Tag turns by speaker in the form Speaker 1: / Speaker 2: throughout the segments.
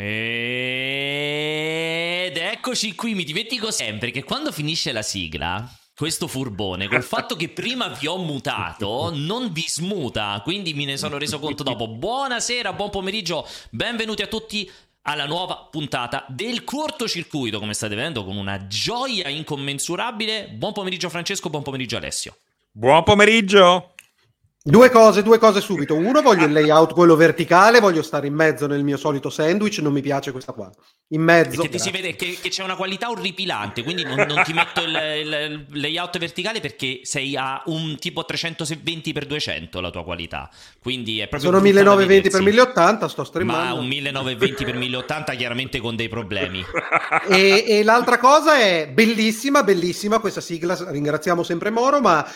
Speaker 1: Ed eccoci qui, mi dimentico sempre che quando finisce la sigla, questo furbone, col fatto che prima vi ho mutato, non vi smuta, quindi me ne sono reso conto dopo. Buonasera, buon pomeriggio, benvenuti a tutti alla nuova puntata del cortocircuito, come state vedendo, con una gioia incommensurabile. Buon pomeriggio Francesco, buon pomeriggio Alessio.
Speaker 2: Buon pomeriggio.
Speaker 3: Due cose, due cose subito. Uno, voglio il layout quello verticale, voglio stare in mezzo nel mio solito sandwich, non mi piace questa qua. In mezzo.
Speaker 1: Perché ti si vede che, che, c'è una qualità orripilante, quindi non, non ti metto il, il, il, layout verticale perché sei a un tipo 320x200 la tua qualità. Quindi è proprio
Speaker 3: Sono 1920x1080, sto streamando.
Speaker 1: Ma un 1920x1080 chiaramente con dei problemi.
Speaker 3: e, e l'altra cosa è bellissima, bellissima questa sigla, ringraziamo sempre Moro, ma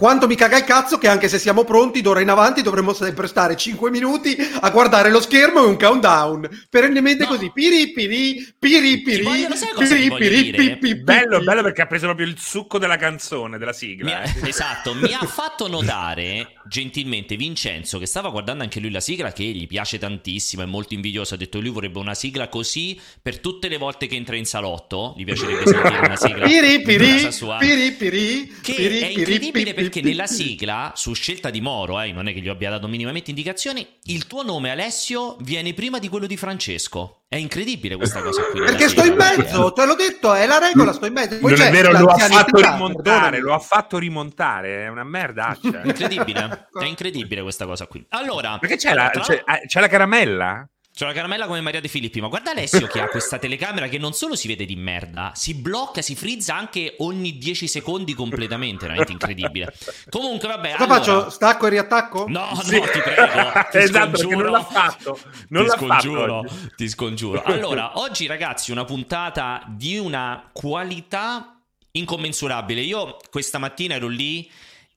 Speaker 3: quanto mi caga il cazzo che anche se siamo pronti d'ora in avanti dovremmo sempre stare 5 minuti a guardare lo schermo e un countdown. Perennemente no. così. Piri piri, piri piri,
Speaker 1: piri piri, piri,
Speaker 2: piri, Bello, bello perché ha preso proprio il succo della canzone, della sigla.
Speaker 1: Mi ha, esatto, mi ha fatto notare gentilmente Vincenzo che stava guardando anche lui la sigla che gli piace tantissimo, è molto invidioso, ha detto lui vorrebbe una sigla così per tutte le volte che entra in salotto, gli piacerebbe sentire una sigla
Speaker 3: piri piri, piri piri,
Speaker 1: che è incredibile perché nella sigla, su scelta di Moro, eh, non è che gli abbia dato minimamente indicazioni, il tuo nome Alessio viene prima di quello di Francesco. È incredibile questa cosa qui.
Speaker 3: Perché sto in mezzo, te l'ho detto, è la regola, sto in mezzo.
Speaker 2: Poi non è vero, lo ha fatto rimontare, lo ha fatto rimontare, è una merdaccia.
Speaker 1: incredibile, è incredibile questa cosa qui. Allora,
Speaker 2: perché c'è, la, c'è, eh, c'è la caramella?
Speaker 1: C'è una caramella come Maria De Filippi, ma guarda Alessio che ha questa telecamera che non solo si vede di merda, si blocca, si frizza anche ogni 10 secondi completamente, veramente incredibile. Comunque, vabbè.
Speaker 3: Cosa allora... faccio? Stacco e riattacco?
Speaker 1: No, sì. no, ti prego. Ti
Speaker 2: esatto, scongiuro. non l'ha fatto. Non
Speaker 1: ti
Speaker 2: l'ha
Speaker 1: scongiuro,
Speaker 2: fatto
Speaker 1: ti scongiuro. Allora, oggi ragazzi, una puntata di una qualità incommensurabile. Io questa mattina ero lì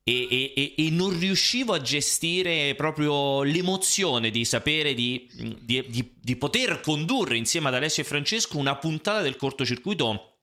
Speaker 1: e, e, e, non riuscivo a gestire proprio l'emozione di sapere di, di, di, di, poter condurre insieme ad Alessio e Francesco una puntata del cortocircuito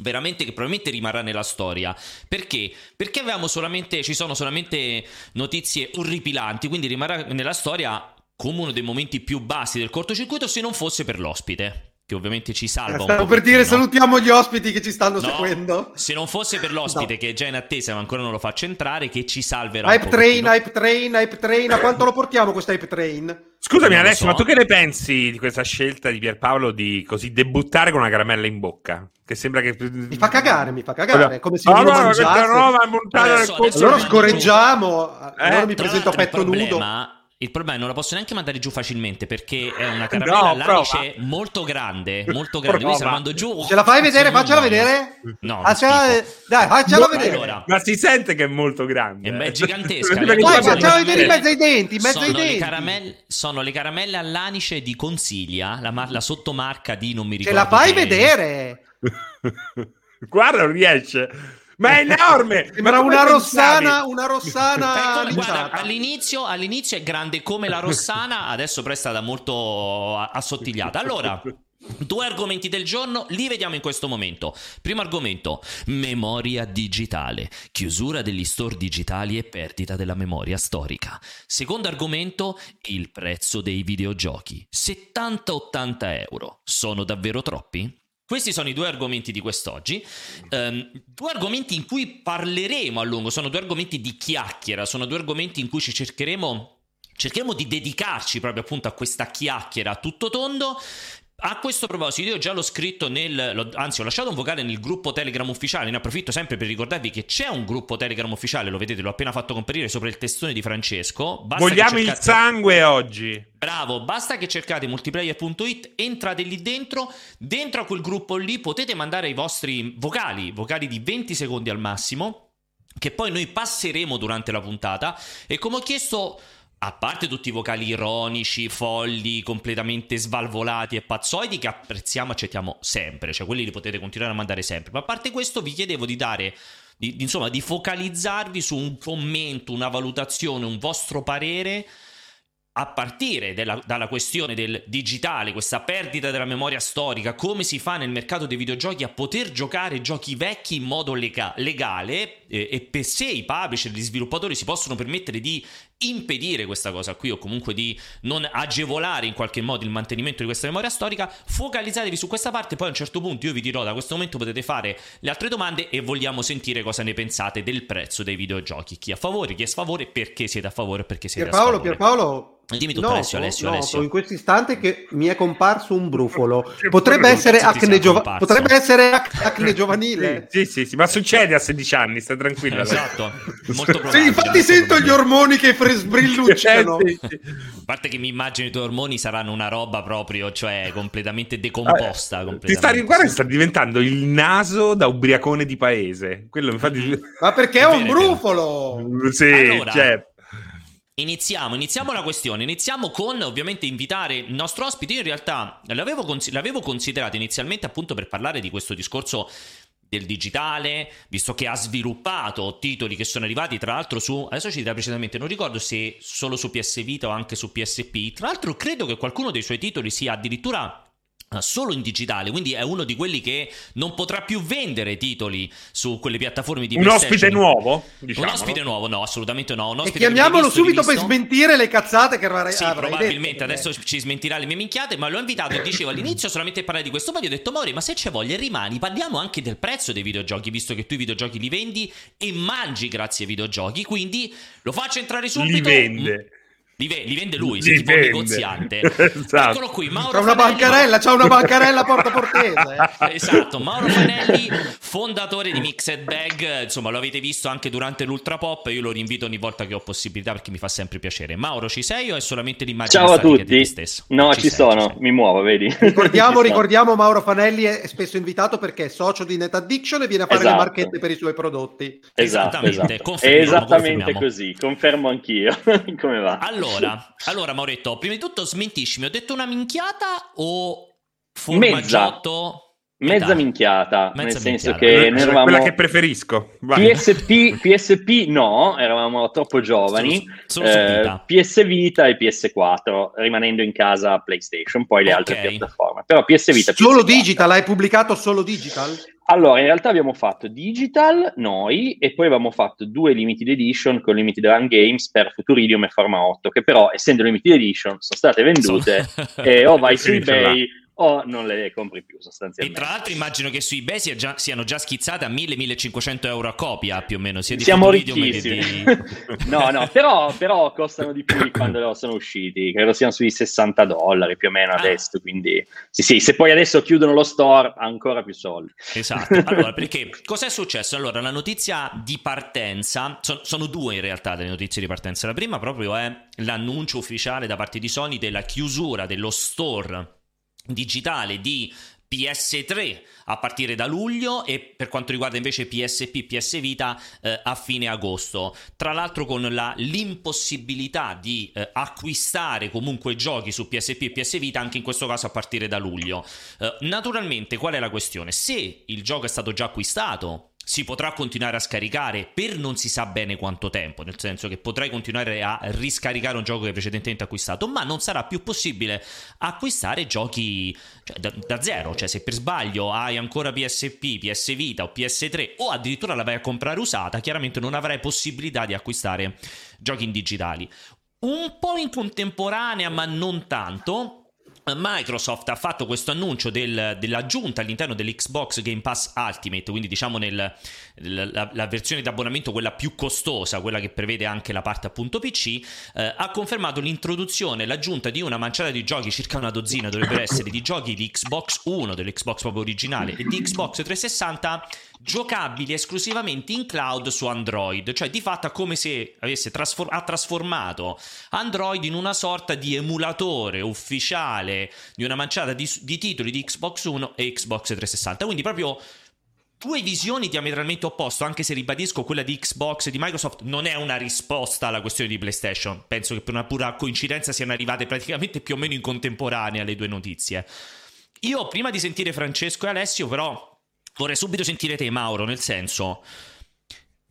Speaker 1: veramente che probabilmente rimarrà nella storia perché? Perché avevamo solamente ci sono solamente notizie orripilanti quindi rimarrà nella storia come uno dei momenti più bassi del cortocircuito se non fosse per l'ospite che ovviamente ci salva
Speaker 3: Stavo per dire salutiamo gli ospiti che ci stanno no, seguendo.
Speaker 1: Se non fosse per l'ospite no. che è già in attesa, ma ancora non lo faccio entrare, che ci salverà.
Speaker 3: Hype train, hype train, hype train. A quanto lo portiamo questo hype train?
Speaker 2: Scusami Alessio, so. ma tu che ne pensi di questa scelta di Pierpaolo di così debuttare con una caramella in bocca? Che sembra che...
Speaker 3: Mi fa cagare, mi fa cagare. Come se no, questa
Speaker 2: roba è montata nel
Speaker 3: Allora scorreggiamo, eh? allora mi presento a petto nudo.
Speaker 1: Il problema è che non la posso neanche mandare giù facilmente perché è una caramella no, all'anice molto grande, molto grande. Quindi se la mando giù.
Speaker 3: Ce la fai vedere? Faccela vedere?
Speaker 1: No,
Speaker 3: ah, dai, faccela no, vedere.
Speaker 2: Allora, ma si sente che è molto grande.
Speaker 1: È, gigantesca.
Speaker 3: Dai, faccela vedere in mezzo ai denti, in mezzo
Speaker 1: sono
Speaker 3: ai denti.
Speaker 1: Le caramelle, sono le caramelle all'anice di Consiglia, la, la sottomarca di non mi ricordo.
Speaker 3: Ce la fai
Speaker 1: che...
Speaker 3: vedere?
Speaker 2: Guarda, non riesce. Ma è enorme!
Speaker 3: Sembra una rossana, una rossana.
Speaker 1: Ecco, guarda, all'inizio, all'inizio è grande come la rossana, adesso però è stata molto assottigliata. Allora. Due argomenti del giorno li vediamo in questo momento. Primo argomento, memoria digitale, chiusura degli store digitali e perdita della memoria storica. Secondo argomento, il prezzo dei videogiochi, 70-80 euro. Sono davvero troppi? Questi sono i due argomenti di quest'oggi, um, due argomenti in cui parleremo a lungo, sono due argomenti di chiacchiera, sono due argomenti in cui ci cercheremo cercheremo di dedicarci proprio appunto a questa chiacchiera a tutto tondo a questo proposito, io già l'ho scritto nel. anzi, ho lasciato un vocale nel gruppo Telegram ufficiale. Ne approfitto sempre per ricordarvi che c'è un gruppo Telegram ufficiale. Lo vedete, l'ho appena fatto comparire sopra il testone di Francesco.
Speaker 2: Basta Vogliamo cercate... il sangue oggi.
Speaker 1: Bravo, basta che cercate multiplayer.it, entrate lì dentro. Dentro a quel gruppo lì potete mandare i vostri vocali, vocali di 20 secondi al massimo. Che poi noi passeremo durante la puntata. E come ho chiesto a parte tutti i vocali ironici, folli, completamente svalvolati e pazzoidi che apprezziamo e accettiamo sempre, cioè quelli li potete continuare a mandare sempre, ma a parte questo vi chiedevo di dare di, insomma di focalizzarvi su un commento, una valutazione, un vostro parere a partire della, dalla questione del digitale, questa perdita della memoria storica, come si fa nel mercato dei videogiochi a poter giocare giochi vecchi in modo lega- legale eh, e per se i publisher, gli sviluppatori si possono permettere di impedire questa cosa qui o comunque di non agevolare in qualche modo il mantenimento di questa memoria storica, focalizzatevi su questa parte, poi a un certo punto io vi dirò da questo momento potete fare le altre domande e vogliamo sentire cosa ne pensate del prezzo dei videogiochi, chi è a favore, chi è a sfavore, perché siete a favore, perché siete
Speaker 3: Pierpaolo,
Speaker 1: a sfavore.
Speaker 3: Pierpaolo,
Speaker 1: Dimmi tu
Speaker 3: no,
Speaker 1: Alessio, Alessio,
Speaker 3: no,
Speaker 1: Alessio.
Speaker 3: in questo istante che mi è comparso un brufolo. Potrebbe essere, acne, giova- potrebbe essere ac- acne giovanile.
Speaker 2: Sì, sì, sì, ma succede a 16 anni, stai tranquilla.
Speaker 1: Esatto, molto
Speaker 3: Sì, infatti sento gli ormoni che fre- sbrilluccicano.
Speaker 2: Eh, sì, sì.
Speaker 1: A parte che mi immagino i tuoi ormoni saranno una roba proprio, cioè completamente decomposta.
Speaker 2: Ti
Speaker 1: completamente.
Speaker 2: sta, guarda sta diventando il naso da ubriacone di paese. Quello infatti...
Speaker 1: Mhm.
Speaker 3: Ma perché è un brufolo?
Speaker 2: Sì,
Speaker 1: Allora,
Speaker 2: cioè...
Speaker 1: Iniziamo, iniziamo la questione. Iniziamo con ovviamente invitare il nostro ospite. Io in realtà l'avevo, consi- l'avevo considerato inizialmente appunto per parlare di questo discorso del digitale, visto che ha sviluppato titoli che sono arrivati tra l'altro su, adesso ci dirà precisamente, non ricordo se solo su PS Vita o anche su PSP, tra l'altro credo che qualcuno dei suoi titoli sia addirittura solo in digitale, quindi è uno di quelli che non potrà più vendere titoli su quelle piattaforme di
Speaker 2: Un ospite nuovo? Diciamo,
Speaker 1: un ospite nuovo, no, assolutamente no. Un
Speaker 3: E
Speaker 1: ospite
Speaker 3: chiamiamolo subito per smentire le cazzate che avrai,
Speaker 1: Sì,
Speaker 3: avrai
Speaker 1: probabilmente
Speaker 3: detto.
Speaker 1: adesso ci smentirà le mie minchiate, ma l'ho invitato e dicevo all'inizio solamente per parlare di questo. Poi gli ho detto, Mauri, ma se c'è voglia rimani, parliamo anche del prezzo dei videogiochi, visto che tu i videogiochi li vendi e mangi grazie ai videogiochi. Quindi lo faccio entrare subito.
Speaker 2: Li vende.
Speaker 1: Li, ve- li vende lui,
Speaker 2: Li
Speaker 1: sei tipo
Speaker 2: vende.
Speaker 1: negoziante.
Speaker 2: Esatto.
Speaker 1: Eccolo qui, Mauro
Speaker 3: C'ha una
Speaker 1: Fanelli.
Speaker 3: bancarella, c'ha una bancarella porta portese.
Speaker 1: Esatto, Mauro Fanelli, fondatore di Mixed Bag, insomma lo avete visto anche durante l'Ultra Pop, io lo rinvito ogni volta che ho possibilità perché mi fa sempre piacere. Mauro, ci sei o è solamente l'immagine
Speaker 4: Ciao a
Speaker 1: statica di te
Speaker 4: tutti.
Speaker 1: stesso?
Speaker 4: No, ci,
Speaker 1: sei,
Speaker 4: sono,
Speaker 1: sei.
Speaker 4: mi muovo, vedi.
Speaker 3: Ricordiamo,
Speaker 4: Ci
Speaker 3: ricordiamo, Mauro Fanelli è spesso invitato perché è socio di Net Addiction e viene a fare
Speaker 4: Esatto.
Speaker 3: le marchette per i suoi prodotti.
Speaker 4: Esatto,
Speaker 1: Esattamente,
Speaker 4: esatto.
Speaker 1: confermiamo,
Speaker 4: esattamente
Speaker 1: confermiamo.
Speaker 4: così, confermo anch'io. Come va?
Speaker 1: Allora, allora Mauretto, prima di tutto smentiscimi, ho detto una minchiata o
Speaker 4: Mezza.
Speaker 1: formaggiotto?
Speaker 4: Mezza
Speaker 1: Metà.
Speaker 4: minchiata,
Speaker 1: Mezza
Speaker 4: nel senso
Speaker 1: minchiata.
Speaker 4: che
Speaker 2: Quella-
Speaker 4: noi
Speaker 2: Quella
Speaker 4: eravamo
Speaker 2: che preferisco. Vai.
Speaker 4: PSP, PSP no, eravamo troppo giovani.
Speaker 1: Solo, solo
Speaker 4: Eh,
Speaker 1: Vita.
Speaker 4: PS Vita e PS4, rimanendo in casa PlayStation, poi le
Speaker 1: Ok.
Speaker 4: altre piattaforme. Però PS Vita
Speaker 3: Solo
Speaker 4: PS4.
Speaker 3: digital, hai pubblicato solo digital?
Speaker 4: Allora, in realtà abbiamo fatto digital noi e poi avevamo fatto due limited edition con limited run games per Futuridium e Forma 8, che però essendo limited edition sono state vendute e o vai su eBay o non le compri più
Speaker 1: E
Speaker 4: sostanzialmente.
Speaker 1: tra l'altro immagino che su eBay sia già- siano già schizzate a 1000-1500 euro a copia più o meno, sia di
Speaker 4: Siamo ricchissimi.
Speaker 1: di...
Speaker 4: no, no, però, però costano di più di quando sono usciti. Credo siano sui 60 dollari più o meno
Speaker 1: Ah.
Speaker 4: adesso. Quindi, sì, sì, se poi adesso chiudono lo store, ancora più soldi.
Speaker 1: Esatto. Allora, perché cos'è successo? Allora, la notizia di partenza, son- sono due in realtà le notizie di partenza. La prima proprio è l'annuncio ufficiale da parte di Sony della chiusura dello store digitale di PS3 a partire da luglio e per quanto riguarda invece PSP, PS Vita eh, a fine agosto. Tra l'altro con la- l'impossibilità di eh, acquistare comunque giochi su PSP e PS Vita anche in questo caso a partire da luglio. Eh, naturalmente qual è la questione? Se il gioco è stato già acquistato si potrà continuare a scaricare per non si sa bene quanto tempo, nel senso che potrai continuare a riscaricare un gioco che precedentemente acquistato, ma non sarà più possibile acquistare giochi cioè, da, da zero, cioè se per sbaglio hai ancora PSP, PS Vita o PS3 o addirittura la vai a comprare usata, chiaramente non avrai possibilità di acquistare giochi in digitali. Un po' in contemporanea, ma non tanto, Microsoft ha fatto questo annuncio del- dell'aggiunta all'interno dell'Xbox Game Pass Ultimate, quindi diciamo nel, la, la versione abbonamento quella più costosa, quella che prevede anche la parte appunto PC, eh, ha confermato l'introduzione, l'aggiunta di una manciata di giochi, circa una dozzina dovrebbero essere, di giochi di Xbox 1, dell'Xbox proprio originale, e di Xbox 360 giocabili esclusivamente in cloud su Android, cioè di fatto come se avesse trasfor- ha trasformato Android in una sorta di emulatore ufficiale di una manciata di, di titoli di Xbox 1 e Xbox 360. Quindi proprio due visioni diametralmente opposte, anche se ribadisco quella di Xbox e di Microsoft non è una risposta alla questione di PlayStation. Penso che per una pura coincidenza siano arrivate praticamente più o meno in contemporanea le due notizie. Io prima di sentire Francesco e Alessio però vorrei subito sentire te Mauro, nel senso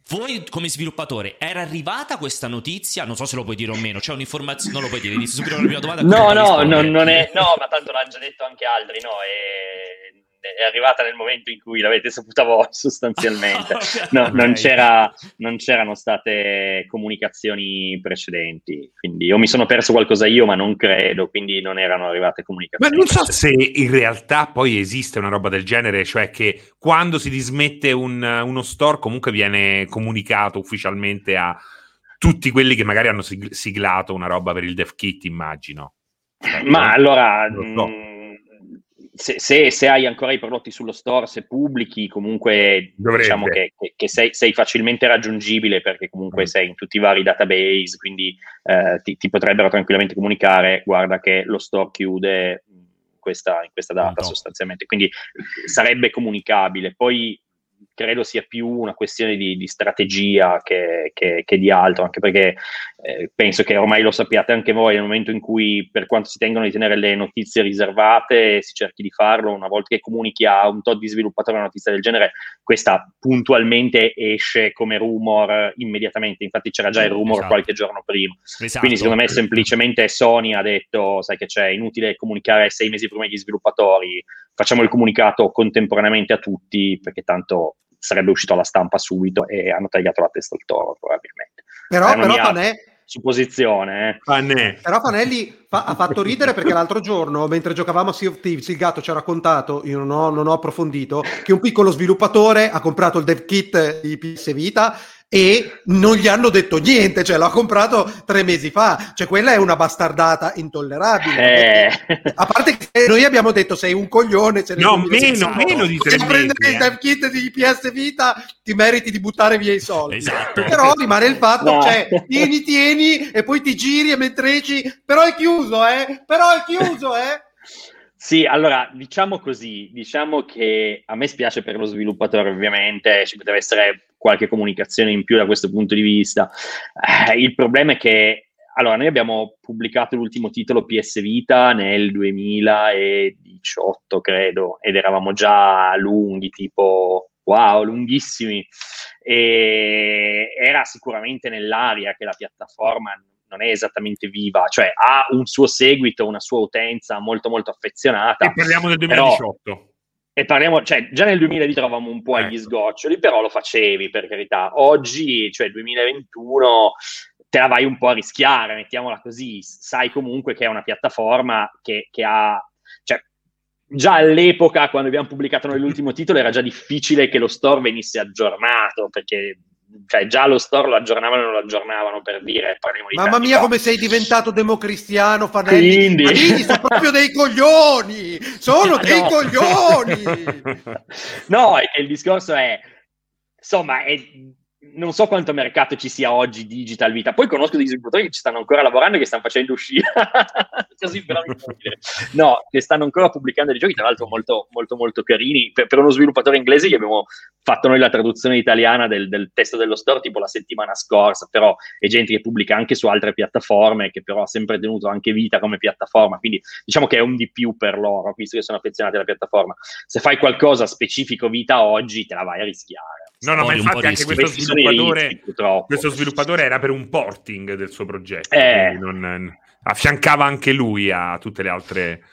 Speaker 1: voi come sviluppatore era arrivata questa notizia? Non so se lo puoi dire o meno, c'è un'informazione, non lo puoi dire, inizio subito la prima domanda.
Speaker 4: No, no,
Speaker 1: rispondi.
Speaker 4: non, non è, no, ma tanto l'hanno già detto anche altri, no, è- è arrivata nel momento in cui l'avete saputa voi sostanzialmente. No, non, c'era, non c'erano state comunicazioni precedenti, quindi o mi sono perso qualcosa io, ma non credo, quindi non erano arrivate
Speaker 2: Ma
Speaker 4: comunicazioni.
Speaker 2: non so se in realtà poi esiste una roba del genere, cioè che quando si dismette un- uno store comunque viene comunicato ufficialmente a tutti quelli che magari hanno sig- siglato una roba per il dev kit, immagino.
Speaker 4: Ma
Speaker 2: no?
Speaker 4: allora, mh, se, se- se hai ancora i prodotti sullo store, se pubblichi, comunque
Speaker 2: Dovrebbe.
Speaker 4: diciamo che, che- sei, sei facilmente raggiungibile perché comunque
Speaker 2: Mm.
Speaker 4: sei in tutti i vari database, quindi eh, ti, ti potrebbero tranquillamente comunicare, guarda che lo store chiude in questa, in questa data
Speaker 1: No.
Speaker 4: sostanzialmente, quindi sarebbe comunicabile. Poi credo sia più una questione di, di strategia che, che- che di altro, anche perché eh, penso che ormai lo sappiate anche voi, nel momento in cui per quanto si tengono di tenere le notizie riservate, si cerchi di farlo, una volta che comunichi a un tot di sviluppatori una notizia del genere, questa puntualmente esce come rumor immediatamente, infatti c'era già il rumor
Speaker 1: Esatto.
Speaker 4: qualche giorno prima.
Speaker 1: Esatto.
Speaker 4: Quindi secondo me semplicemente Sony ha detto, sai che c'è, inutile comunicare sei mesi prima agli sviluppatori, facciamo il comunicato contemporaneamente a tutti perché tanto sarebbe uscito alla stampa subito e hanno tagliato la testa al toro probabilmente.
Speaker 3: Però,
Speaker 4: una
Speaker 3: però Fanè,
Speaker 4: supposizione, eh.
Speaker 3: Però Fanelli fa- ha fatto ridere perché l'altro giorno, mentre giocavamo a Sea of Thieves, il gatto ci ha raccontato, io non ho, non ho approfondito, che un piccolo sviluppatore ha comprato il dev kit di PS Vita e non gli hanno detto niente, cioè l'ha comprato tre mesi fa, cioè quella è una bastardata intollerabile.
Speaker 4: Eh,
Speaker 3: A parte che noi abbiamo detto sei un coglione, se
Speaker 2: No,
Speaker 3: 2016
Speaker 2: meno, meno di tre
Speaker 3: se prendere
Speaker 2: mesi,
Speaker 3: il
Speaker 2: eh.
Speaker 3: dev kit di PS Vita ti meriti di buttare via i soldi.
Speaker 1: Esatto.
Speaker 3: Però rimane il fatto,
Speaker 4: No.
Speaker 3: cioè, tieni, tieni, e poi ti giri e mentre esci, però è chiuso, eh? Però è chiuso, eh?
Speaker 4: Sì, allora diciamo così, diciamo che a me spiace per lo sviluppatore ovviamente, ci poteva essere qualche comunicazione in più da questo punto di vista. Eh, il problema è che, allora, noi abbiamo pubblicato l'ultimo titolo PS Vita nel 2018, credo, ed eravamo già lunghi, tipo, wow, lunghissimi, e era sicuramente nell'aria che la piattaforma non è esattamente viva, cioè ha un suo seguito, una sua utenza molto molto affezionata.
Speaker 2: E parliamo del
Speaker 4: Però-
Speaker 2: 2018.
Speaker 4: E parliamo, cioè, già nel 2000 li trovavamo un po' agli
Speaker 2: Ecco.
Speaker 4: sgoccioli, però lo facevi per carità. Oggi, cioè 2021, te la vai un po' a rischiare, mettiamola così. Sai comunque che è una piattaforma che, che ha, cioè, già all'epoca, quando abbiamo pubblicato noi l'ultimo titolo, era già difficile che lo store venisse aggiornato, perché cioè, già lo store lo aggiornavano e non lo aggiornavano per dire, parliamo di
Speaker 3: Mamma mia,
Speaker 4: fa.
Speaker 3: come sei diventato democristiano, Fanelli.
Speaker 4: Quindi-
Speaker 3: sono proprio dei coglioni! Sono dei
Speaker 4: No.
Speaker 3: coglioni!
Speaker 4: no, il discorso è, insomma, è- non so quanto mercato ci sia oggi digital vita. Poi conosco degli sviluppatori che ci stanno ancora lavorando e che stanno facendo uscire. Così però. No, che stanno ancora pubblicando dei giochi, tra l'altro molto, molto, molto carini. Per, per uno sviluppatore inglese gli abbiamo fatto noi la traduzione italiana del, del testo dello store tipo la settimana scorsa, però è gente che pubblica anche su altre piattaforme, che però ha sempre tenuto anche vita come piattaforma. Quindi diciamo che è un di più per loro, visto che sono affezionati alla piattaforma se fai qualcosa specifico vita oggi, te la vai a rischiare.
Speaker 2: No, no, ma infatti anche questo sviluppatore,
Speaker 4: rischi,
Speaker 2: questo sviluppatore era per un porting del suo progetto,
Speaker 4: Eh.
Speaker 2: quindi non- affiancava anche lui a tutte le altre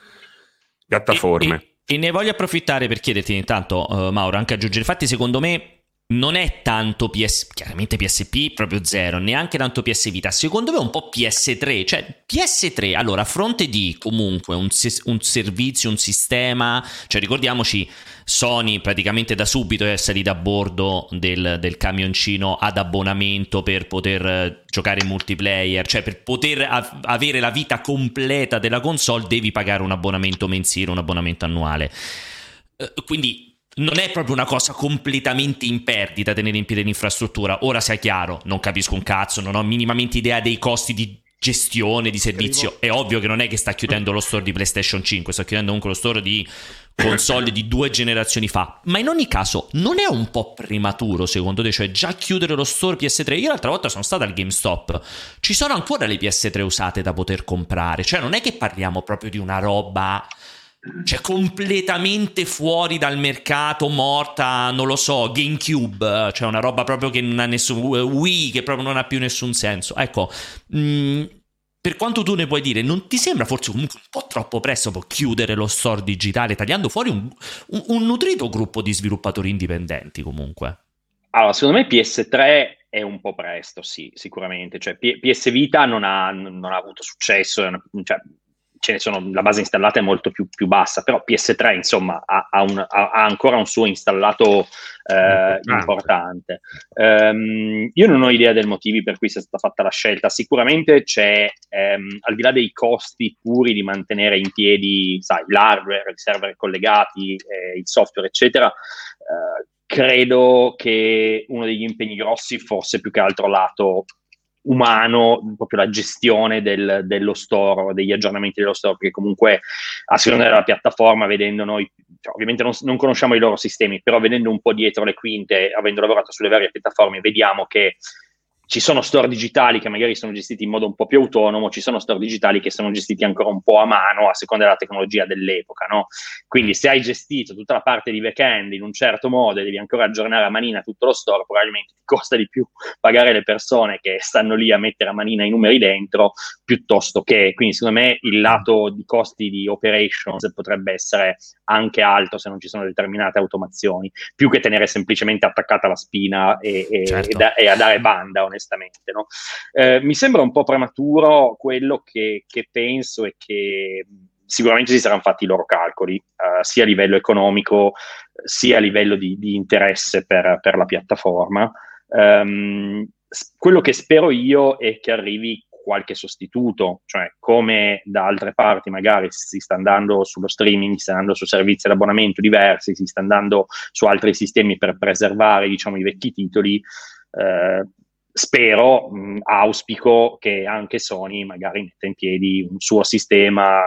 Speaker 2: piattaforme.
Speaker 1: E, e- e ne voglio approfittare per chiederti intanto, eh, Mauro, anche aggiungere. Infatti, secondo me non è tanto PS, chiaramente PSP proprio zero, neanche tanto PS Vita. Secondo me è un po' PS3. Cioè, PS3, allora, a fronte di comunque un, un servizio, un sistema, cioè ricordiamoci. Sony praticamente da subito è salita a bordo del, del camioncino ad abbonamento per poter eh, giocare in multiplayer, cioè per poter av- avere la vita completa della console devi pagare un abbonamento mensile, un abbonamento annuale. Eh, quindi non è proprio una cosa completamente in perdita tenere in piedi l'infrastruttura. Ora sia chiaro, non capisco un cazzo, non ho minimamente idea dei costi di gestione di servizio. È ovvio che non è che sta chiudendo lo store di PlayStation 5, sta chiudendo comunque lo store di console di due generazioni fa. Ma in ogni caso, non è un po' prematuro secondo te? Cioè, già chiudere lo store PS3? Io l'altra volta sono stato al GameStop. Ci sono ancora le PS3 usate da poter comprare. Cioè, non è che parliamo proprio di una roba. Cioè, completamente fuori dal mercato, morta, non lo so, GameCube, cioè una roba proprio che non ha nessun Wii, che proprio non ha più nessun senso. Ecco, mm, per quanto tu ne puoi dire, non ti sembra forse comunque un po' troppo presto chiudere lo store digitale tagliando fuori un, un, un nutrito gruppo di sviluppatori indipendenti comunque?
Speaker 4: Allora, secondo me PS3 è un po' presto, sì, sicuramente. Cioè, P- PS Vita non ha, non ha avuto successo, cioè, ce ne sono, la base installata è molto più, più bassa, però PS3 insomma ha, ha, un, ha ancora un suo installato eh, importante. Um, io non ho idea dei motivi per cui sia stata fatta la scelta, sicuramente c'è, um, al di là dei costi puri di mantenere in piedi sai, l'hardware, i server collegati, eh, il software, eccetera, eh, credo che uno degli impegni grossi fosse più che altro lato umano, proprio la gestione del, dello store, degli aggiornamenti dello store, perché comunque a seconda della piattaforma, vedendo noi, cioè, ovviamente non, non, conosciamo i loro sistemi, però vedendo un po' dietro le quinte, avendo lavorato sulle varie piattaforme, vediamo che ci sono store digitali che magari sono gestiti in modo un po' più autonomo, ci sono store digitali che sono gestiti ancora un po' a mano a seconda della tecnologia dell'epoca, no? Quindi se hai gestito tutta la parte di back-end in un certo modo e devi ancora aggiornare a manina tutto lo store, probabilmente ti costa di più pagare le persone che stanno lì a mettere a manina i numeri dentro piuttosto che, quindi secondo me il lato di costi di operations potrebbe essere anche alto se non ci sono determinate automazioni, più che tenere semplicemente attaccata la spina e, e, certo. e, da, e a dare banda onestamente. No? Eh, mi sembra un po' prematuro quello che, che penso e che sicuramente si saranno fatti i loro calcoli, uh, sia a livello economico sia a livello di, di interesse per, per, la piattaforma. Um, quello che spero io è che arrivi qualche sostituto, cioè come da altre parti magari si sta andando sullo streaming, si sta andando su servizi di abbonamento diversi, si sta andando su altri sistemi per preservare diciamo, i vecchi titoli, eh, spero, mh, auspico che anche Sony magari metta in piedi un suo sistema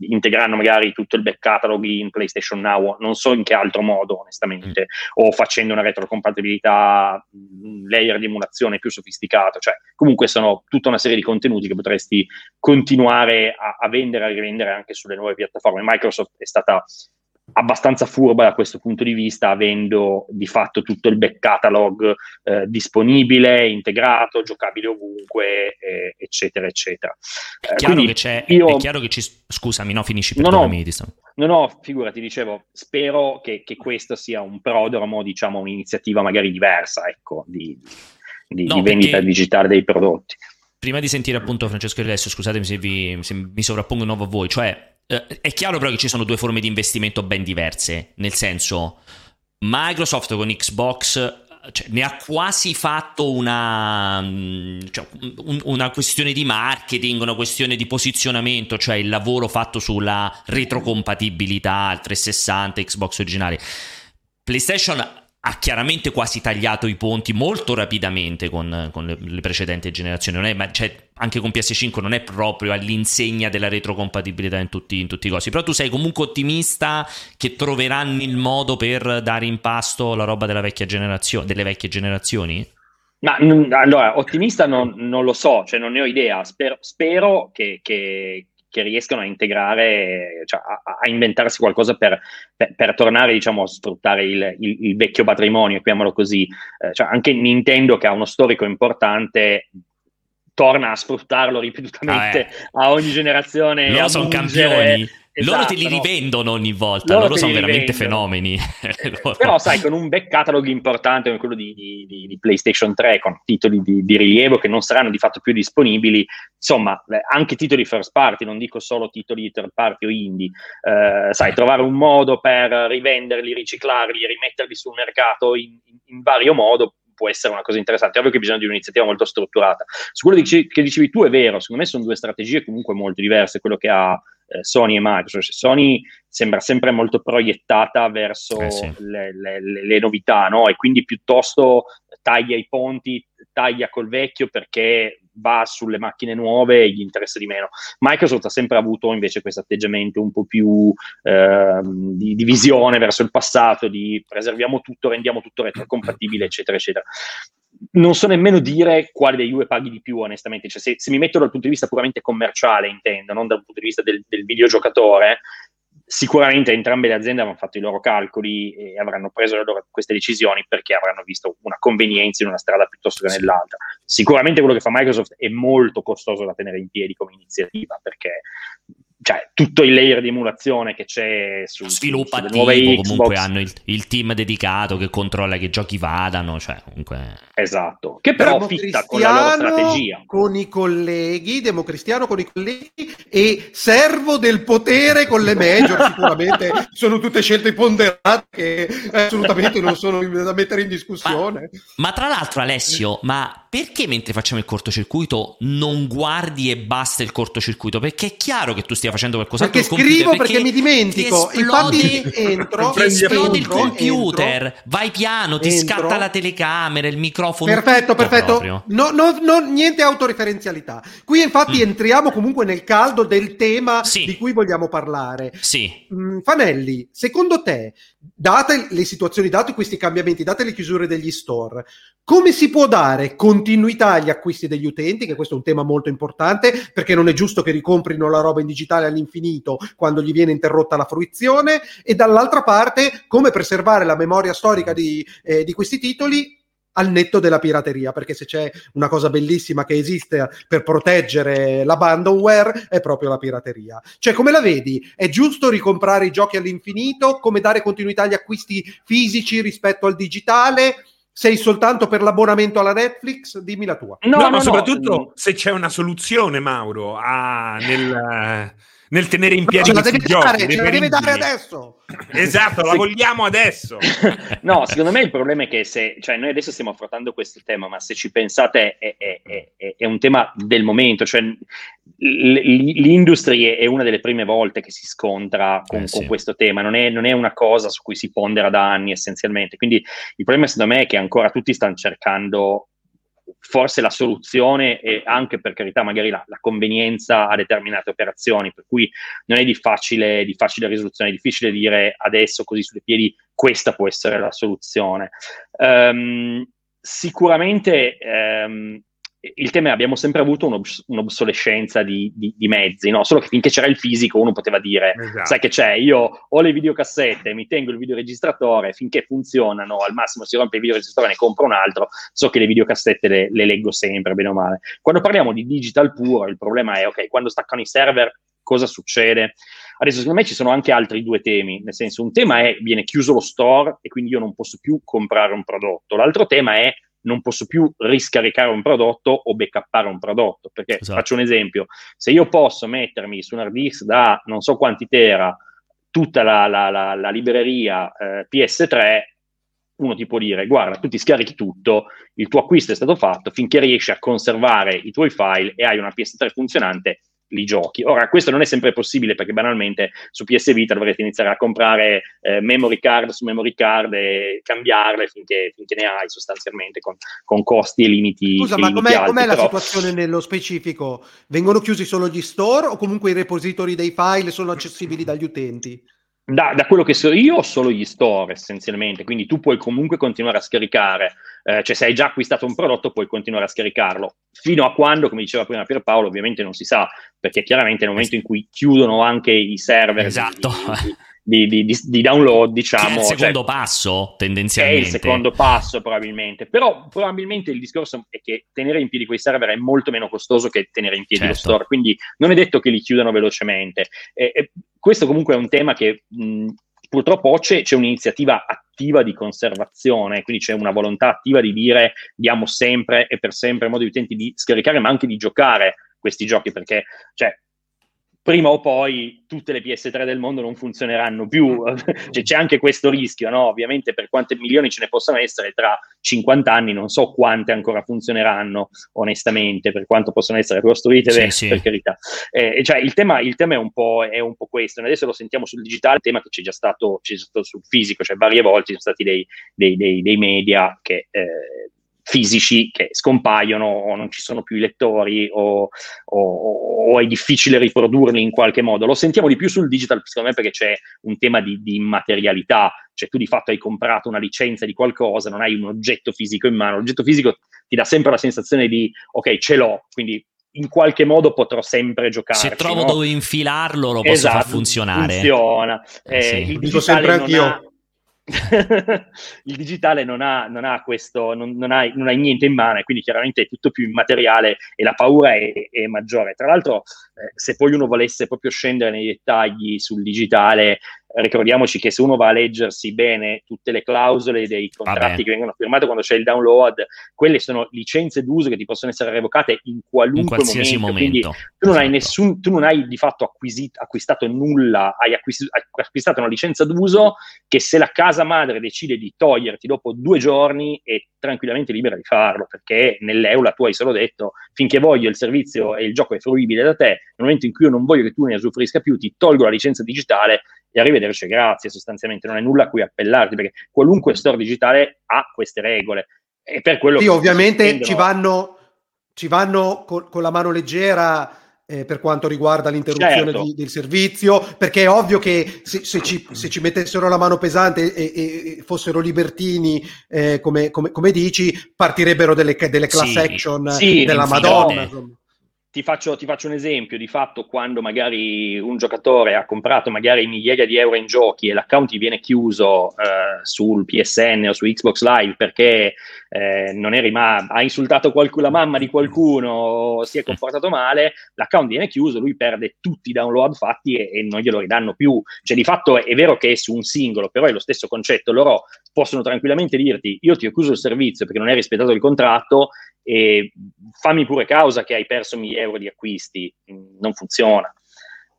Speaker 4: integrando magari tutto il back catalog in PlayStation Now, non so in che altro modo onestamente, mm. o facendo una retrocompatibilità, un layer di emulazione più sofisticato, cioè comunque sono tutta una serie di contenuti che potresti continuare a, a vendere e a rivendere anche sulle nuove piattaforme. Microsoft è stata abbastanza furba da questo punto di vista, avendo di fatto tutto il back catalog eh, disponibile, integrato, giocabile ovunque, eh, eccetera, eccetera.
Speaker 1: È chiaro, Quindi, che c'è, io... è chiaro che ci... Scusami, no, finisci, perdonami.
Speaker 4: No, no, no, figurati, dicevo, spero che, che questo sia un prodromo, diciamo, un'iniziativa magari diversa, ecco, di, di, no, di vendita perché... digitale dei prodotti.
Speaker 1: Prima di sentire appunto Francesco e Alessio, scusatemi se, vi, se mi sovrappongo di nuovo a voi, cioè eh, è chiaro però che ci sono due forme di investimento ben diverse, nel senso Microsoft con Xbox cioè, ne ha quasi fatto una, mm, cioè, un, una questione di marketing, una questione di posizionamento, cioè il lavoro fatto sulla retrocompatibilità al 360, Xbox originale. PlayStation ha chiaramente quasi tagliato i ponti molto rapidamente con, con le, le, precedenti generazioni. Non è, ma, cioè, anche con PS5 non è proprio all'insegna della retrocompatibilità in tutti, in tutti, i cosi. Però tu sei comunque ottimista che troveranno il modo per dare in pasto la roba vecchia generazio- delle vecchie generazioni?
Speaker 4: Ma allora, ottimista non, non, lo so, cioè non ne ho idea. Spero, spero che, che, che riescano a integrare, cioè a, a inventarsi qualcosa per, per, per, tornare diciamo, a sfruttare il, il, il vecchio patrimonio, chiamiamolo così. Eh, cioè anche Nintendo, che ha uno storico importante, torna a sfruttarlo ripetutamente ah, eh. a ogni generazione.
Speaker 1: Loro sono campioni. Esatto, loro te li rivendono no? ogni volta, loro, loro sono veramente fenomeni.
Speaker 4: Però sai, con un back catalog importante come quello di, di, di, di PlayStation 3, con titoli di, rilievo che non saranno di fatto più disponibili, insomma, anche titoli first party, non dico solo titoli third party o indie, eh, sai, trovare un modo per rivenderli, riciclarli, rimetterli sul mercato in, in, in vario modo può essere una cosa interessante. È ovvio che bisogna di un'iniziativa molto strutturata. Su quello che dicevi tu è vero, secondo me sono due strategie comunque molto diverse, quello che ha eh, Sony e Microsoft. Sony sembra sempre molto proiettata verso eh sì. le, le, le, novità, no? E quindi piuttosto taglia i ponti, taglia col vecchio perché va sulle macchine nuove e gli interessa di meno. Microsoft ha sempre avuto invece questo atteggiamento un po' più eh, di, di, visione verso il passato, di preserviamo tutto, rendiamo tutto retrocompatibile, eccetera, eccetera. Non so nemmeno dire quale dei due paghi di più, onestamente. Cioè, se, se, mi metto dal punto di vista puramente commerciale, intendo, non dal punto di vista del, del videogiocatore, Sicuramente entrambe le aziende avranno fatto i loro calcoli e avranno preso loro, queste decisioni perché avranno visto una convenienza in una strada piuttosto che nell'altra. Sicuramente quello che fa Microsoft è molto costoso da tenere in piedi come iniziativa perché cioè, tutto il layer di emulazione che c'è su
Speaker 1: sviluppo
Speaker 4: sulle
Speaker 1: attivo,
Speaker 4: nuove
Speaker 1: comunque
Speaker 4: Xbox.
Speaker 1: hanno il, il team dedicato che controlla che i giochi vadano, cioè comunque
Speaker 4: Esatto, che però fitta con la loro strategia.
Speaker 3: con i colleghi, democristiano con i colleghi e servo del potere con le major, sicuramente sono tutte scelte ponderate che assolutamente non sono da mettere in discussione.
Speaker 1: Ma tra l'altro, Alessio, ma perché mentre facciamo il cortocircuito non guardi e basta il cortocircuito? Perché è chiaro che tu stia facendo qualcos'altro
Speaker 3: Perché
Speaker 1: al computer,
Speaker 3: scrivo, perché mi dimentico.
Speaker 1: ti esplode,
Speaker 3: Infatti entro,
Speaker 1: esplode il
Speaker 3: entro,
Speaker 1: computer,
Speaker 3: entro,
Speaker 1: vai piano, ti scatta la telecamera, il microfono.
Speaker 3: Perfetto, perfetto. No, no, no, niente autoreferenzialità. Qui infatti
Speaker 1: Mm.
Speaker 3: entriamo comunque nel caldo del tema
Speaker 1: Sì.
Speaker 3: di cui vogliamo parlare.
Speaker 1: Sì,
Speaker 3: Mm, Fanelli, secondo te, date le situazioni, dati questi cambiamenti, date le chiusure degli store, come si può dare continuità agli acquisti degli utenti? Che questo è un tema molto importante, perché non è giusto che ricomprino la roba in digitale all'infinito quando gli viene interrotta la fruizione, e dall'altra parte, come preservare la memoria storica di, eh, di questi titoli al netto della pirateria, perché se c'è una cosa bellissima che esiste per proteggere l'abandonware è proprio la pirateria. Cioè, come la vedi? È giusto ricomprare i giochi all'infinito? Come dare continuità agli acquisti fisici rispetto al digitale? Sei soltanto per l'abbonamento alla Netflix? Dimmi la tua.
Speaker 2: No,
Speaker 4: No,
Speaker 2: ma
Speaker 4: no,
Speaker 2: soprattutto se c'è una soluzione, Mauro, a- nel, nel tenere in piedi
Speaker 3: ce la
Speaker 2: questi
Speaker 3: deve
Speaker 2: giochi.
Speaker 3: dare, ce la deve dare adesso.
Speaker 2: Esatto, la vogliamo adesso.
Speaker 4: no, secondo me il problema è che se, cioè noi adesso stiamo affrontando questo tema, ma se ci pensate è, è- è- è- un tema del momento, cioè l'industria è una delle prime volte che si scontra con,
Speaker 1: Eh, sì.
Speaker 4: con questo tema, non è, non è una cosa su cui si pondera da anni essenzialmente, quindi il problema secondo me è che ancora tutti stanno cercando forse la soluzione e anche per carità magari la, la convenienza a determinate operazioni, per cui non è di facile, di facile risoluzione, è difficile dire adesso così sulle piedi questa può essere la soluzione. Ehm, sicuramente ehm, il tema è abbiamo sempre avuto un'obs- un'obsolescenza di, di- di mezzi, no? solo che finché c'era il fisico uno poteva dire
Speaker 2: Esatto.
Speaker 4: sai che c'è, io ho le videocassette, mi tengo il videoregistratore, finché funzionano, al massimo si rompe il videoregistratore ne compro un altro, so che le videocassette le, le leggo sempre, bene o male. Quando parliamo di digital puro, il problema è, ok, quando staccano i server, cosa succede? Adesso secondo me ci sono anche altri due temi, nel senso un tema è viene chiuso lo store e quindi io non posso più comprare un prodotto, l'altro tema è non posso più riscaricare un prodotto o backuppare un prodotto, perché
Speaker 1: Esatto.
Speaker 4: faccio un esempio, se io posso mettermi su un hard disk da non so quanti tera tutta la, la- la- la libreria eh, PS3, uno ti può dire, guarda, tu ti scarichi tutto, il tuo acquisto è stato fatto, finché riesci a conservare i tuoi file e hai una PS3 funzionante, li giochi. Ora, questo non è sempre possibile perché banalmente su PS Vita dovrete iniziare a comprare eh, memory card su memory card e cambiarle finché, finché ne hai sostanzialmente con, con costi e limiti.
Speaker 3: Scusa, ma
Speaker 4: limiti
Speaker 3: com'è,
Speaker 4: alti,
Speaker 3: com'è la
Speaker 4: però-
Speaker 3: situazione nello specifico? Vengono chiusi solo gli store o comunque i repository dei file sono accessibili dagli utenti?
Speaker 4: Da, da quello che so io ho solo gli store essenzialmente, quindi tu puoi comunque continuare a scaricare, eh, cioè se hai già acquistato un prodotto puoi continuare a scaricarlo, fino a quando, come diceva prima Pierpaolo, ovviamente non si sa, perché chiaramente nel momento in cui chiudono anche i server
Speaker 1: Esatto.
Speaker 4: di, di- di- di download,
Speaker 1: Che è
Speaker 4: diciamo...
Speaker 1: il
Speaker 4: cioè,
Speaker 1: secondo passo,
Speaker 4: è
Speaker 1: tendenzialmente.
Speaker 4: il secondo passo probabilmente, però probabilmente il discorso è che tenere in piedi quei server è molto meno costoso che tenere in piedi lo
Speaker 1: Certo.
Speaker 4: store, quindi non è detto che li chiudano velocemente. E- e questo comunque è un tema che mh, purtroppo c'è, c'è un'iniziativa attiva di conservazione, quindi c'è una volontà attiva di dire diamo sempre e per sempre modo agli utenti di scaricare ma anche di giocare questi giochi perché cioè, prima o poi tutte le PS3 del mondo non funzioneranno più. Cioè, c'è anche questo rischio, no? Ovviamente per quante milioni ce ne possano essere tra 50 anni, non so quante ancora funzioneranno, onestamente, per quanto possono essere costruite,
Speaker 1: Sì,
Speaker 4: beh,
Speaker 1: sì.
Speaker 4: per carità. Eh, cioè, il tema, il tema è, un po', è un po' questo. Adesso lo sentiamo sul digitale, il tema che c'è già stato, c'è stato sul fisico, cioè varie volte ci sono stati dei, dei- dei- dei media che... eh, fisici che scompaiono o non ci sono più i lettori o, o- o è difficile riprodurli in qualche modo. Lo sentiamo di più sul digital, secondo me, perché c'è un tema di, di immaterialità, cioè tu di fatto hai comprato una licenza di qualcosa, non hai un oggetto fisico in mano, l'oggetto fisico ti dà sempre la sensazione di ok, ce l'ho, quindi in qualche modo potrò sempre giocare.
Speaker 1: Se trovo
Speaker 4: no?
Speaker 1: dove infilarlo, lo posso
Speaker 4: Esatto,
Speaker 1: far funzionare.
Speaker 4: Funziona.
Speaker 1: Eh,
Speaker 4: Eh,
Speaker 1: sì.
Speaker 4: il
Speaker 3: Dico
Speaker 4: digitale
Speaker 3: sempre
Speaker 4: non
Speaker 3: anch'io.
Speaker 4: ha- il digitale non ha, non ha questo, non, non hai, non hai niente in mano e quindi chiaramente è tutto più immateriale e la paura è, è maggiore. Tra l'altro, eh, se poi uno volesse proprio scendere nei dettagli sul digitale, ricordiamoci che se uno va a leggersi bene tutte le clausole dei contratti
Speaker 1: Vabbè.
Speaker 4: che vengono firmati quando c'è il download, quelle sono licenze d'uso che ti possono essere revocate in qualunque
Speaker 1: In qualsiasi
Speaker 4: momento.
Speaker 1: momento.
Speaker 4: Quindi tu non hai
Speaker 1: Esatto.
Speaker 4: nessun, tu non hai di fatto acquisit- acquistato nulla, hai acquis- hai acquistato una licenza d'uso che se la casa madre decide di toglierti dopo due giorni è tranquillamente libera di farlo, perché nell'EULA tu hai solo detto finché voglio il servizio e il gioco è fruibile da te, nel momento in cui io non voglio che tu ne usufruisca più, ti tolgo la licenza digitale e arrivederci, grazie, sostanzialmente non hai nulla a cui appellarti, perché qualunque store digitale ha queste regole. E per quello
Speaker 3: Sì,
Speaker 4: che
Speaker 3: ovviamente
Speaker 4: si
Speaker 3: ci
Speaker 4: prendono-
Speaker 3: vanno, ci vanno col- con la mano leggera eh, per quanto riguarda l'interruzione
Speaker 4: Certo.
Speaker 3: di- del servizio, perché è ovvio che se, se ci, se ci mettessero la mano pesante e, e- e fossero libertini, eh, come, come- come dici, partirebbero delle, delle class
Speaker 1: Sì,
Speaker 3: action
Speaker 4: sì,
Speaker 3: della. Madonna. insomma.
Speaker 4: Ti faccio, ti faccio un esempio, di fatto quando magari un giocatore ha comprato magari migliaia di euro in giochi e l'account gli viene chiuso eh, sul PSN o su Xbox Live perché eh, non è rima- ha insultato qualcuno, la mamma di qualcuno si è comportato male, l'account viene chiuso, lui perde tutti i download fatti e, e non glielo ridanno più. Cioè di fatto è vero che è su un singolo, però è lo stesso concetto, loro possono tranquillamente dirti io ti ho chiuso il servizio perché non hai rispettato il contratto e fammi pure causa che hai perso 1000 euro di acquisti, non funziona.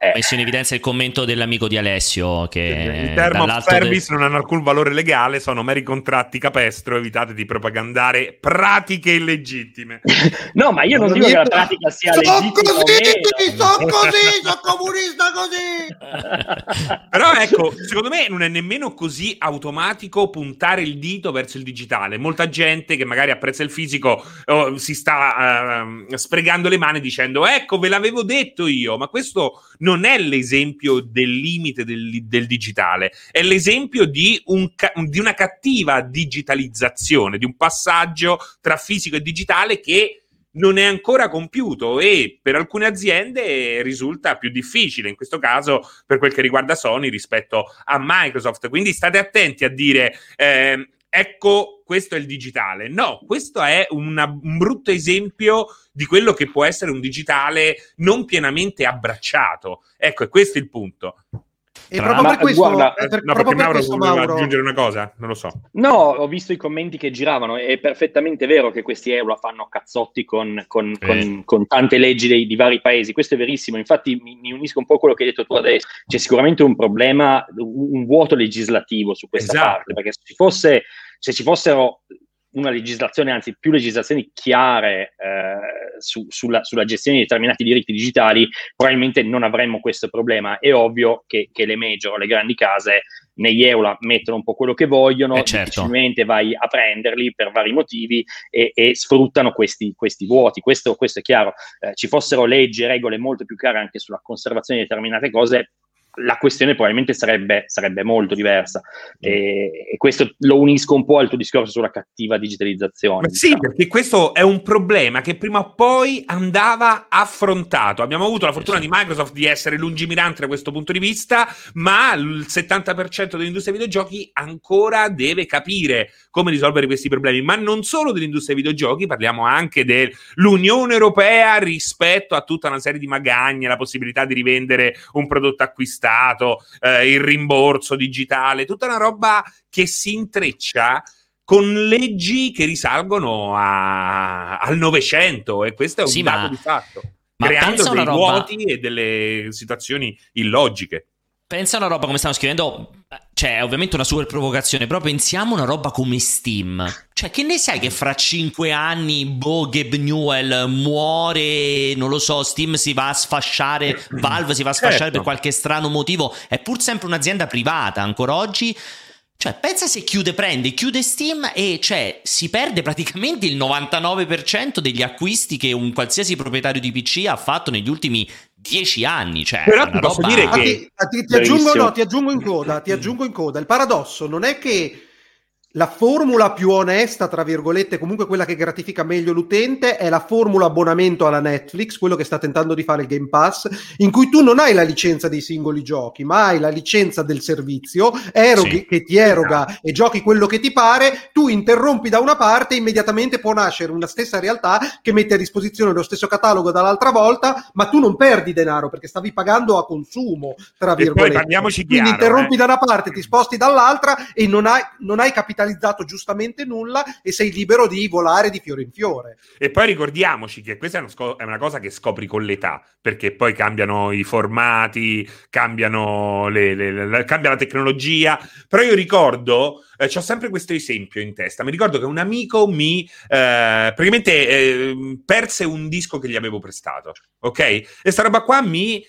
Speaker 4: Eh,
Speaker 1: messo in evidenza il commento dell'amico di Alessio che
Speaker 2: In term of
Speaker 1: dall'alto del-
Speaker 2: service non hanno alcun valore legale, sono meri contratti capestro, evitate di propagandare pratiche illegittime.
Speaker 4: no, ma io non dico che la pratica sia
Speaker 3: Sono
Speaker 4: legittima
Speaker 3: così, sono così, sono comunista così.
Speaker 2: Però ecco, secondo me non è nemmeno così automatico puntare il dito verso il digitale. Molta gente che magari apprezza il fisico oh, si sta ehm, sprecando le mani dicendo ecco ve l'avevo detto io, ma questo non è l'esempio del limite del, del digitale, è l'esempio di, un di una cattiva digitalizzazione, di un passaggio tra fisico e digitale che non è ancora compiuto e per alcune aziende risulta più difficile, in questo caso per quel che riguarda Sony rispetto a Microsoft. Quindi state attenti a dire ehm, ecco questo è il digitale. No, questo è una- un brutto esempio di quello che può essere un digitale non pienamente abbracciato. Ecco, questo è il punto.
Speaker 3: E
Speaker 1: Tra
Speaker 3: proprio per questo,
Speaker 4: guarda,
Speaker 3: eh, per-
Speaker 2: no,
Speaker 3: proprio per
Speaker 2: Mauro
Speaker 3: questo, Mauro,
Speaker 2: aggiungere una cosa, non lo so.
Speaker 4: No, ho visto i commenti che giravano, è perfettamente vero che questi euro fanno cazzotti con, con-
Speaker 1: Sì.
Speaker 4: con- con tante leggi dei, di vari paesi, questo è verissimo, infatti mi, mi unisco un po' a quello che hai detto tu adesso, c'è sicuramente un problema, un, un vuoto legislativo su questa
Speaker 2: Esatto.
Speaker 4: parte, perché se ci, fosse, se ci fossero una legislazione, anzi più legislazioni chiare eh, su- sulla, sulla gestione di determinati diritti digitali, probabilmente non avremmo questo problema. È ovvio che, che le major, le grandi case, negli EULA mettono un po' quello che vogliono,
Speaker 1: Eh, certo.
Speaker 4: difficilmente vai a prenderli per vari motivi e, e sfruttano questi, questi vuoti. Questo, questo è chiaro. Eh, ci fossero leggi e regole molto più chiare anche sulla conservazione di determinate cose, la questione probabilmente sarebbe, sarebbe molto diversa. E, e questo lo unisco un po' al tuo discorso sulla cattiva digitalizzazione.
Speaker 2: Ma sì,
Speaker 4: diciamo.
Speaker 2: perché questo è un problema che prima o poi andava affrontato. Abbiamo avuto la fortuna di Microsoft di essere lungimirante da questo punto di vista, ma il 70% dell'industria dei videogiochi ancora deve capire come risolvere questi problemi. Ma non solo dell'industria dei videogiochi, parliamo anche dell'Unione Europea rispetto a tutta una serie di magagne, la possibilità di rivendere un prodotto acquistato, eh, il rimborso digitale, tutta una roba che si intreccia con leggi che risalgono a- al Novecento e questo è un
Speaker 1: Sì,
Speaker 2: dato
Speaker 1: ma-
Speaker 2: di fatto,
Speaker 1: ma
Speaker 2: creando dei
Speaker 1: roba-
Speaker 2: vuoti e delle situazioni illogiche.
Speaker 1: Pensa a una roba come stanno scrivendo, cioè è ovviamente una super provocazione, però pensiamo a una roba come Steam. Cioè, che ne sai che fra cinque anni, boh, Gabe Newell muore, non lo so, Steam si va a sfasciare, Valve si va a sfasciare
Speaker 2: Certo.
Speaker 1: per qualche strano motivo, è pur sempre un'azienda privata ancora oggi. Cioè, pensa se chiude, prende, chiude Steam e cioè si perde praticamente il 99% degli acquisti che un qualsiasi proprietario di PC ha fatto negli ultimi dieci anni. Cioè,
Speaker 2: Però ti posso
Speaker 1: roba-
Speaker 2: dire che-
Speaker 3: ti, ti- ti aggiungo, no, ti aggiungo in coda, ti aggiungo in coda. Il paradosso non è che la formula più onesta, tra virgolette, comunque quella che gratifica meglio l'utente, è la formula abbonamento alla Netflix, quello che sta tentando di fare il Game Pass, in cui tu non hai la licenza dei singoli giochi, ma hai la licenza del servizio, eroghi, sì. che ti eroga esatto. e giochi quello che ti pare, tu interrompi da una parte e immediatamente può nascere una stessa realtà che mette a disposizione lo stesso catalogo dall'altra volta, ma tu non perdi denaro perché stavi pagando a consumo, tra virgolette.
Speaker 2: Quindi
Speaker 3: chiaro, interrompi eh. da una parte, ti sposti dall'altra e non hai, non hai capitalizzato capitalizzato giustamente nulla e sei libero di volare di fiore in fiore.
Speaker 2: E poi ricordiamoci che questa è una, sco- è una cosa che scopri con l'età, perché poi cambiano i formati, cambiano le, le, le, cambia la tecnologia, però io ricordo eh, ho sempre questo esempio in testa. Mi ricordo che un amico mi eh, praticamente eh, perse un disco che gli avevo prestato, ok? E sta roba qua mi,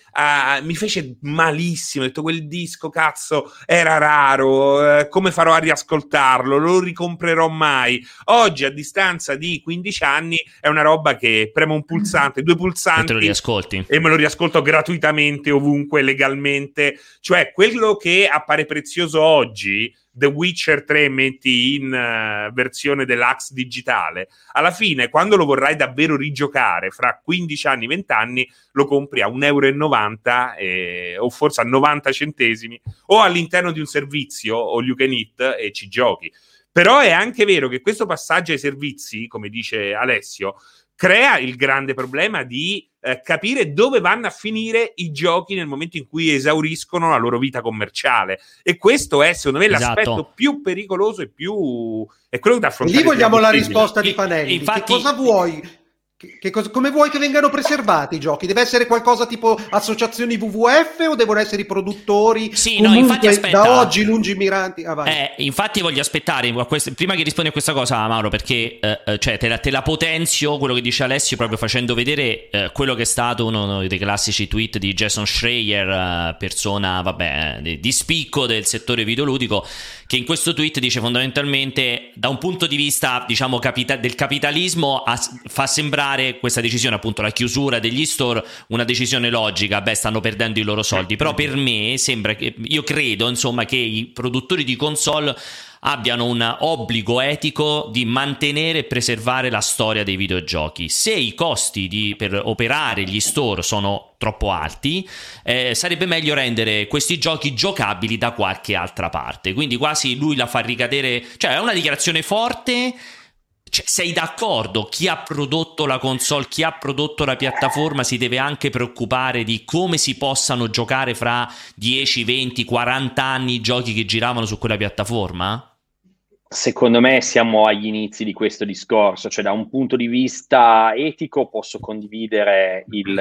Speaker 2: mi fece malissimo. Ho detto quel disco, cazzo, era raro. Eh, come farò a riascoltarlo? Lo ricomprerò mai. Oggi, a distanza di 15 anni, è una roba che premo un pulsante, due pulsanti. E
Speaker 1: te lo riascolti.
Speaker 2: E me lo riascolto gratuitamente, ovunque, legalmente. Cioè, quello che appare prezioso oggi The Witcher 3 metti in uh, versione deluxe digitale, alla fine quando lo vorrai davvero rigiocare fra 15 anni, 20 anni, lo compri a 1,90 euro eh, o forse a 90 centesimi o all'interno di un servizio o you can eat e ci giochi. Però è anche vero che questo passaggio ai servizi, come dice Alessio, crea il grande problema di eh, capire dove vanno a finire i giochi nel momento in cui esauriscono la loro vita commerciale. E questo è, secondo me, esatto. l'aspetto più pericoloso e più... è quello da affrontare.
Speaker 3: E lì vogliamo la risposta di Panelli. Infatti, che cosa vuoi? Che cosa, come vuoi che vengano preservati i giochi? Deve essere qualcosa tipo associazioni WWF o devono essere i produttori
Speaker 1: sì, no, infatti, aspetta.
Speaker 3: da oggi lungimiranti?
Speaker 1: Ah, eh, infatti voglio aspettare queste, prima che rispondi a questa cosa Mauro perché eh, eh, cioè, te, la, te, la, potenzio quello che dice Alessio proprio facendo vedere eh, quello che è stato uno dei classici tweet di Jason Schreier eh, persona vabbè, di, di spicco del settore videoludico che in questo tweet dice fondamentalmente da un punto di vista diciamo capita- del capitalismo as- fa sembrare questa decisione appunto la chiusura degli store una decisione logica beh stanno perdendo i loro soldi però per me sembra che io credo insomma che i produttori di console abbiano un obbligo etico di mantenere e preservare la storia dei videogiochi. Se i costi di, per operare gli store sono troppo alti, eh, sarebbe meglio rendere questi giochi giocabili da qualche altra parte. Quindi quasi lui la fa ricadere, cioè è una dichiarazione forte. Cioè, sei d'accordo? Chi ha prodotto la console, chi ha prodotto la piattaforma si deve anche preoccupare di come si possano giocare fra 10, 20, 40 anni i giochi che giravano su quella piattaforma?
Speaker 4: Secondo me siamo agli inizi di questo discorso, cioè da un punto di vista etico posso condividere il,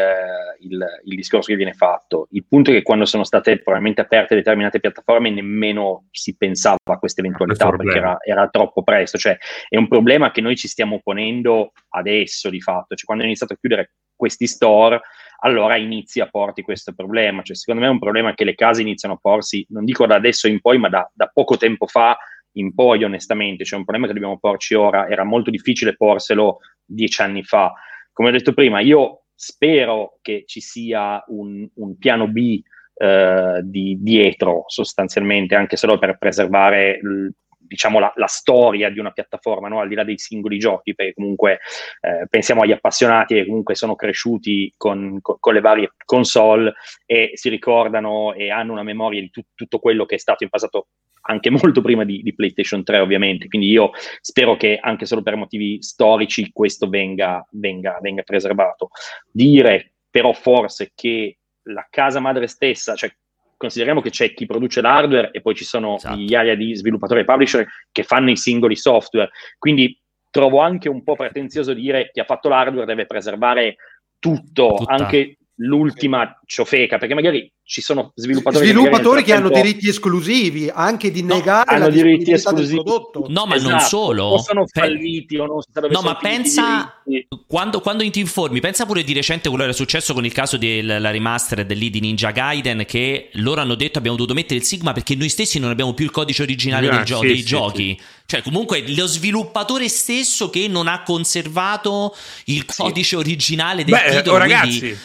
Speaker 4: il, il, discorso che viene fatto. Il punto è che quando sono state probabilmente aperte determinate piattaforme nemmeno si pensava a questa eventualità perché era, era, troppo presto, cioè è un problema che noi ci stiamo ponendo adesso di fatto, cioè quando è iniziato a chiudere questi store allora inizi a porti questo problema, cioè secondo me è un problema che le case iniziano a porsi, non dico da adesso in poi, ma da, da poco tempo fa in poi, onestamente, c'è un problema che dobbiamo porci ora, era molto difficile porselo dieci anni fa. Come ho detto prima, io spero che ci sia un, un piano B eh, di, dietro, sostanzialmente, anche solo per preservare l, diciamo, la, la, storia di una piattaforma, no? al di là dei singoli giochi, perché comunque eh, pensiamo agli appassionati che comunque sono cresciuti con, con, con, le varie console e si ricordano e hanno una memoria di tu, tutto quello che è stato in passato anche molto prima di, di, PlayStation 3 ovviamente, quindi io spero che anche solo per motivi storici questo venga, venga, venga preservato. Dire però forse che la casa madre stessa, cioè consideriamo che c'è chi produce l'hardware e poi ci sono esatto. migliaia di sviluppatori e publisher che fanno i singoli software, quindi trovo anche un po' pretenzioso dire chi ha fatto l'hardware deve preservare tutto, Tutta. anche l'ultima ciofeca, perché magari ci sono sviluppatori,
Speaker 3: sviluppatori che, che hanno diritti esclusivi anche di negare
Speaker 4: no, hanno diritti esclusivi.
Speaker 1: no ma esatto. non solo.
Speaker 4: O sono falliti o non
Speaker 1: no ma pensa quando, quando, ti informi pensa pure di recente quello che era successo con il caso della remaster dell'I di Ninja Gaiden che loro hanno detto abbiamo dovuto mettere il Sigma perché noi stessi non abbiamo più il codice originale ah, gio- sì, dei sì, giochi. Sì. cioè comunque lo sviluppatore stesso che non ha conservato il codice originale del
Speaker 2: Beh,
Speaker 1: titolo
Speaker 2: oh, ragazzi quindi,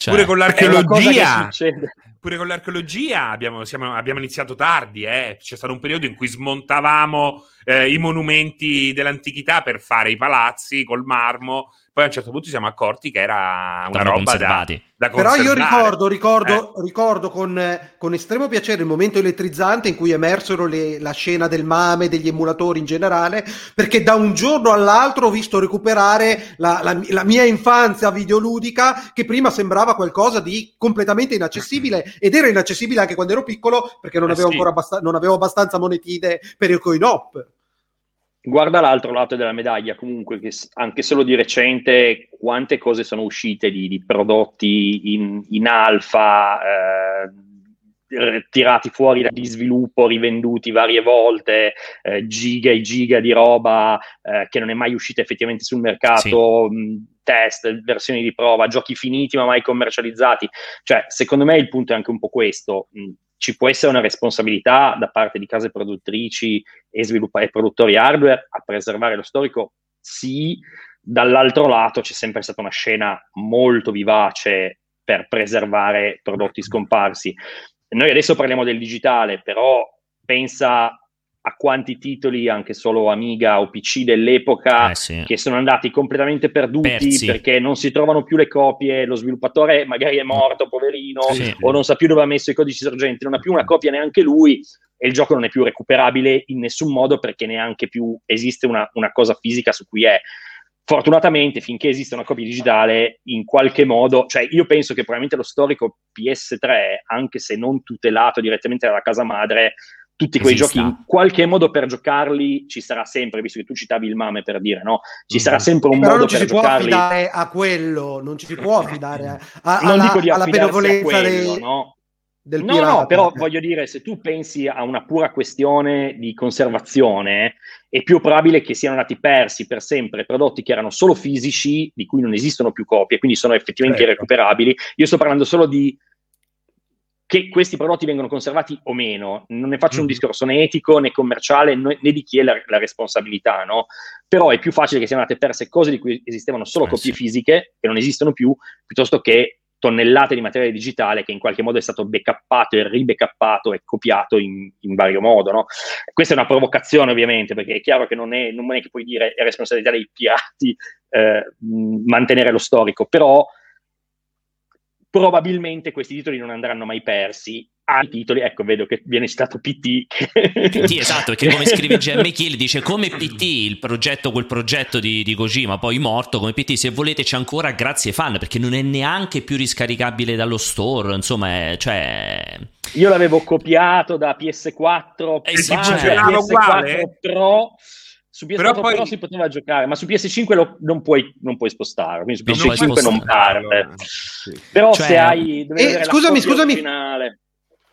Speaker 2: cioè, Pure con l'archeologia. pure con l'archeologia abbiamo, siamo, abbiamo iniziato tardi, eh. c'è stato un periodo in cui smontavamo eh, i monumenti dell'antichità per fare i palazzi col marmo poi a un certo punto ci siamo accorti che era una
Speaker 1: Stavano
Speaker 2: roba da, da
Speaker 3: Però io ricordo, ricordo,
Speaker 2: Eh.
Speaker 3: ricordo con, con estremo piacere il momento elettrizzante in cui emersero le- la scena del mame, degli emulatori in generale, perché da un giorno all'altro ho visto recuperare la, la- la mia infanzia videoludica che prima sembrava qualcosa di completamente inaccessibile ed era inaccessibile anche quando ero piccolo perché non
Speaker 2: Eh
Speaker 3: avevo
Speaker 2: sì.
Speaker 3: ancora abbast- non avevo abbastanza monetine per il coin op.
Speaker 4: Guarda l'altro lato della medaglia, comunque, che anche solo di recente, quante cose sono uscite di, di prodotti in, in alfa, eh, tirati fuori di sviluppo, rivenduti varie volte, eh, giga e giga di roba eh, che non è mai uscita effettivamente sul mercato, mh, test, versioni di prova, giochi finiti ma mai commercializzati. Cioè, secondo me il punto è anche un po' questo. mh, Ci può essere una responsabilità da parte di case produttrici e, sviluppa- e produttori hardware a preservare lo storico? Sì, dall'altro lato c'è sempre stata una scena molto vivace per preservare prodotti scomparsi. Noi adesso parliamo del digitale, però pensa a quanti titoli, anche solo Amiga o PC dell'epoca,
Speaker 1: Eh, sì.
Speaker 4: che sono andati completamente perduti
Speaker 1: Persi.
Speaker 4: perché non si trovano più le copie, lo sviluppatore magari è morto, poverino,
Speaker 1: Sì.
Speaker 4: o non sa più dove ha messo i codici sorgenti, non ha più una copia neanche lui e il gioco non è più recuperabile in nessun modo perché neanche più esiste una, una cosa fisica su cui è. Fortunatamente, finché esiste una copia digitale, in qualche modo, cioè io penso che probabilmente lo storico PS3, anche se non tutelato direttamente dalla casa madre, tutti quei
Speaker 1: Esista.
Speaker 4: giochi in qualche modo per giocarli ci sarà sempre, visto che tu citavi il mame per dire, no? Ci sarà sempre un
Speaker 3: Però
Speaker 4: modo
Speaker 3: non ci
Speaker 4: per
Speaker 3: si può
Speaker 4: giocarli.
Speaker 3: affidare a quello, non ci si può affidare a- a-
Speaker 4: non
Speaker 3: alla,
Speaker 4: dico di
Speaker 3: alla
Speaker 4: affidarsi a
Speaker 3: benevolenza
Speaker 4: quello,
Speaker 3: dei-
Speaker 4: no?
Speaker 3: del
Speaker 4: No,
Speaker 3: pirata.
Speaker 4: no, però voglio dire, se tu pensi a una pura questione di conservazione, è più probabile che siano andati persi per sempre prodotti che erano solo fisici, di cui non esistono più copie, quindi sono effettivamente
Speaker 2: Certo.
Speaker 4: irrecuperabili. Io sto parlando solo di che questi prodotti vengono conservati o meno. Non ne faccio un
Speaker 2: Mhm.
Speaker 4: discorso né etico né commerciale né, né di chi è la, la responsabilità, no? Però è più facile che siano andate perse cose di cui esistevano solo
Speaker 1: Eh,
Speaker 4: copie
Speaker 1: sì.
Speaker 4: fisiche che non esistono più, piuttosto che tonnellate di materiale digitale che in qualche modo è stato backuppato e ribackupato e copiato in, in vario modo. No? Questa è una provocazione ovviamente perché è chiaro che non è, non è che puoi dire è responsabilità dei pirati eh, mantenere lo storico, però probabilmente questi titoli non andranno mai persi. Ah, i titoli, ecco, vedo che viene citato PT.
Speaker 1: PT, esatto, perché come scrive GM Kill dice come PT, il progetto, quel progetto di, di Kojima, poi morto, come PT, se volete c'è ancora grazie fan, perché non è neanche più riscaricabile dallo store, insomma, è, cioè...
Speaker 4: Io l'avevo copiato da PS4,
Speaker 1: Eh sì,
Speaker 4: ma
Speaker 1: funzionava
Speaker 4: PS4
Speaker 2: uguale?
Speaker 4: Pro. Su PS4
Speaker 2: Però poi-
Speaker 4: si poteva giocare, ma su PS5 lo- non, puoi, non puoi spostare. Quindi su
Speaker 1: Non puoi
Speaker 4: PS5 non
Speaker 1: spostare.
Speaker 4: parte. Però
Speaker 1: Cioè-
Speaker 4: se hai.
Speaker 3: Eh, scusami, scusami.
Speaker 4: originale.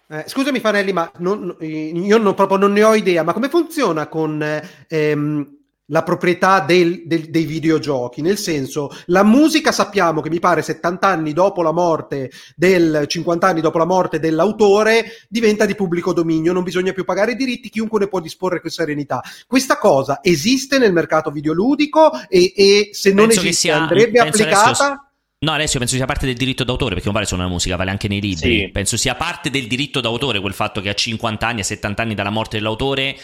Speaker 3: Eh, scusami Fanelli, ma non- io non, proprio non ne ho idea, ma come funziona con eh, ehm, la proprietà del- del- dei videogiochi? Nel senso, la musica sappiamo che mi pare 70 anni dopo la morte del 50 anni dopo la morte dell'autore diventa di pubblico dominio, non bisogna più pagare i diritti, chiunque ne può disporre con serenità. Questa cosa esiste nel mercato videoludico e, e se non
Speaker 1: Penso che
Speaker 3: esiste
Speaker 1: sia-
Speaker 3: andrebbe applicata?
Speaker 1: adesso- No, Alessio, penso sia parte del diritto d'autore, perché non vale solo la musica, vale anche nei libri.
Speaker 4: Sì.
Speaker 1: Penso sia parte del diritto d'autore quel fatto che a 50 anni, a 70 anni dalla morte dell'autore,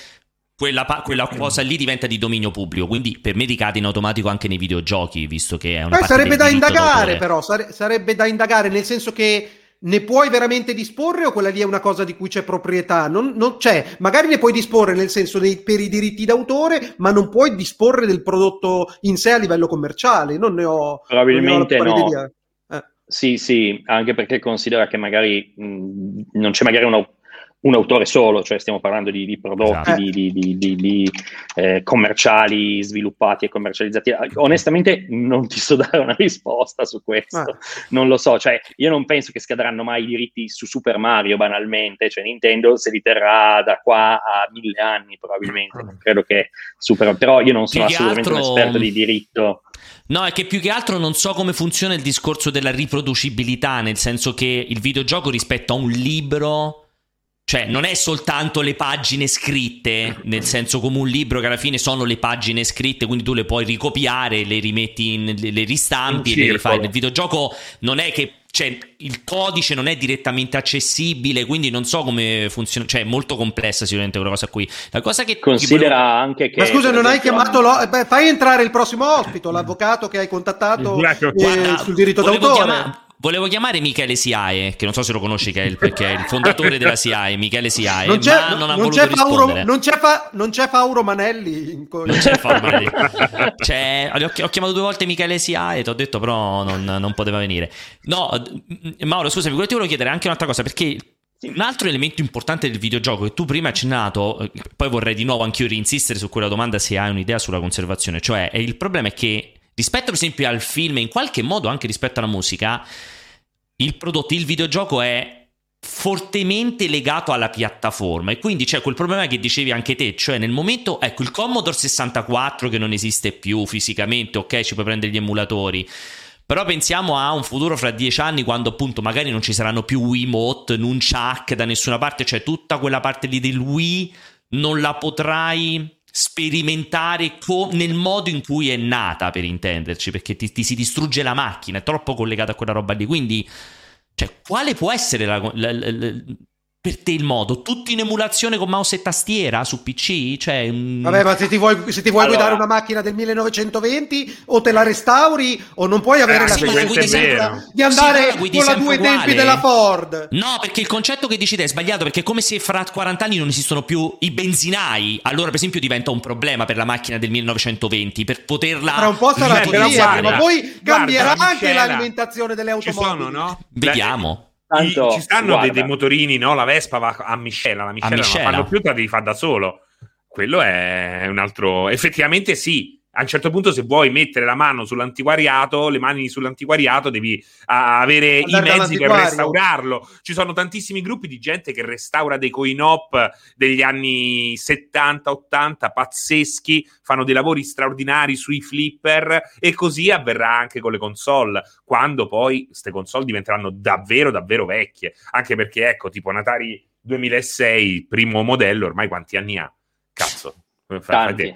Speaker 1: quella, pa- quella cosa lì diventa di dominio pubblico. Quindi per me ricade in automatico anche nei videogiochi, visto che è una
Speaker 3: Poi
Speaker 1: parte
Speaker 3: sarebbe da indagare,
Speaker 1: d'autore.
Speaker 3: però, sare- sarebbe da indagare nel senso che ne puoi veramente disporre o quella lì è una cosa di cui c'è proprietà? Non, non c'è, magari ne puoi disporre nel senso dei, per i diritti d'autore, ma non puoi disporre del prodotto in sé a livello commerciale. Non ne ho
Speaker 4: Probabilmente
Speaker 3: ne ho
Speaker 4: no.
Speaker 3: Eh.
Speaker 4: Sì, sì, anche perché considera che magari mh, non c'è magari un, au- un autore solo, cioè stiamo parlando di, di prodotti
Speaker 1: Esatto.
Speaker 4: di, di- di- di- di, eh, commerciali sviluppati e commercializzati. Eh, Onestamente non ti so dare una risposta su questo,
Speaker 3: Ah.
Speaker 4: non lo so, cioè io non penso che scadranno mai i diritti su Super Mario banalmente, cioè Nintendo se li terrà da qua a mille anni probabilmente, non credo che Super, però io non sono assolutamente un
Speaker 1: altro-
Speaker 4: esperto di diritto.
Speaker 1: No, è che più che altro non so come funziona il discorso della riproducibilità, nel senso che il videogioco rispetto a un libro. Cioè, non è soltanto le pagine scritte, nel senso come un libro che alla fine sono le pagine scritte, quindi tu le puoi ricopiare, le rimetti in, le, le ristampi,
Speaker 2: In
Speaker 1: le rifai. Nel videogioco non è che cioè, il codice non è direttamente accessibile, quindi non so come funziona, cioè è molto complessa sicuramente quella cosa qui. La cosa che
Speaker 4: considera volevo... anche che
Speaker 3: Ma scusa, non hai chiamato lo... Beh, fai entrare il prossimo ospite, l'avvocato che hai contattato eh, Guarda, sul diritto d'autore. Chiamare...
Speaker 1: Volevo chiamare Michele Siae, che non so se lo conosci, che è il, perché è il fondatore della SIAE, Michele Siae,
Speaker 3: non c'è,
Speaker 1: ma non ha
Speaker 3: non
Speaker 1: voluto c'è Fauro,
Speaker 3: non, c'è fa, non c'è Fauro Manelli.
Speaker 1: Non c'è Fauro Manelli. Cioè, ho, ho, chiamato due volte Michele Siae, ti ho detto però non, non, poteva venire. No, Mauro, scusami, ti volevo chiedere anche un'altra cosa, perché un altro elemento importante del videogioco che tu prima hai accennato, poi vorrei di nuovo anch'io reinsistere su quella domanda se hai un'idea sulla conservazione, cioè il problema è che rispetto per esempio al film in qualche modo anche rispetto alla musica, il prodotto, il videogioco è fortemente legato alla piattaforma. E quindi c'è quel problema che dicevi anche te, cioè nel momento, ecco il Commodore 64 che non esiste più fisicamente, ok, ci puoi prendere gli emulatori, però pensiamo a un futuro fra dieci anni quando appunto magari non ci saranno più Wiimote, Nunchuck da nessuna parte, cioè tutta quella parte lì del Wii non la potrai sperimentare co- nel modo in cui è nata, per intenderci, perché ti, ti, si distrugge la macchina, è troppo collegata a quella roba lì. Quindi, cioè, quale può essere la, la, la, per te il modo? Tutti in emulazione con mouse e tastiera su PC? Cioè,
Speaker 3: um... Vabbè, ma se ti vuoi, se ti vuoi allora... guidare una macchina del 1920 o te la restauri o non puoi avere eh, la sensazione di andare sì, con la due uguale. tempi della Ford.
Speaker 1: No, perché il concetto che dici te è sbagliato, perché è come se fra 40 anni non esistono più i benzinai. Allora, per esempio, diventa un problema per la macchina del 1920 per poterla
Speaker 3: Tra un po' sarà così, ma poi cambierà guarda, anche l'alimentazione delle automobili. Ci sono, no?
Speaker 1: Vediamo.
Speaker 2: Tanto, ci stanno dei, dei, motorini, no? La Vespa va a miscela, la miscela, a miscela. non fanno più, te la devi fare da solo. Quello è un altro... Effettivamente sì, a un certo punto se vuoi mettere la mano sull'antiquariato, le mani sull'antiquariato, devi avere Andare i mezzi per restaurarlo. Ci sono tantissimi gruppi di gente che restaura dei coin-op degli anni 70-80 pazzeschi, fanno dei lavori straordinari sui flipper e così avverrà anche con le console, quando poi queste console diventeranno davvero davvero vecchie, anche perché ecco, tipo Natari 2006, primo modello, ormai quanti anni ha? Cazzo,
Speaker 4: Tanti.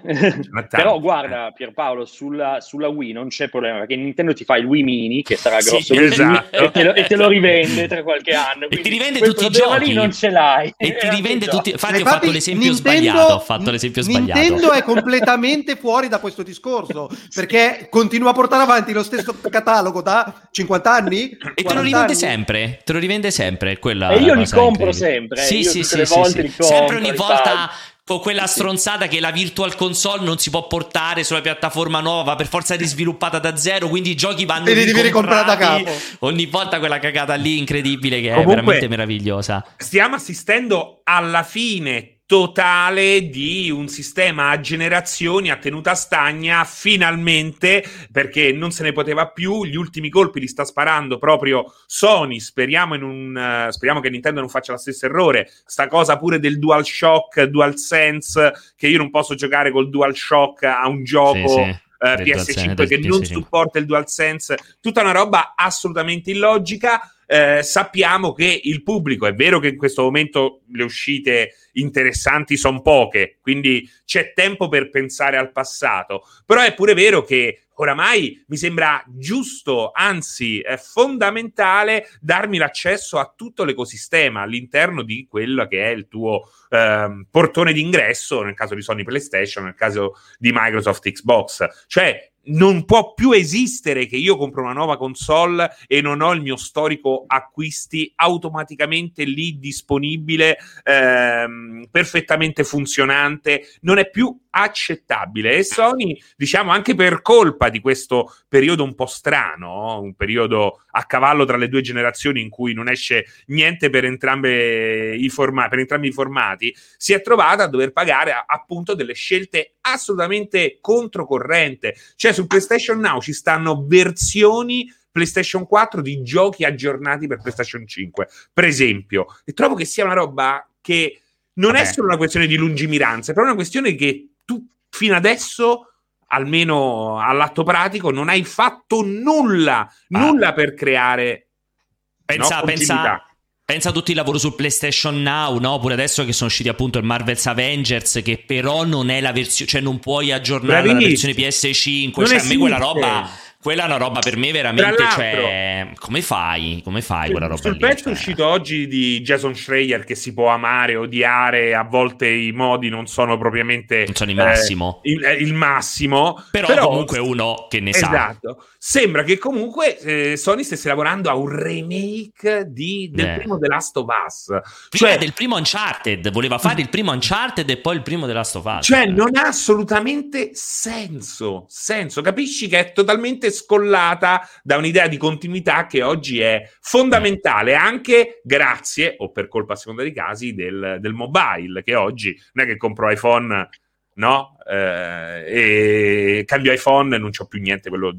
Speaker 4: Però guarda Pierpaolo, sulla, sulla, Wii non c'è problema perché Nintendo ti fa il Wii Mini che sarà grosso sì, esatto. e, te lo, e, te lo, rivende tra qualche anno.
Speaker 1: E ti rivende tutti i giochi.
Speaker 4: lì non ce l'hai.
Speaker 1: E ti rivende tutti. Infatti, infatti ho fatto l'esempio Nintendo, sbagliato. Ho fatto l'esempio
Speaker 3: sbagliato. Nintendo è completamente fuori da questo discorso perché continua a portare avanti lo stesso catalogo da 50 anni.
Speaker 1: E te lo rivende anni. sempre. Te lo rivende sempre. Quella
Speaker 4: e io li compro sempre.
Speaker 1: Sì,
Speaker 4: io
Speaker 1: sì, sì. Sempre ogni volta con quella stronzata che la Virtual Console non si può portare sulla piattaforma nuova per forza di sviluppata da zero, quindi i giochi vanno
Speaker 3: li devi ricomprare da capo.
Speaker 1: Ogni volta quella cagata lì incredibile che Comunque, è veramente meravigliosa.
Speaker 2: Stiamo assistendo alla fine totale di un sistema a generazioni a tenuta stagna finalmente perché non se ne poteva più. Gli ultimi colpi li sta sparando proprio Sony. Speriamo, un, uh, speriamo che Nintendo non faccia lo stesso errore. Sta cosa pure del DualShock DualSense che io non posso giocare col DualShock a un gioco sì, sì. Uh, PS5 che non supporta il DualSense tutta una roba assolutamente illogica eh, sappiamo che il pubblico, è vero che in questo momento le uscite interessanti sono poche, quindi c'è tempo per pensare al passato, però è pure vero che oramai mi sembra giusto, anzi è fondamentale darmi l'accesso a tutto l'ecosistema all'interno di quello che è il tuo eh, portone d'ingresso, nel caso di Sony PlayStation, nel caso di Microsoft Xbox. Cioè, non può più esistere che io compro una nuova console e non ho il mio storico acquisti automaticamente lì disponibile, ehm, perfettamente funzionante. Non è più accettabile e Sony, diciamo anche per colpa di questo periodo un po' strano, un periodo a cavallo tra le due generazioni in cui non esce niente per, entrambi i formati, si è trovata a dover pagare appunto delle scelte assolutamente controcorrente. Cioè su PlayStation Now ci stanno versioni PlayStation 4 di giochi aggiornati per PlayStation 5, per esempio. E trovo che sia una roba che non Vabbè. è solo una questione di lungimiranza, è proprio una questione che tu fino adesso almeno all'atto pratico non hai fatto nulla, ah. nulla per creare
Speaker 1: pensa, no, pensa, Pensa a tutti i lavori su PlayStation Now, no? Pure adesso che sono usciti appunto il Marvel's Avengers, che però non è la versione, cioè non puoi aggiornare la versione PS5. Non cioè, esiste. a me quella roba quella è una roba per me veramente. Cioè, come fai? Come fai quella roba?
Speaker 2: Sul pezzo
Speaker 1: Cioè,
Speaker 2: uscito oggi di Jason Schreier che si può amare, odiare, a volte i modi non sono propriamente
Speaker 1: Non sono il massimo.
Speaker 2: eh, il, eh, il massimo.
Speaker 1: Però, comunque uno che ne sa.
Speaker 2: Esatto. Sembra che comunque eh, Sony stesse lavorando a un remake di- del
Speaker 1: Eh.
Speaker 2: primo The Last of Us.
Speaker 1: Prima
Speaker 2: Cioè,
Speaker 1: del primo Uncharted, voleva fare il primo Uncharted e poi il primo della Last of Us.
Speaker 2: Cioè, non ha assolutamente senso. Senso, capisci che è totalmente scollata da un'idea di continuità che oggi è fondamentale, anche grazie, o per colpa a seconda dei casi, del, del mobile, che oggi non è che compro iPhone, no? Eh, e cambio iPhone e non c'ho più niente quello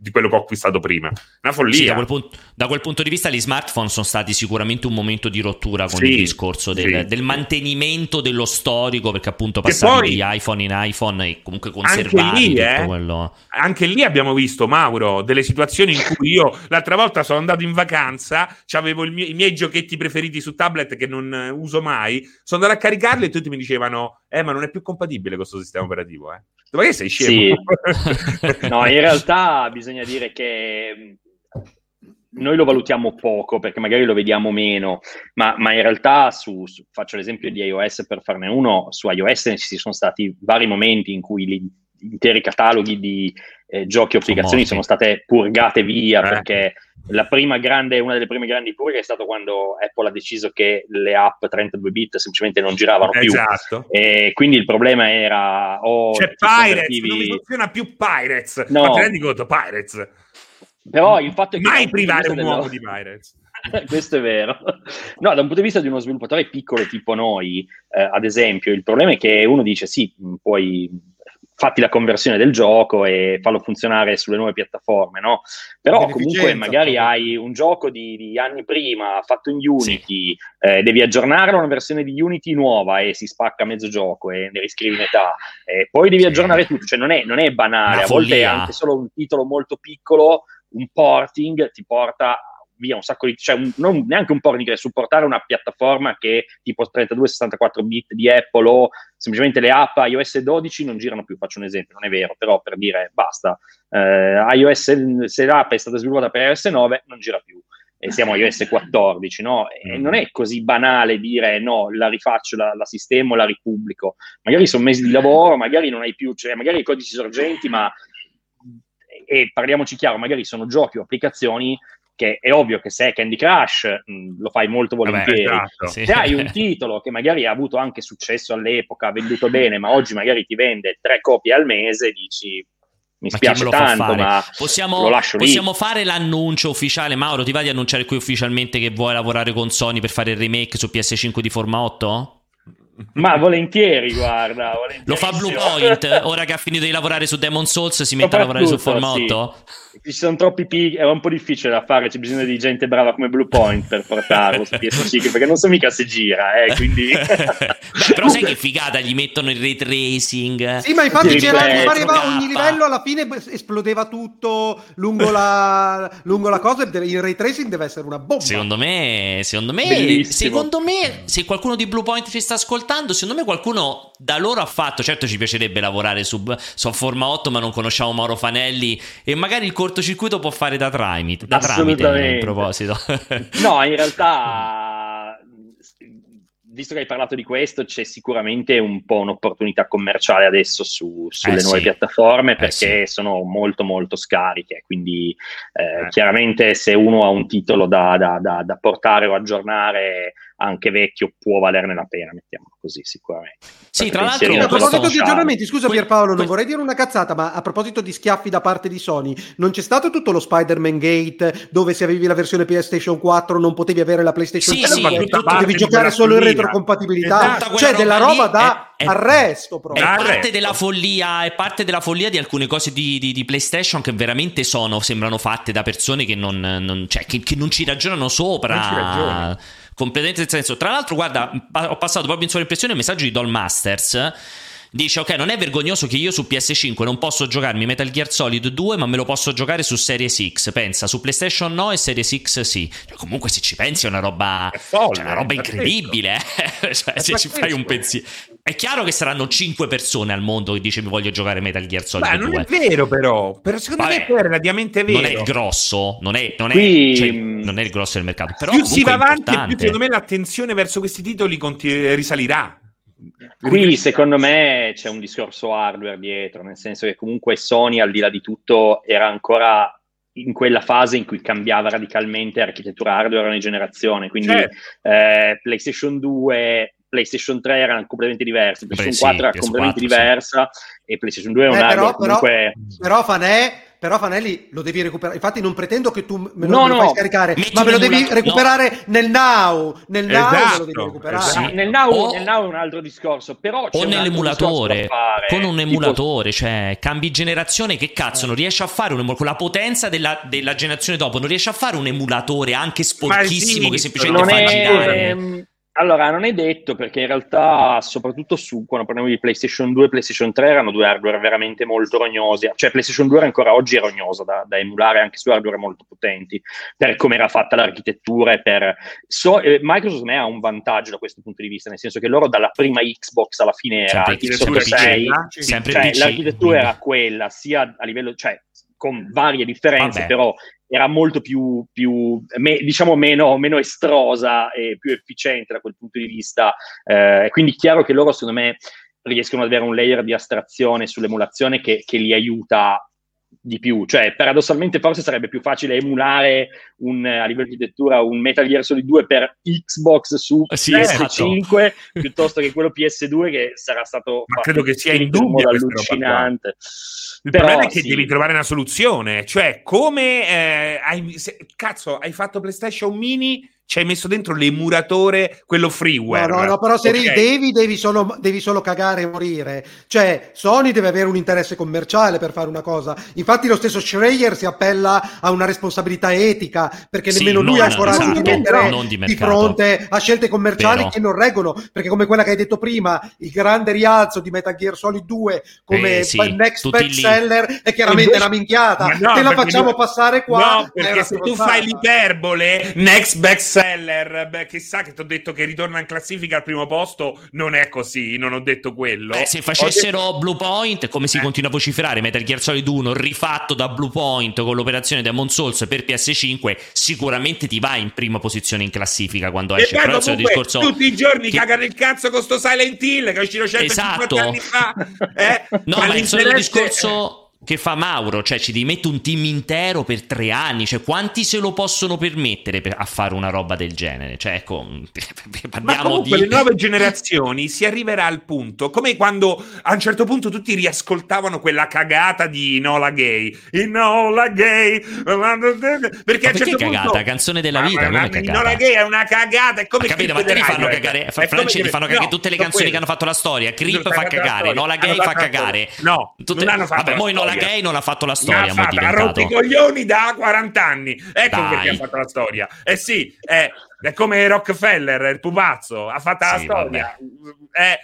Speaker 2: di quello che ho acquistato prima. Una follia.
Speaker 1: Sì, da, quel punto, da quel punto di vista gli smartphone sono stati sicuramente un momento di rottura con
Speaker 2: Sì,
Speaker 1: il discorso del,
Speaker 2: sì.
Speaker 1: del mantenimento dello storico, perché appunto passare di iPhone in iPhone e comunque
Speaker 2: Anche
Speaker 1: conservare
Speaker 2: lì,
Speaker 1: tutto
Speaker 2: eh,
Speaker 1: quello...
Speaker 2: anche lì abbiamo visto, Mauro, delle situazioni in cui io l'altra volta sono andato in vacanza, avevo i miei, i miei giochetti preferiti su tablet che non uso mai, sono andato a caricarli e tutti mi dicevano, eh, ma non è più compatibile con questo sistema operativo, eh. Ma che sei scemo?
Speaker 4: No, in realtà bisogna dire che mh, noi lo valutiamo poco perché magari lo vediamo meno, ma, ma in realtà su, su- faccio l'esempio di iOS per farne uno, su iOS ci sono stati vari momenti in cui gli interi cataloghi di eh, giochi o applicazioni sono state purgate via
Speaker 2: Eh.
Speaker 4: perché la prima grande, una delle prime grandi purghe è stato quando Apple ha deciso che le app 32 bit semplicemente non giravano più.
Speaker 2: esatto.
Speaker 4: E quindi il problema era o
Speaker 2: C'è Pirates,
Speaker 4: convertivi-
Speaker 2: non funziona più Pirates.
Speaker 4: No.
Speaker 2: Ma ti rendi conto, Pirates?
Speaker 4: Però il fatto è che
Speaker 2: Mai privare un uomo di Pirates.
Speaker 4: Questo è vero. No, da un punto di vista di uno sviluppatore piccolo tipo noi, eh, ad esempio, il problema è che uno dice sì, puoi fatti la conversione del gioco e fallo funzionare sulle nuove piattaforme, no? Però comunque magari
Speaker 3: proprio.
Speaker 4: hai un gioco di, di anni prima fatto in Unity, eh, devi aggiornarlo a una versione di Unity nuova e si spacca mezzo gioco e ne riscrivi metà, e poi devi
Speaker 1: Sì.
Speaker 4: aggiornare tutto, cioè non è, non è banale,
Speaker 1: Una
Speaker 4: a volte
Speaker 1: follia.
Speaker 4: anche solo un titolo molto piccolo un porting ti porta via un sacco di cioè un- non neanche un porting, è supportare una piattaforma che tipo 32-64 bit di Apple o semplicemente le app iOS 12 non girano più, faccio un esempio, non è vero, però per dire basta, eh, iOS se l'app è stata sviluppata per iOS 9 non gira più e siamo a iOS 14, no? E
Speaker 2: Mm.
Speaker 4: non è così banale dire no, la rifaccio, la, la sistemo, la ripubblico. Magari sono mesi di lavoro, magari non hai più, cioè magari i codici sorgenti, ma e parliamoci chiaro, magari sono giochi o applicazioni che è ovvio che se è Candy Crush mh, lo fai molto volentieri.
Speaker 2: esatto.
Speaker 1: Sì.
Speaker 4: Se hai un titolo che magari ha avuto anche successo all'epoca, ha venduto bene, ma oggi magari ti vende tre copie al mese, dici mi
Speaker 1: Ma
Speaker 4: spiace
Speaker 1: lo fa
Speaker 4: tanto,
Speaker 1: fare?
Speaker 4: ma
Speaker 1: Possiamo, possiamo fare l'annuncio ufficiale. Mauro, ti va di annunciare qui ufficialmente che vuoi lavorare con Sony per fare il remake su PS5 di Forma 8?
Speaker 4: Ma volentieri, guarda.
Speaker 1: Lo fa. Bluepoint, ora che ha finito di lavorare su Demon Souls, si mette a lavorare su Forma
Speaker 4: sì.
Speaker 1: 8?
Speaker 4: Ci sono troppi pig, è un po' difficile da fare, c'è bisogno di gente brava come Bluepoint per portarlo su PS5, perché non so mica se gira, eh, quindi...
Speaker 1: Beh, però sai che figata, gli mettono il ray tracing.
Speaker 3: Sì, ma infatti c'era, ogni livello alla fine esplodeva tutto lungo la, lungo la cosa. Il ray tracing deve essere una bomba.
Speaker 1: Secondo me, secondo me,
Speaker 4: Bellissimo.
Speaker 1: secondo me, se qualcuno di Bluepoint ci sta ascoltando, secondo me qualcuno da loro ha fatto. Certo, ci piacerebbe lavorare su, su Forma 8, ma non conosciamo Mauro Fanelli. E magari il cortocircuito può fare da tramite. Da tramite
Speaker 4: Assolutamente.
Speaker 1: in proposito.
Speaker 4: No, in realtà, visto che hai parlato di questo, c'è sicuramente un po' un'opportunità commerciale adesso su- sulle
Speaker 1: Eh,
Speaker 4: nuove
Speaker 1: sì.
Speaker 4: piattaforme
Speaker 1: Eh,
Speaker 4: perché sono molto molto scariche, quindi eh,
Speaker 2: Eh.
Speaker 4: chiaramente se uno ha un titolo da, da- da- da portare o aggiornare anche vecchio può valerne la pena, mettiamolo così sicuramente.
Speaker 1: Sì, tra l'altro,
Speaker 3: A proposito di aggiornamenti, scusa
Speaker 1: Que-
Speaker 3: Pierpaolo, non vorrei dire una cazzata, ma a proposito di schiaffi da parte di Sony, non c'è stato tutto lo Spider-Man Gate dove se avevi la versione PlayStation 4 non potevi avere la PlayStation
Speaker 1: Sì,
Speaker 3: 5,
Speaker 1: sì, è
Speaker 2: parte
Speaker 3: giocare solo in retrocompatibilità, cioè della
Speaker 1: roba lì
Speaker 3: da
Speaker 1: è- è-
Speaker 3: arresto
Speaker 1: È
Speaker 3: proprio.
Speaker 2: Ah,
Speaker 1: parte
Speaker 2: arresto.
Speaker 1: della follia, è parte della follia di alcune cose di, di- di PlayStation che veramente sono, sembrano fatte da persone che non, non- cioè, che, che non ci ragionano sopra.
Speaker 2: Non ci ragionano.
Speaker 1: Completamente senso. Tra l'altro, guarda, ho passato proprio in sovraimpressione il messaggio di Doll Masters. Dice: Ok, non è vergognoso che io su PS5 non posso giocarmi Metal Gear Solid 2, ma me lo posso giocare su Series X. Pensa, su PlayStation no e Series X sì. Cioè, comunque, se ci pensi, è una roba,
Speaker 2: È folle,
Speaker 1: cioè, una roba incredibile. eh. cioè, se ci fai un pensiero, è chiaro che saranno 5 persone al mondo che dice mi voglio giocare Metal Gear Solid
Speaker 2: Beh,
Speaker 1: 2.
Speaker 2: non è vero però, però secondo
Speaker 1: Vabbè,
Speaker 2: me è relativamente vero.
Speaker 1: Non è grosso, non è, non è,
Speaker 4: Qui-
Speaker 1: cioè, non è il grosso del mercato. Però
Speaker 2: più si va avanti e più secondo me l'attenzione verso questi titoli conti- risalirà.
Speaker 4: Qui secondo me c'è un discorso hardware dietro, nel senso che comunque Sony al di là di tutto era ancora in quella fase in cui cambiava radicalmente architettura hardware ogni generazione, quindi
Speaker 2: Certo.
Speaker 4: eh, PlayStation 2, PlayStation 3 erano completamente diversi, PlayStation
Speaker 1: Beh, sì,
Speaker 4: 4 era
Speaker 1: PS4,
Speaker 4: completamente
Speaker 1: sì.
Speaker 4: diversa e PlayStation 2 è un
Speaker 3: Eh,
Speaker 4: hardware
Speaker 3: però, però,
Speaker 4: comunque...
Speaker 3: però Fanè, però Fanelli lo devi recuperare. Infatti, non pretendo che tu me lo,
Speaker 4: No,
Speaker 3: me lo
Speaker 4: no.
Speaker 3: fai scaricare,
Speaker 1: Metti
Speaker 3: ma me lo devi recuperare nel now. Nel now me lo
Speaker 2: Esatto,
Speaker 3: devi recuperare.
Speaker 2: esatto.
Speaker 4: Nel now,
Speaker 1: O-
Speaker 4: nel now è un altro discorso, però c'è
Speaker 1: O nell'emulatore,
Speaker 4: fare.
Speaker 1: con un
Speaker 4: Tipo-
Speaker 1: emulatore, cioè cambi generazione, che cazzo, non riesci a fare un emulatore con la potenza della, della generazione dopo, non riesci a fare un emulatore anche sporchissimo
Speaker 2: sì,
Speaker 1: che semplicemente fa
Speaker 4: è,
Speaker 1: girare.
Speaker 4: Allora, non è detto perché in realtà, soprattutto su quando parliamo di PlayStation 2 e PlayStation 3, erano due hardware veramente molto rognosi. Cioè, PlayStation 2 era ancora oggi è rognosa da, da emulare anche su hardware molto potenti per come era fatta l'architettura. E per... so- eh, Microsoft me, ha un vantaggio da questo punto di vista, nel senso che loro dalla prima Xbox alla fine era
Speaker 1: Sempre sempre
Speaker 4: 6,
Speaker 2: PC,
Speaker 4: cioè, l'architettura era quella, sia a livello, cioè, con varie differenze,
Speaker 1: Vabbè.
Speaker 4: però era molto più, più me- diciamo, meno, meno estrosa e più efficiente da quel punto di vista. Eh, quindi chiaro che loro, secondo me, riescono ad avere un layer di astrazione sull'emulazione che, che li aiuta di più, cioè paradossalmente forse sarebbe più facile emulare un, a livello di architettura un Metal Gear Solid 2 per Xbox su
Speaker 1: Eh sì,
Speaker 4: PS5 piuttosto che quello PS2 che sarà stato
Speaker 2: Ma credo che sia
Speaker 4: in
Speaker 2: qua.
Speaker 4: allucinante.
Speaker 2: Il
Speaker 4: Però,
Speaker 2: problema è che
Speaker 4: sì.
Speaker 2: devi trovare una soluzione, cioè come eh, hai, se- cazzo, hai fatto PlayStation Mini, ci hai messo dentro l'emulatore, quello
Speaker 3: No,
Speaker 2: freeware.
Speaker 3: no, no, però se
Speaker 2: Ok.
Speaker 3: ridevi devi solo, devi solo cagare e morire. Cioè, Sony deve avere un interesse commerciale per fare una cosa. Infatti lo stesso Schreier si appella a una responsabilità etica, perché
Speaker 1: Sì,
Speaker 3: nemmeno lui ha il coraggio
Speaker 1: esatto,
Speaker 3: di mettere
Speaker 1: non di
Speaker 3: di fronte a scelte commerciali
Speaker 1: Vero.
Speaker 3: che non reggono. Perché come quella che hai detto prima, il grande rialzo di Metal Gear Solid 2 come
Speaker 1: Eh, sì,
Speaker 3: next best seller è chiaramente una minchiata.
Speaker 2: No,
Speaker 3: Te la facciamo
Speaker 2: no-
Speaker 3: passare qua.
Speaker 2: No, perché se tu fai l'iperbole, next best seller, beh, chissà che ti ho detto che ritorna in classifica al primo posto, non è così, non ho detto quello.
Speaker 1: Beh, se facessero Blue Point, come si
Speaker 2: Eh.
Speaker 1: continua a vociferare, Metal Gear Solid 1 rifatto da Blue Point con l'operazione Demon Souls per PS5, sicuramente ti va in prima posizione in classifica quando esce. il
Speaker 2: comunque
Speaker 1: discorso...
Speaker 2: tutti i giorni
Speaker 1: che-
Speaker 2: cagano il cazzo con sto Silent Hill che è uscito 150
Speaker 1: Esatto.
Speaker 2: anni fa. Eh?
Speaker 1: No, ma è il discorso che fa Mauro, cioè ci devi mettere un team intero per tre anni, cioè quanti se lo possono permettere per- a fare una roba del genere? Cioè ecco,
Speaker 2: Ma
Speaker 1: parliamo
Speaker 2: comunque
Speaker 1: di...
Speaker 2: le nuove generazioni si arriverà al punto, come quando a un certo punto tutti riascoltavano quella cagata di Nola Gay. Inola Gay. Perché
Speaker 1: Ma
Speaker 2: a un
Speaker 1: perché
Speaker 2: certo
Speaker 1: cagata?
Speaker 2: punto...
Speaker 1: Canzone della
Speaker 2: Ma-
Speaker 1: vita,
Speaker 2: ma- ma
Speaker 1: cagata?
Speaker 2: Inola Gay è una cagata, è come
Speaker 1: Ma capito, ma te li fanno cagare, fa-
Speaker 2: È come
Speaker 1: fanno cagare
Speaker 2: no,
Speaker 1: tutte le canzoni
Speaker 2: quello.
Speaker 1: che hanno fatto la storia. Creep fa cagare. Nola Gay fa cagare.
Speaker 2: No,
Speaker 1: Tutte-
Speaker 2: non hanno fatto
Speaker 1: Vabbè, poi Nola. Gay non ha fatto la storia,
Speaker 2: ha
Speaker 1: è
Speaker 2: fatta, ha rotto i coglioni da 40 anni. Ecco
Speaker 1: Dai.
Speaker 2: perché ha fatto la storia. Eh sì, è, è come Rockefeller, il pupazzo, ha fatto la
Speaker 1: Sì,
Speaker 2: storia. Eh,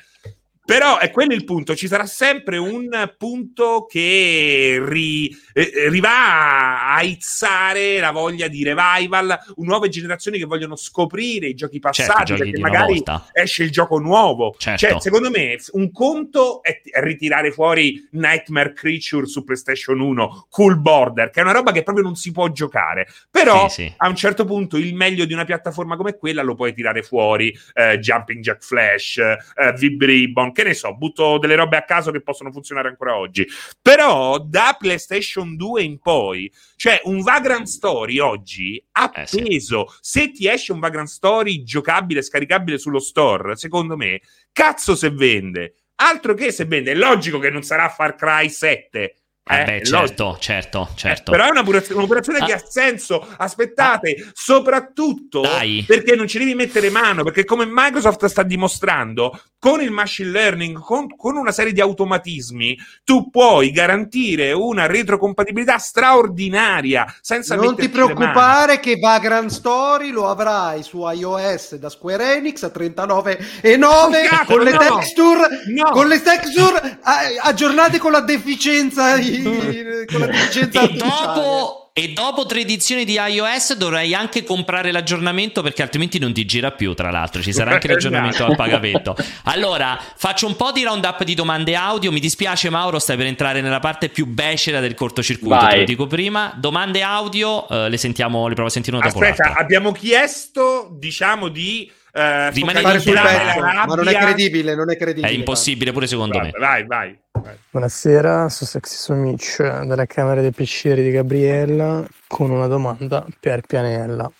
Speaker 2: però è quello il punto, ci sarà sempre un punto che ri, eh, riva a aizzare la voglia di revival, nuove generazioni che vogliono scoprire i giochi
Speaker 1: Certo,
Speaker 2: passati,
Speaker 1: giochi
Speaker 2: perché magari esce il gioco nuovo.
Speaker 1: Certo.
Speaker 2: Cioè, secondo me, un conto è t- ritirare fuori Nightmare Creature su PlayStation 1, Cool Border, che è una roba che proprio non si può giocare. Però
Speaker 1: Sì, sì.
Speaker 2: a un certo punto il meglio di una piattaforma come quella lo puoi tirare fuori. eh, Jumping Jack Flash, eh, Vibribon, che ne so, butto delle robe a caso che possono funzionare ancora oggi. Però da PlayStation 2 in poi, cioè un Vagrant Story oggi ha
Speaker 1: Eh, sì.
Speaker 2: peso. Se ti esce un Vagrant Story giocabile, scaricabile sullo store, secondo me, cazzo se vende. Altro che se vende, è logico che non sarà Far Cry 7.
Speaker 1: Eh,
Speaker 2: eh,
Speaker 1: beh, certo, certo, certo.
Speaker 2: Eh, però è un'operazione, un'operazione che
Speaker 1: Ah.
Speaker 2: ha senso. Aspettate, soprattutto
Speaker 1: Dai.
Speaker 2: perché non ci devi mettere mano. Perché, come Microsoft sta dimostrando, con il machine learning, con, con una serie di automatismi, tu puoi garantire una retrocompatibilità straordinaria senza
Speaker 3: Non ti preoccupare che Vagrant Story lo avrai su iOS da Square Enix a 39,9
Speaker 2: Cazzo,
Speaker 3: con le
Speaker 2: no!
Speaker 3: texture,
Speaker 2: No!
Speaker 3: con le texture eh, aggiornate con la deficienza, i- con la deficienza
Speaker 1: E dopo e dopo tre edizioni di iOS dovrai anche comprare l'aggiornamento perché altrimenti non ti gira più, tra l'altro. Ci sarà anche l'aggiornamento al pagamento. Allora, faccio un po' di roundup di domande audio. Mi dispiace Mauro, stai per entrare nella parte più becera del cortocircuito,
Speaker 4: Vai.
Speaker 1: te lo dico prima. Domande audio, eh, le sentiamo, le provo a sentire una dopo
Speaker 2: Aspetta,
Speaker 1: l'altra.
Speaker 2: abbiamo chiesto, diciamo, di eh,
Speaker 1: Rimanere
Speaker 3: Fare sul pezzo, ma non è credibile, non è credibile.
Speaker 1: È impossibile pure secondo me.
Speaker 2: Vai, vai, vai.
Speaker 5: Buonasera, sono Sexy Somic dalla Camera dei Piaceri di Gabriella con una domanda per Pianella.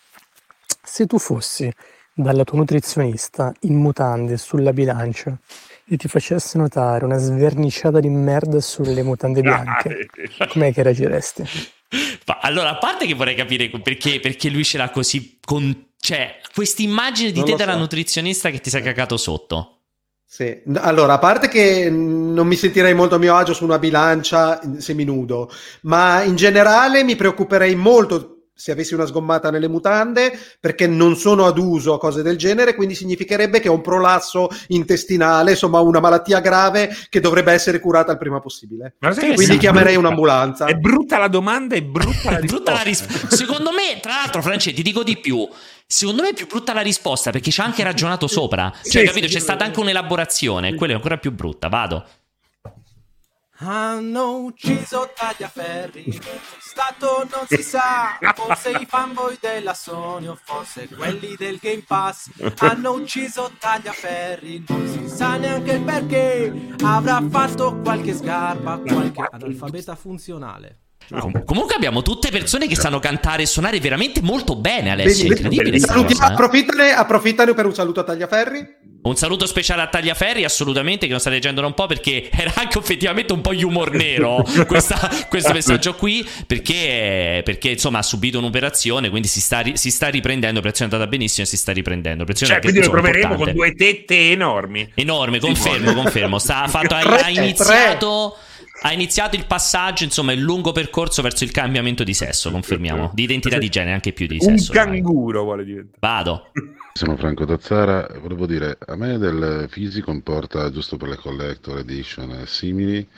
Speaker 5: Se tu fossi dalla tua nutrizionista in mutande sulla bilancia e ti facesse notare una sverniciata di merda sulle mutande bianche, com'è che reagiresti?
Speaker 1: Ma allora, a parte che vorrei capire perché, perché lui ce l'ha così con... Cioè, quest'immagine di
Speaker 3: Non
Speaker 1: te dalla
Speaker 3: so.
Speaker 1: nutrizionista che ti sei cagato sotto.
Speaker 3: Sì. Allora, a parte che non mi sentirei molto a mio agio su una bilancia in- seminudo, ma in generale mi preoccuperei molto se avessi una sgommata nelle mutande, perché non sono ad uso a cose del genere, quindi significherebbe che ho un prolasso intestinale, insomma una malattia grave che dovrebbe essere curata il prima possibile. Quindi chiamerei
Speaker 2: brutta?
Speaker 3: un'ambulanza.
Speaker 2: È brutta la domanda, è brutta la
Speaker 1: brutta la
Speaker 2: risposta.
Speaker 1: Secondo me, tra l'altro, France, ti dico di più. Secondo me è più brutta la risposta perché ci ha anche ragionato sopra. Cioè,
Speaker 2: Sì,
Speaker 1: capito?
Speaker 2: sì.
Speaker 1: C'è stata anche un'elaborazione. Quella è ancora più brutta. Vado.
Speaker 6: Hanno ucciso Tagliaferri, stato non si sa, forse i fanboy della Sony o forse quelli del Game Pass. Hanno ucciso Tagliaferri, non si sa neanche il perché, avrà fatto qualche sgarba, qualche analfabeta funzionale.
Speaker 1: Com- comunque abbiamo tutte persone che sanno cantare e suonare veramente molto bene, Alessio. È
Speaker 3: Bene,
Speaker 1: incredibile cosa, eh.
Speaker 3: approfittane, approfittane per un saluto a Tagliaferri.
Speaker 1: Un saluto speciale a Tagliaferri, assolutamente, che non state leggendo da un po' perché era anche effettivamente un po' humor nero questa- questo messaggio qui, perché, perché, insomma ha subito un'operazione, quindi si sta, si sta riprendendo, l'operazione è andata benissimo e si sta riprendendo. Operazione
Speaker 2: Cioè, quindi lo troveremo con due tette enormi.
Speaker 1: Enorme, confermo, confermo. Sta, fatto, ha, ha iniziato, ha iniziato il passaggio, insomma, il lungo percorso verso il cambiamento di sesso, confermiamo. Di identità di genere, anche più di
Speaker 2: Un
Speaker 1: sesso. ormai.
Speaker 2: canguro vuole diventare.
Speaker 1: Vado.
Speaker 7: Sono Franco Tazzara, volevo dire, a me del fisico importa giusto per le collector edition e simili,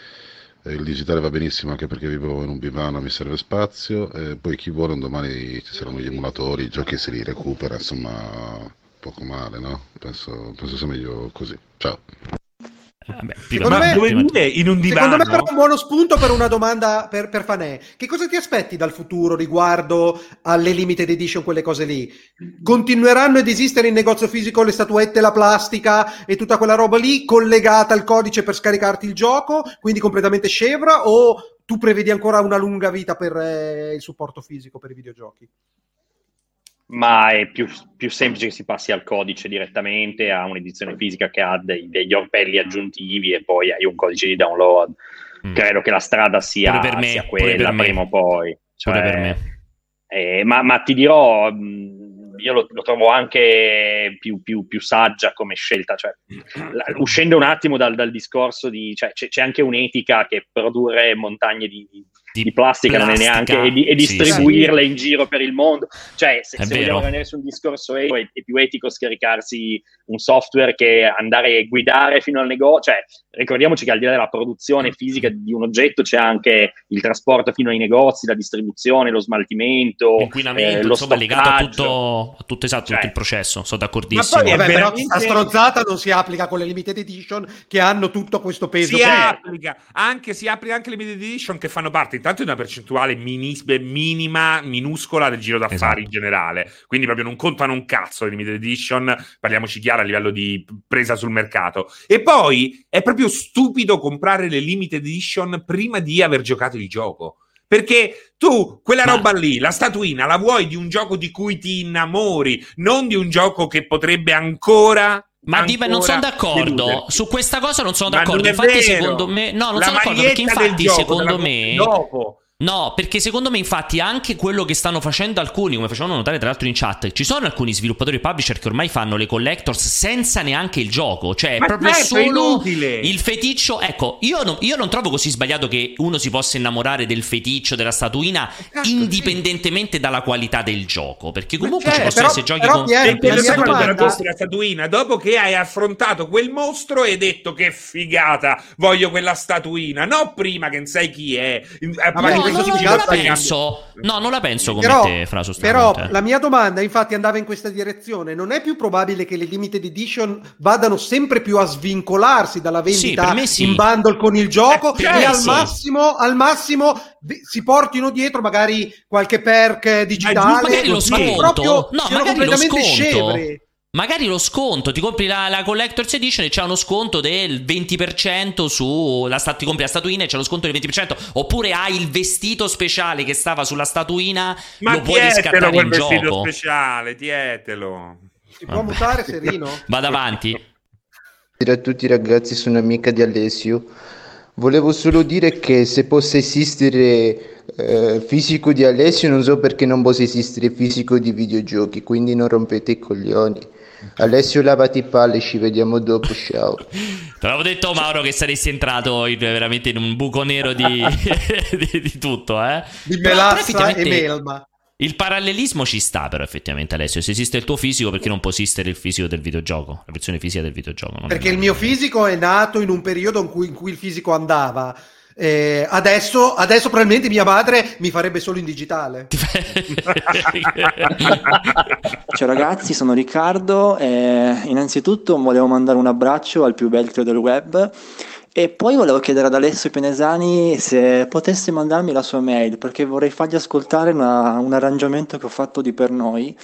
Speaker 7: eh, il digitale va benissimo anche perché vivo in un bivano, mi serve spazio, e poi chi vuole un domani ci saranno gli emulatori, i giochi si li recupera, insomma, poco male, no? Penso, penso sia meglio così. Ciao.
Speaker 3: Secondo me-?
Speaker 2: In un divano?
Speaker 3: Secondo me però è un buono spunto per una domanda per, per Fanè. Che cosa ti aspetti dal futuro riguardo alle limited edition, quelle cose lì? Continueranno ad esistere in negozio fisico le statuette, la plastica e tutta quella roba lì collegata al codice per scaricarti il gioco, quindi completamente scevra o tu prevedi ancora una lunga vita per eh, il supporto fisico per i videogiochi?
Speaker 4: Ma è più, più semplice che si passi al codice direttamente a un'edizione fisica che ha dei- degli orpelli aggiuntivi e poi hai un codice di download.
Speaker 1: Mm.
Speaker 4: Credo che la strada sia,
Speaker 1: per me,
Speaker 4: sia quella
Speaker 1: per
Speaker 4: prima o poi. Cioè,
Speaker 1: per me.
Speaker 4: eh, ma, ma ti dirò, mh, io lo, lo trovo anche più, più- più saggia come scelta. Cioè, la- uscendo un attimo dal, dal discorso di... Cioè, c'è, c'è anche un'etica che produrre montagne di, di- di plastica, non è neanche e, di- e
Speaker 1: Sì,
Speaker 4: distribuirle in giro per il mondo. Cioè, se,
Speaker 1: È
Speaker 4: se vogliamo rimanere su un discorso etico, è, è più etico scaricarsi un software che andare a guidare fino al negozio. Cioè, ricordiamoci che al di là della produzione fisica di un oggetto c'è anche il trasporto fino ai negozi, la distribuzione, lo smaltimento,
Speaker 1: Inquinamento,
Speaker 4: eh, lo
Speaker 1: insomma, legato a tutto, a tutto esatto,
Speaker 4: Cioè-
Speaker 1: tutto il processo. Sono d'accordissimo.
Speaker 2: Ma poi è
Speaker 3: Vabbè, però
Speaker 2: veramente-
Speaker 3: la stronzata non si applica con le limited edition che hanno tutto questo peso.
Speaker 2: si
Speaker 3: per-
Speaker 2: applica anche, si applica anche le limited edition che fanno parte intanto di una percentuale mini- beh, minima, minuscola del giro d'affari
Speaker 1: Esatto.
Speaker 2: in generale. Quindi proprio non contano un cazzo le limited edition, parliamoci chiaro a livello di presa sul mercato. E poi è proprio stupido comprare le limited edition prima di aver giocato il gioco. Perché tu quella
Speaker 1: Ma-
Speaker 2: roba lì, la statuina, la vuoi di un gioco di cui ti innamori, non di un gioco che potrebbe ancora.
Speaker 1: Ma Diva, non sono d'accordo.
Speaker 2: deluderti.
Speaker 1: Su questa cosa non sono d'accordo.
Speaker 2: non
Speaker 1: infatti,
Speaker 2: vero.
Speaker 1: secondo me. No, non
Speaker 2: La
Speaker 1: sono d'accordo. Perché infatti,
Speaker 2: gioco,
Speaker 1: secondo me.
Speaker 2: dopo.
Speaker 1: No, perché secondo me, infatti, anche quello che stanno facendo alcuni, come facevano notare tra l'altro in chat, ci sono alcuni sviluppatori e publisher che ormai fanno le collectors senza neanche il gioco. Cioè,
Speaker 2: Ma
Speaker 1: proprio
Speaker 2: certo,
Speaker 1: solo
Speaker 2: inutile.
Speaker 1: il feticcio. Ecco, io non, io non trovo così sbagliato che uno si possa innamorare del feticcio della statuina
Speaker 2: Esatto,
Speaker 1: indipendentemente dalla qualità del gioco. Perché comunque
Speaker 2: certo,
Speaker 1: ci possono
Speaker 3: però-
Speaker 1: essere giochi
Speaker 3: però,
Speaker 1: con.
Speaker 2: È quando
Speaker 3: domanda-
Speaker 2: la compri la statuina dopo che hai affrontato quel mostro e hai detto che figata, voglio quella statuina, no prima che non sai chi è,
Speaker 1: no, no, non
Speaker 3: significa
Speaker 1: la penso. No, non la penso come
Speaker 3: Però,
Speaker 1: te, Fra,
Speaker 3: però la mia domanda infatti andava in questa direzione. Non è più probabile che le limited edition vadano sempre più a svincolarsi dalla
Speaker 1: Sì,
Speaker 3: vendita
Speaker 1: me sì.
Speaker 3: in bundle con il gioco
Speaker 1: Eh,
Speaker 3: e
Speaker 1: me
Speaker 3: al
Speaker 1: sì.
Speaker 3: massimo, al massimo si portino dietro magari qualche perk digitale
Speaker 1: magari lo sconto.
Speaker 3: proprio
Speaker 1: No, magari lo
Speaker 3: completamente
Speaker 1: sconto.
Speaker 3: scevri.
Speaker 1: Magari lo sconto, ti compri la, la Collector's Edition e c'è uno sconto del 20% su la ti compri la statuina e c'è lo sconto del 20%, oppure hai il vestito speciale che stava sulla statuina,
Speaker 2: Ma
Speaker 1: lo puoi riscattare
Speaker 2: quel
Speaker 1: in
Speaker 2: vestito
Speaker 1: gioco.
Speaker 2: speciale, tietelo.
Speaker 3: Si può mutare Serino?
Speaker 1: Vado avanti.
Speaker 8: Buonasera a tutti ragazzi, sono amica di Alessio. Volevo solo dire che se possa esistere eh, fisico di Alessio, non so perché non possa esistere fisico di videogiochi, quindi non rompete i coglioni. Alessio lavati palle, ci vediamo dopo, ciao.
Speaker 1: Te l'avevo detto Mauro che saresti entrato in- veramente in un buco nero di, di- di tutto, eh.
Speaker 3: Di melassa e melma.
Speaker 1: Il parallelismo ci sta però effettivamente Alessio, se esiste il tuo fisico perché non può esistere il fisico del videogioco, la versione fisica del videogioco. non-
Speaker 3: Perché il mio fisico è nato in un periodo in cui, in cui il fisico andava. Eh, adesso, adesso probabilmente mia madre mi farebbe solo in digitale.
Speaker 9: Ciao ragazzi, sono Riccardo. E innanzitutto volevo mandare un abbraccio al più vecchio del web. E poi volevo chiedere ad Alessio Pinesani se potesse mandarmi la sua mail perché vorrei fargli ascoltare una- un arrangiamento che ho fatto di Per Noi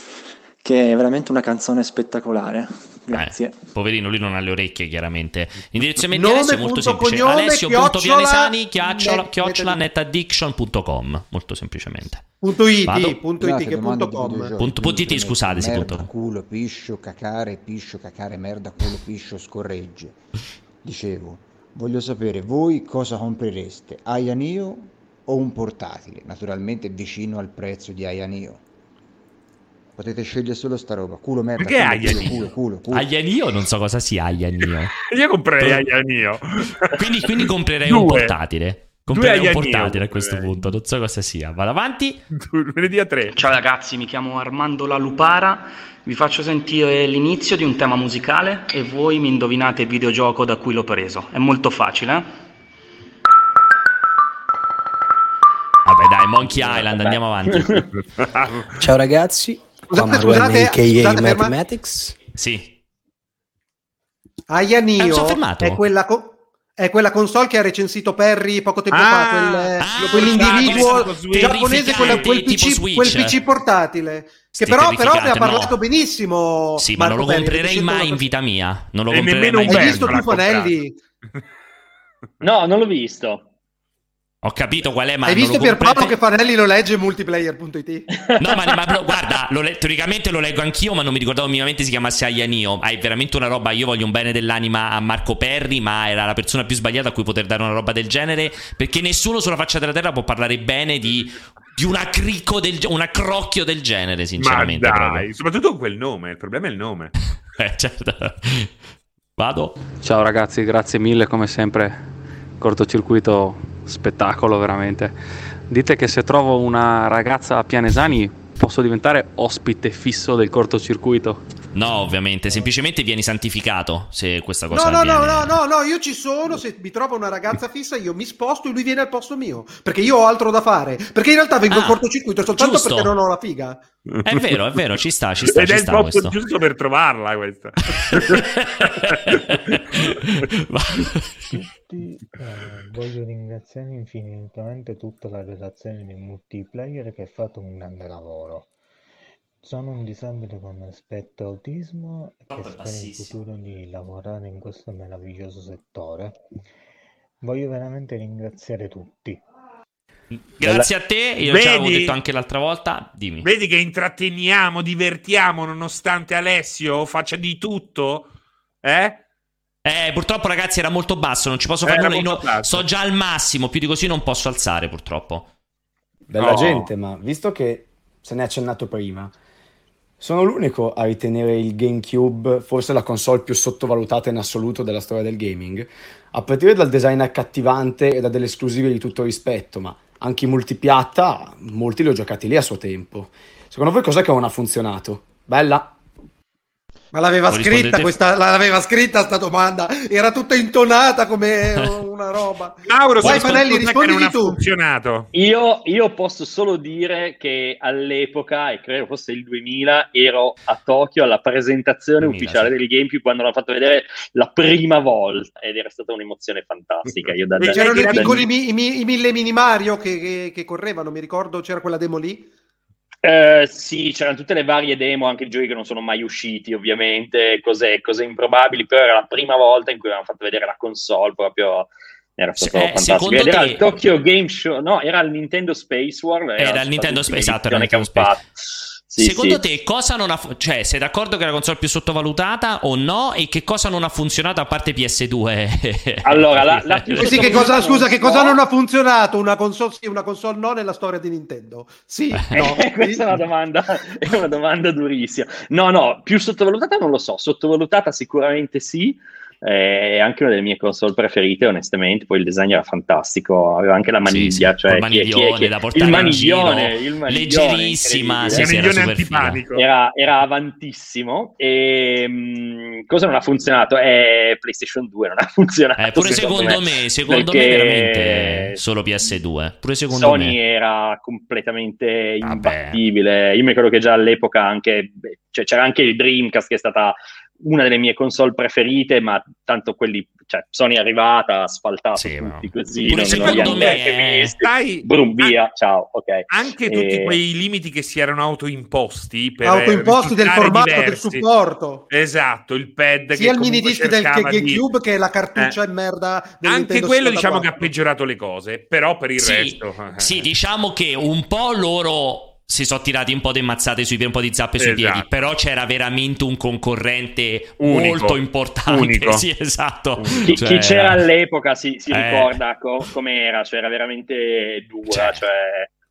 Speaker 9: che è veramente una canzone spettacolare. Grazie.
Speaker 1: Eh, poverino, lui non ha le orecchie, chiaramente.
Speaker 3: Nome,
Speaker 1: Alessio è molto semplice.
Speaker 3: cognome,
Speaker 1: Alessio.pianesani,
Speaker 3: chiocciola,
Speaker 1: chiocciola,
Speaker 3: net-
Speaker 1: chiocciola, netaddiction.com. Molto semplicemente.
Speaker 3: Punto it,
Speaker 1: Vado?
Speaker 3: punto it, che punto com.
Speaker 1: Punto- punto it, scusate,
Speaker 10: merda,
Speaker 1: punto
Speaker 10: culo, piscio, cacare, piscio, cacare, merda, culo, piscio, scorregge. Dicevo, voglio sapere voi cosa comprereste, Aianio o un portatile? Naturalmente vicino al prezzo di Aianio. Potete scegliere solo sta roba, culo, merda, culo,
Speaker 2: Aianio?
Speaker 10: culo, culo, culo.
Speaker 1: Aianio non so cosa sia Aianio.
Speaker 2: Io comprerei Aianio.
Speaker 1: quindi, quindi comprerei un
Speaker 2: Due.
Speaker 1: portatile. Comprerei un portatile a questo
Speaker 2: comprerei.
Speaker 1: punto, non so cosa sia. Vado avanti.
Speaker 2: Ne dia tre.
Speaker 11: Ciao ragazzi, mi chiamo Armando La Lupara, vi faccio sentire l'inizio di un tema musicale e voi mi indovinate il videogioco da cui l'ho preso. È molto facile, eh?
Speaker 1: Vabbè, dai, Monkey Island, andiamo avanti.
Speaker 12: Ciao ragazzi,
Speaker 3: Scusate,
Speaker 12: Manuel
Speaker 3: scusate,
Speaker 12: aka
Speaker 3: scusate, ferma-
Speaker 12: Mathematics.
Speaker 1: Sì.
Speaker 3: Aya
Speaker 1: Eh, sono fermato.
Speaker 3: è quella, co- è quella console che ha recensito Perry poco tempo
Speaker 2: Ah,
Speaker 3: fa, quel-
Speaker 1: ah,
Speaker 3: quell'individuo
Speaker 2: tipo Switch.
Speaker 3: giapponese, quel, quel PC, quel PC portatile. Che però, però ne ha parlato
Speaker 1: no.
Speaker 3: benissimo.
Speaker 1: Sì, ma non lo
Speaker 3: Marco Perry,
Speaker 1: comprerei mai in vita mia. Non lo
Speaker 2: E
Speaker 1: comprerei
Speaker 2: nemmeno
Speaker 1: mai
Speaker 3: Hai visto tu. Fanelli?
Speaker 4: No, non l'ho visto.
Speaker 1: Ho capito qual è, ma
Speaker 3: Hai visto
Speaker 1: lo
Speaker 3: Pierpaolo
Speaker 1: comprerei-
Speaker 3: che Fanelli lo legge multiplayer.it?
Speaker 1: No, ma, ma guarda, lo le- teoricamente lo leggo anch'io, ma non mi ricordavo minimamente si chiamasse Aianio. Hai veramente una roba. Io voglio un bene dell'anima a Marco Perri, ma era la persona più sbagliata a cui poter dare una roba del genere. Perché nessuno sulla faccia della terra può parlare bene di, di una cricco del un accrocchio del genere,
Speaker 2: Ma
Speaker 1: sinceramente.
Speaker 2: dai,
Speaker 1: proprio.
Speaker 2: soprattutto con quel nome, il problema è il nome.
Speaker 1: Eh, certo. Vado.
Speaker 13: Ciao ragazzi, grazie mille come sempre. Cortocircuito spettacolo veramente. Dite che se trovo una ragazza a Pianesani posso diventare ospite fisso del cortocircuito.
Speaker 1: No, ovviamente, semplicemente vieni santificato se questa cosa
Speaker 3: No, no, no,
Speaker 1: avviene.
Speaker 3: no, no, no, io ci sono, se mi trovo una ragazza fissa io mi sposto e lui viene al posto mio, perché io ho altro da fare, perché in realtà vengo
Speaker 1: Ah,
Speaker 3: in cortocircuito soltanto
Speaker 1: giusto.
Speaker 3: perché non ho la figa.
Speaker 1: È vero, è vero, ci sta, ci sta,
Speaker 2: Ed
Speaker 1: ci
Speaker 2: è il
Speaker 1: sta
Speaker 2: posto
Speaker 1: questo.
Speaker 2: giusto per trovarla questa.
Speaker 14: tutti, eh, voglio ringraziare infinitamente tutta la redazione di multiplayer che ha fatto un grande lavoro. Sono un disabile con aspetto autismo e che spero in futuro di lavorare in questo meraviglioso settore. Voglio veramente ringraziare tutti.
Speaker 1: Grazie a te, io
Speaker 2: Vedi?
Speaker 1: già l'avevo detto anche l'altra volta. Dimmi.
Speaker 2: Vedi che intratteniamo, divertiamo, nonostante Alessio faccia di tutto? Eh?
Speaker 1: Eh, purtroppo, ragazzi, era molto basso. Non ci posso fare nulla. No- sto già al massimo. Più di così non posso alzare, purtroppo.
Speaker 15: Bella
Speaker 2: Oh.
Speaker 15: gente, ma visto che se ne è accennato prima, sono l'unico a ritenere il GameCube forse la console più sottovalutata in assoluto della storia del gaming, a partire dal design accattivante e da delle esclusive di tutto rispetto, ma anche i multipiatta, molti li ho giocati lì a suo tempo. Secondo voi cos'è che non ha funzionato? Bella?
Speaker 3: Ma l'aveva
Speaker 1: Non
Speaker 3: scritta
Speaker 1: rispondete-
Speaker 3: questa, l'aveva scritta sta domanda, era tutta intonata come una roba.
Speaker 2: Mauro,
Speaker 3: Vai
Speaker 2: che
Speaker 3: rispondi
Speaker 2: non ha
Speaker 3: tu.
Speaker 2: funzionato.
Speaker 4: Io, io posso solo dire che all'epoca, e credo fosse il 2000, ero a Tokyo alla presentazione
Speaker 1: 2000,
Speaker 4: ufficiale del GameCube quando l'hanno fatto vedere la prima volta ed era stata un'emozione fantastica. Io da,
Speaker 3: E
Speaker 4: da-
Speaker 3: c'erano i
Speaker 4: da-
Speaker 3: piccoli mi- i, i mille mini Mario che, che- che correvano, mi ricordo c'era quella demo lì.
Speaker 4: Eh, sì, c'erano tutte le varie demo, anche giochi che non sono mai usciti, ovviamente, cose, cose improbabili, però era la prima volta in cui avevano fatto vedere la console, proprio era stato
Speaker 1: Eh,
Speaker 4: fantastico. era
Speaker 1: te-
Speaker 4: il Tokyo Game Show, no, era il Nintendo Space World.
Speaker 1: Era il
Speaker 4: stata
Speaker 1: Nintendo Space, esatto, era il Nintendo
Speaker 4: fatto. Sì,
Speaker 1: Secondo
Speaker 4: sì.
Speaker 1: te cosa non ha cioè sei d'accordo che è la console più sottovalutata o no e che cosa non ha funzionato a parte PS2?
Speaker 4: Allora, la- la più
Speaker 3: Eh sì, che cosa, scusa, che cosa non ha funzionato? Una console sì, una console no nella storia di Nintendo. Sì, no.
Speaker 4: Eh, questa è una domanda, è una domanda durissima. No, no, più sottovalutata non lo so, sottovalutata sicuramente sì. È anche una delle mie console preferite, onestamente. Poi il design era fantastico, aveva anche la maniglia,
Speaker 1: Sì, sì,
Speaker 4: cioè chi è- chi è-
Speaker 1: maniglione
Speaker 4: chi è-
Speaker 1: da portare
Speaker 4: il
Speaker 1: in
Speaker 4: maniglione,
Speaker 1: giro,
Speaker 4: il maniglione,
Speaker 1: leggerissima, sì, sì, era
Speaker 2: antipanico.
Speaker 4: Era, era avantissimo e mh, cosa non ha funzionato? Eh, PlayStation 2 non ha funzionato.
Speaker 1: Eh, pure secondo me, secondo me veramente solo PS2. Pure secondo
Speaker 4: Sony
Speaker 1: me.
Speaker 4: era completamente imbattibile. Io mi ricordo che già all'epoca anche, beh, cioè, c'era anche il Dreamcast che è stata una delle mie console preferite, ma tanto quelli, cioè Sony è arrivata, ha asfaltato tutti così,
Speaker 2: Pure
Speaker 4: non, non li
Speaker 2: secondo
Speaker 4: hanno
Speaker 2: me,
Speaker 4: neanche
Speaker 2: eh,
Speaker 4: visti.
Speaker 2: sai,
Speaker 4: Brum, via, ciao, ok.
Speaker 2: Anche tutti
Speaker 4: Eh,
Speaker 2: quei limiti che si erano autoimposti per
Speaker 3: Autoimposti del formato, del
Speaker 2: diversi.
Speaker 3: supporto.
Speaker 2: Esatto, il pad
Speaker 3: Sia
Speaker 2: che
Speaker 3: il mini disc del
Speaker 2: cercava di-
Speaker 3: GameCube che la cartuccia e merda del
Speaker 2: Anche
Speaker 3: Nintendo
Speaker 2: quello diciamo che
Speaker 3: 64.
Speaker 2: ha peggiorato le cose, però per il
Speaker 1: Sì,
Speaker 2: resto eh.
Speaker 1: Sì, diciamo che un po' loro si sono tirati un po' di mazzate sui piedi, un po' di zappe sui
Speaker 2: Esatto.
Speaker 1: piedi, però c'era veramente un concorrente
Speaker 2: Unico.
Speaker 1: molto importante.
Speaker 2: Unico.
Speaker 1: Sì, esatto.
Speaker 4: Chi,
Speaker 1: Cioè,
Speaker 4: chi c'era all'epoca si, si
Speaker 1: Eh.
Speaker 4: ricorda co- com'era, cioè era veramente dura, cioè,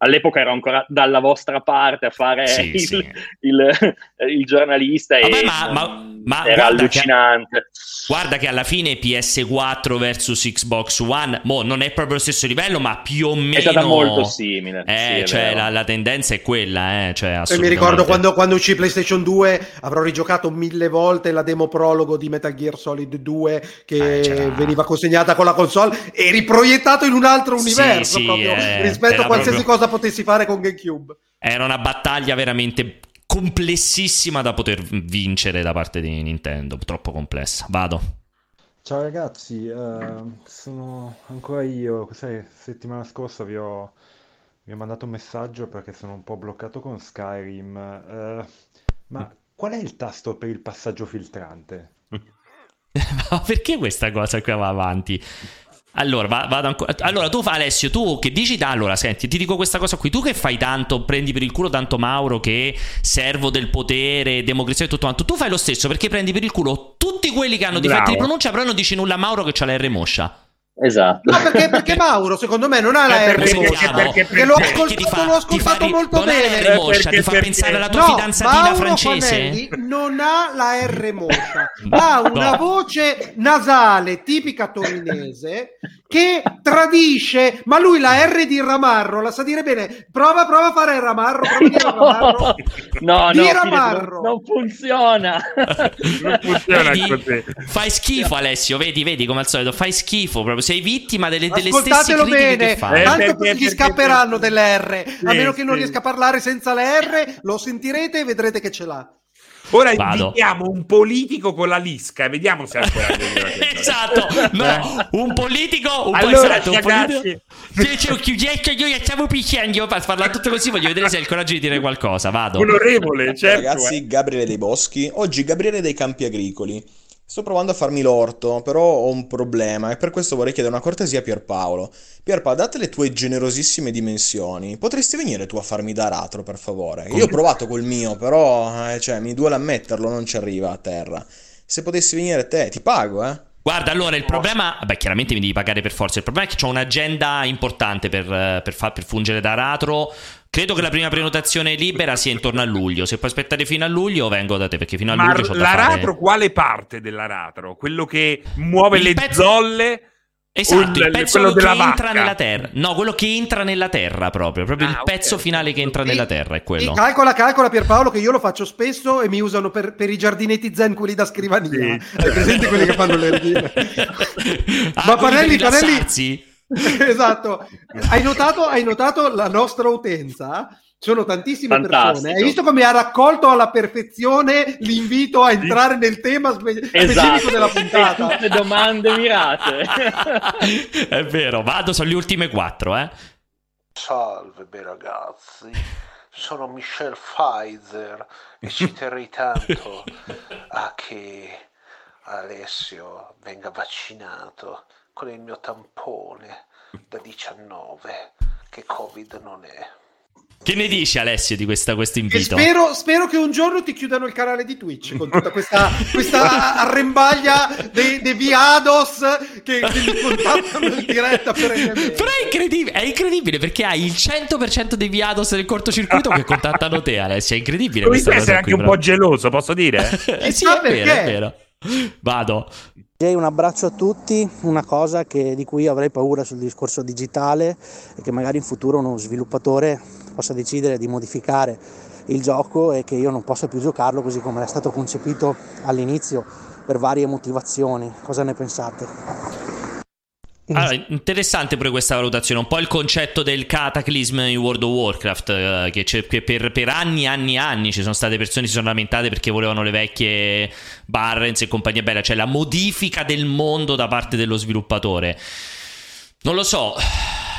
Speaker 4: all'epoca ero ancora dalla vostra parte a fare
Speaker 1: Sì,
Speaker 4: il,
Speaker 1: sì.
Speaker 4: il- il giornalista
Speaker 1: Vabbè,
Speaker 4: e
Speaker 1: ma- ma- ma
Speaker 4: era
Speaker 1: guarda che-
Speaker 4: allucinante.
Speaker 1: Guarda che alla fine PS4 versus Xbox One, mo, non è proprio lo stesso livello, ma più o meno
Speaker 4: È stata molto simile.
Speaker 1: Eh,
Speaker 4: sì,
Speaker 1: cioè la, la tendenza è quella, eh, cioè,
Speaker 3: E mi ricordo quando, quando uscì PlayStation 2 avrò rigiocato mille volte la demo prologo di Metal Gear Solid 2 che veniva consegnata con la console e riproiettato in un altro universo
Speaker 1: sì,
Speaker 3: proprio,
Speaker 1: eh,
Speaker 3: rispetto a qualsiasi
Speaker 1: proprio-
Speaker 3: cosa potessi fare con GameCube.
Speaker 1: Era una battaglia veramente complessissima da poter vincere da parte di Nintendo, troppo complessa. Vado.
Speaker 16: Ciao ragazzi, eh, sono ancora io. Sai, settimana scorsa vi ho, vi ho mandato un messaggio perché sono un po' bloccato con Skyrim. eh, ma qual è il tasto per il passaggio filtrante?
Speaker 1: Ma perché questa cosa qua va avanti? Allora, va- vado ancora. Allora, tu Alessio, tu che dici? da- Allora, senti, ti dico questa cosa qui. Tu che fai tanto, prendi per il culo tanto Mauro che servo del potere, democrazia e tutto quanto. Tu fai lo stesso perché prendi per il culo tutti quelli che hanno difetti
Speaker 2: Bravo.
Speaker 1: di pronuncia, però non dici nulla a Mauro che c'ha la R moscia.
Speaker 4: Esatto.
Speaker 3: No, perché, perché Mauro secondo me non ha la R
Speaker 2: perché-
Speaker 3: moscia,
Speaker 2: perché-
Speaker 3: perché l'ho ascoltato,
Speaker 1: fa-
Speaker 3: l'ho ascoltato
Speaker 1: fa
Speaker 3: molto
Speaker 1: la
Speaker 3: bene.
Speaker 1: R moscia, ti fa
Speaker 2: Perché-
Speaker 1: pensare alla tua
Speaker 3: No,
Speaker 1: fidanzatina
Speaker 3: Mauro
Speaker 1: francese?
Speaker 3: Fanelli non ha la R moscia, ha una
Speaker 1: No.
Speaker 3: voce nasale tipica torinese che tradisce, ma lui la R di Ramarro la sa dire bene. Prova, prova a fare il Ramarro, prova a dire Ramarro.
Speaker 4: No, no,
Speaker 3: Di Ramarro.
Speaker 4: non, non funziona.
Speaker 2: non funziona
Speaker 1: Vedi?
Speaker 2: così.
Speaker 1: Fai schifo, Alessio. Vedi, vedi come al solito, fai schifo. Proprio sei vittima delle, delle stesse critiche
Speaker 3: bene,
Speaker 1: che fai.
Speaker 2: Eh,
Speaker 3: tanto
Speaker 2: perché-
Speaker 3: gli
Speaker 2: perché-
Speaker 3: scapperanno delle R, a
Speaker 2: Sì,
Speaker 3: meno che non
Speaker 2: sì.
Speaker 3: riesca a parlare senza le R, lo sentirete e vedrete che ce l'ha.
Speaker 2: Ora
Speaker 1: Vado.
Speaker 2: invitiamo un politico con la lisca e vediamo se ancora
Speaker 1: Esatto, no, un politico, un po'
Speaker 2: Allora,
Speaker 1: esatto, un
Speaker 2: ragazzi-
Speaker 1: politico. Un chiudetto, io stavo picchiando, per farla tutto così, voglio vedere se hai il coraggio di dire qualcosa, vado.
Speaker 2: Onorevole, certo.
Speaker 17: Ragazzi,
Speaker 2: eh.
Speaker 17: Gabriele dei Boschi. Oggi Gabriele dei Campi Agricoli. Sto provando a farmi l'orto, però ho un problema e per questo vorrei chiedere una cortesia a Pierpaolo. Pierpa, date le tue generosissime dimensioni, potresti venire tu a farmi da aratro, per favore? Io ho provato col mio, però, eh, cioè, mi duole ammetterlo, non ci arriva a terra. Se potessi venire te, ti pago, eh?
Speaker 1: Guarda, allora il problema, beh, chiaramente mi devi pagare per forza. Il problema è che ho un'agenda importante per, eh, per, fa- per fungere da ratro. Credo che la prima prenotazione libera sia intorno a luglio. Se puoi aspettare fino a luglio, vengo da te perché fino a
Speaker 2: Ma
Speaker 1: luglio c'ho da fare.
Speaker 2: l'aratro, quale parte dell'aratro? Quello che muove
Speaker 1: Il
Speaker 2: le
Speaker 1: pezzo-
Speaker 2: zolle?
Speaker 1: Esatto,
Speaker 2: Un-
Speaker 1: il pezzo
Speaker 2: quello
Speaker 1: che entra
Speaker 2: vacca.
Speaker 1: nella terra. No, quello che entra nella terra proprio. Proprio il pezzo finale che entra nella terra è quello.
Speaker 3: E calcola, calcola Pierpaolo che io lo faccio spesso e mi usano per, per i giardinetti zen quelli da scrivania. Hai presente quelli che fanno le righe?
Speaker 1: Ah,
Speaker 3: Ma Panelli, Panelli,
Speaker 1: rilassarsi?
Speaker 3: esatto. Hai notato, hai notato la nostra utenza? Sono tantissime
Speaker 4: Fantastico.
Speaker 3: persone. Hai visto come ha raccolto alla perfezione l'invito a entrare nel tema spe- specifico
Speaker 4: Esatto,
Speaker 3: della
Speaker 4: e
Speaker 3: puntata?
Speaker 4: tutte domande mirate.
Speaker 1: È vero, vado, sono le ultime quattro, eh.
Speaker 18: Salve bei ragazzi, sono Michel Pfizer e ci terrei tanto a che Alessio venga vaccinato con il mio tampone da 19 che Covid non è.
Speaker 1: Che ne dici Alessio di questa, questo invito?
Speaker 3: spero, spero che un giorno ti chiudano il canale di Twitch con tutta questa, questa arrembaglia dei, dei viados che, che li contattano in diretta per
Speaker 1: Però è incredibile, è incredibile perché hai il 100% dei viados del cortocircuito che contattano te, Alessio. È incredibile cosa
Speaker 2: essere anche
Speaker 1: qui,
Speaker 2: un po'
Speaker 1: però.
Speaker 2: geloso, posso dire?
Speaker 1: Eh sì, è vero, è vero. Vado.
Speaker 12: Un abbraccio a tutti, una cosa che- di cui avrei paura sul discorso digitale è che magari in futuro uno sviluppatore possa decidere di modificare il gioco e che io non possa più giocarlo così come era stato concepito all'inizio per varie motivazioni. Cosa ne pensate?
Speaker 1: Allora, interessante pure questa valutazione, un po' il concetto del cataclism in World of Warcraft, eh, che, che per, per anni e anni e anni ci sono state persone che si sono lamentate perché volevano le vecchie Barrens e compagnia bella, cioè la modifica del mondo da parte dello sviluppatore. Non lo so,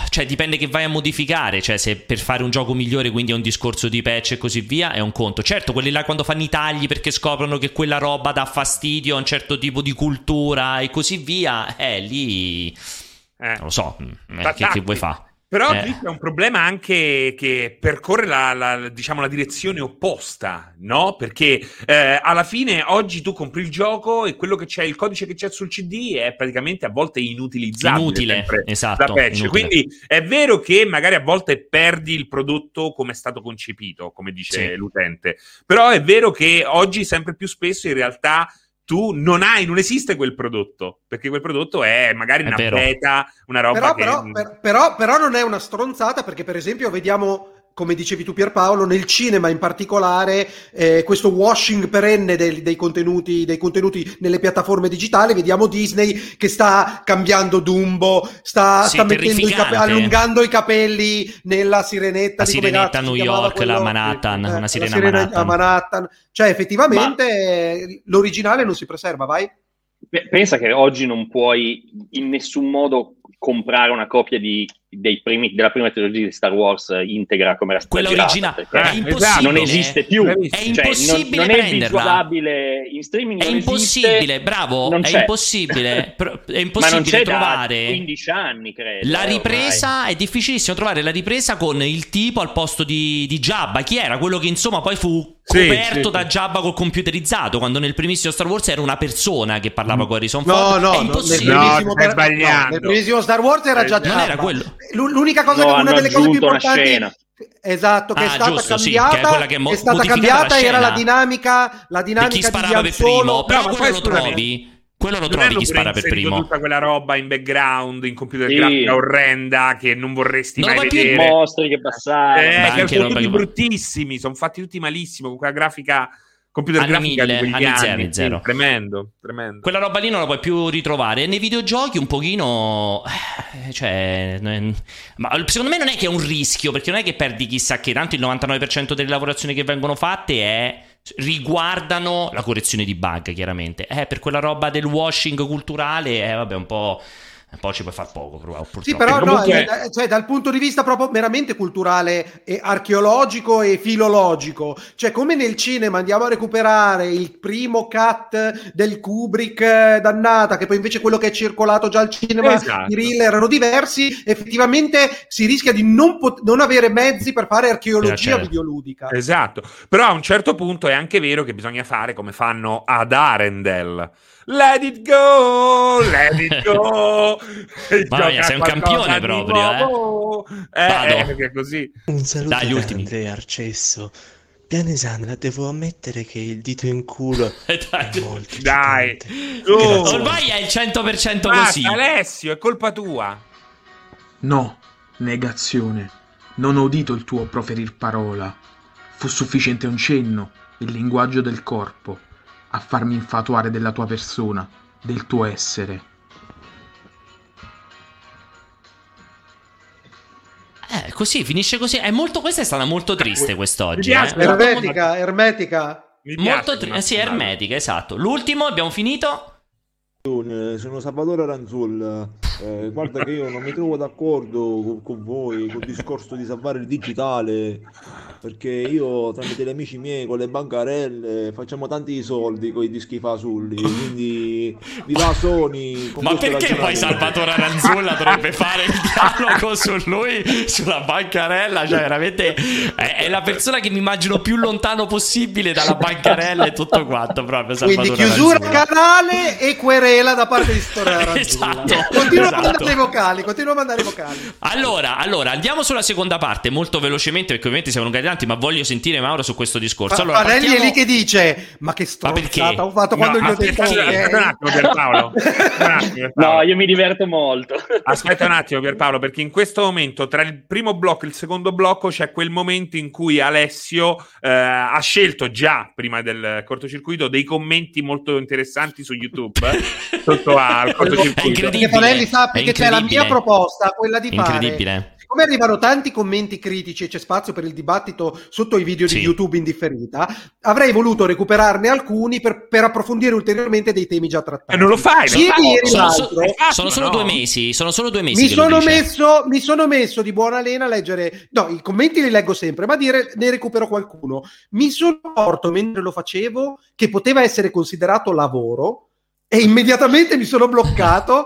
Speaker 1: cioè dipende che vai a modificare, cioè se per fare un gioco migliore quindi è un discorso di patch e così via, è un conto. Certo, quelli là quando fanno i tagli perché scoprono che quella roba dà fastidio a un certo tipo di cultura e così via, eh, lì... Non lo so, mm, eh, che, che vuoi fare?
Speaker 2: Però
Speaker 1: Eh.
Speaker 2: qui c'è un problema anche che percorre la, la- diciamo, la direzione opposta, no? Perché eh, alla fine oggi tu compri il gioco e quello che c'è, il codice che c'è sul CD è praticamente a volte inutilizzabile.
Speaker 1: Inutile, esatto, inutile.
Speaker 2: Quindi è vero che magari a volte perdi il prodotto come è stato concepito, come dice
Speaker 1: Sì.
Speaker 2: l'utente. Però è vero che oggi sempre più spesso in realtà tu non hai, non esiste quel prodotto, perché quel prodotto è magari
Speaker 1: È
Speaker 2: una
Speaker 1: vero.
Speaker 2: beta, una roba
Speaker 3: Però,
Speaker 2: che...
Speaker 3: però, per- però- però non è una stronzata perché per esempio vediamo come dicevi tu Pierpaolo nel cinema in particolare eh, questo washing perenne dei, dei contenuti, dei contenuti nelle piattaforme digitali. Vediamo Disney che sta cambiando Dumbo sta,
Speaker 1: Sì,
Speaker 3: sta mettendo i cape- allungando i capelli nella sirenetta
Speaker 1: La
Speaker 3: di
Speaker 1: sirenetta a New York, la Manhattan,
Speaker 3: Eh,
Speaker 1: una
Speaker 3: la
Speaker 1: sirena a
Speaker 3: sirena
Speaker 1: Manhattan.
Speaker 3: Manhattan. Cioè effettivamente eh, l'originale non si preserva vai.
Speaker 4: Pe- Pensa che oggi non puoi in nessun modo comprare una copia di- primi- della prima trilogia di Star Wars eh, integra come era stata
Speaker 1: Quella originale.
Speaker 4: perché
Speaker 1: È impossibile.
Speaker 4: non esiste più
Speaker 1: È
Speaker 4: Cioè,
Speaker 1: impossibile
Speaker 4: non, non è visualizzabile in streaming
Speaker 1: È
Speaker 4: non
Speaker 1: impossibile,
Speaker 4: esiste,
Speaker 1: bravo,
Speaker 4: non
Speaker 1: è impossibile, è
Speaker 4: non
Speaker 1: impossibile trovare
Speaker 4: da 15 anni credo
Speaker 1: la
Speaker 4: eh,
Speaker 1: ripresa, è difficilissimo trovare la ripresa con il tipo al posto di, di Jabba, chi era? Quello che insomma poi fu
Speaker 2: Sì,
Speaker 1: coperto
Speaker 2: sì,
Speaker 1: da. Jabba col computerizzato, quando nel primissimo Star Wars era una persona che parlava con Harrison
Speaker 3: No,
Speaker 1: Ford,
Speaker 3: no,
Speaker 1: è
Speaker 3: no,
Speaker 2: stai sbagliando.
Speaker 3: no, nel primissimo Star Wars era già
Speaker 1: Non
Speaker 3: Jabba.
Speaker 1: era quello.
Speaker 3: L'u- L'unica cosa
Speaker 4: No,
Speaker 3: che una delle cose più importanti
Speaker 4: scena.
Speaker 3: Esatto, che
Speaker 1: Ah,
Speaker 3: è stata
Speaker 1: giusto, sì,
Speaker 3: cambiata,
Speaker 1: che è quella che mo-
Speaker 3: è stata cambiata
Speaker 1: la
Speaker 3: era la dinamica, la
Speaker 1: Di
Speaker 3: dinamica
Speaker 1: chi
Speaker 3: di
Speaker 1: sparava per
Speaker 3: Han Solo.
Speaker 1: primo, però
Speaker 2: No,
Speaker 1: quello lo trovi. Quello lo
Speaker 2: Non
Speaker 1: trovi chi spara per primo.
Speaker 2: tutta quella roba in background, in computer
Speaker 4: Sì.
Speaker 2: grafica orrenda che non vorresti
Speaker 1: Non
Speaker 2: mai vedere.
Speaker 4: mostri che passavano
Speaker 2: Eh,
Speaker 1: Ma
Speaker 2: che
Speaker 1: anche
Speaker 2: sono tutti
Speaker 1: che-
Speaker 2: bruttissimi, sono fatti tutti malissimo, con quella grafica computer
Speaker 1: Anni
Speaker 2: grafica
Speaker 1: mille,
Speaker 2: di quegli
Speaker 1: anni
Speaker 2: anni.
Speaker 1: zero,
Speaker 2: sì,
Speaker 1: zero.
Speaker 2: tremendo, tremendo.
Speaker 1: Quella roba lì non la puoi più ritrovare. Nei videogiochi un pochino. eh, Cioè. Ma secondo me non è che è un rischio, perché non è che perdi chissà che. Tanto il 99% delle lavorazioni che vengono fatte è. riguardano la correzione di bug, chiaramente. Eh, per quella roba del washing culturale, eh, vabbè, un po'. Un po' ci puoi far poco, però, purtroppo.
Speaker 3: Sì, però no,
Speaker 2: comunque-
Speaker 3: eh, cioè, dal punto di vista proprio meramente culturale e archeologico e filologico, cioè come nel cinema andiamo a recuperare il primo cut del Kubrick eh, dannata, che poi invece quello che è circolato già al cinema,
Speaker 2: Esatto.
Speaker 3: i reel erano diversi, effettivamente si rischia di non, pot- non avere mezzi per fare archeologia
Speaker 1: Eh, certo.
Speaker 3: videoludica.
Speaker 2: Esatto, però a un certo punto è anche vero che bisogna fare come fanno ad Arendelle. Let it go, let it go.
Speaker 1: Mamma mia, sei un campione proprio, eh.
Speaker 2: Eh,
Speaker 1: Vado.
Speaker 2: eh, perché è così.
Speaker 19: Un saluto
Speaker 1: Dai, ultimi.
Speaker 19: Andrea Arcesso. Pianesana, devo ammettere che il dito in culo è molto
Speaker 2: Dai,
Speaker 19: Grazie.
Speaker 1: Ormai è il 100%
Speaker 2: Basta,
Speaker 1: così.
Speaker 2: Alessio, è colpa tua.
Speaker 20: No, negazione. Non ho udito il tuo proferir parola. Fu sufficiente un cenno, il linguaggio del corpo, a farmi infatuare della tua persona, del tuo essere.
Speaker 1: Eh, così, finisce così. È molto, questa è stata molto triste quest'oggi.
Speaker 3: Mi
Speaker 1: eh.
Speaker 3: ermetica, ermetica.
Speaker 1: Molto tri- eh, sì, ermetica, esatto. L'ultimo, abbiamo finito.
Speaker 21: Sono Salvatore Aranzol, Eh, guarda che io non mi trovo d'accordo con, con voi col discorso di salvare il digitale perché io tramite gli amici miei con le bancarelle facciamo tanti soldi con i dischi fasulli quindi viva Sony con
Speaker 1: Ma perché poi. Salvatore Aranzulla dovrebbe fare il dialogo su lui, sulla bancarella? Cioè, veramente è, è la persona che mi immagino più lontano possibile dalla bancarella e tutto quanto. Proprio Salvatore
Speaker 3: Quindi chiusura
Speaker 1: Aranzulla.
Speaker 3: canale e querela da parte di Storia Aranzulla.
Speaker 1: Esatto,
Speaker 3: Continua
Speaker 1: esatto.
Speaker 3: a mandare i vocali, continua a mandare i vocali.
Speaker 1: Allora, allora, andiamo sulla seconda parte molto velocemente perché ovviamente siamo lungati tanti, ma voglio sentire Mauro su questo discorso. Allora,
Speaker 3: Fanelli
Speaker 1: partiamo-
Speaker 3: è lì che dice: Ma che stronzata ho fatto quando
Speaker 2: No,
Speaker 3: gli ho detto
Speaker 2: aspetta
Speaker 3: ok?"
Speaker 2: un attimo Pierpaolo. Un attimo, Pierpaolo.
Speaker 4: No, io mi diverto molto.
Speaker 2: Aspetta un attimo Pierpaolo, perché in questo momento tra il primo blocco e il secondo blocco c'è quel momento in cui Alessio eh, ha scelto già prima del cortocircuito dei commenti molto interessanti su YouTube sotto al cortocircuito.
Speaker 3: Perché Fanelli sappi che c'è la mia proposta, quella di fare.
Speaker 1: Incredibile.
Speaker 3: Siccome arrivano tanti commenti critici e c'è spazio per il dibattito sotto i video
Speaker 1: Sì.
Speaker 3: di YouTube in differita, avrei voluto recuperarne alcuni per, per approfondire ulteriormente dei temi già trattati.
Speaker 2: E non lo fai, lo fai.
Speaker 3: Ieri
Speaker 1: sono, so-
Speaker 3: l'altro-
Speaker 1: sono solo due mesi. Sono solo due mesi.
Speaker 3: mi sono, messo, mi sono messo di buona lena a leggere, no, i commenti li leggo sempre, ma dire ne recupero qualcuno. Mi sono accorto mentre lo facevo che poteva essere considerato lavoro e immediatamente mi sono bloccato.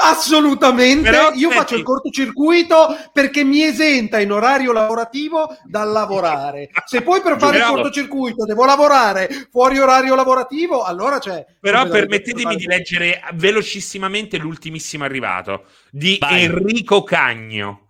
Speaker 3: Assolutamente,
Speaker 2: Però,
Speaker 3: io faccio il cortocircuito perché mi esenta in orario lavorativo dal lavorare. Se poi per fare il cortocircuito devo lavorare fuori orario lavorativo, allora c'è.
Speaker 2: Però permettetemi di leggere velocissimamente l'ultimissimo arrivato di
Speaker 1: Vai.
Speaker 2: Enrico Cagno.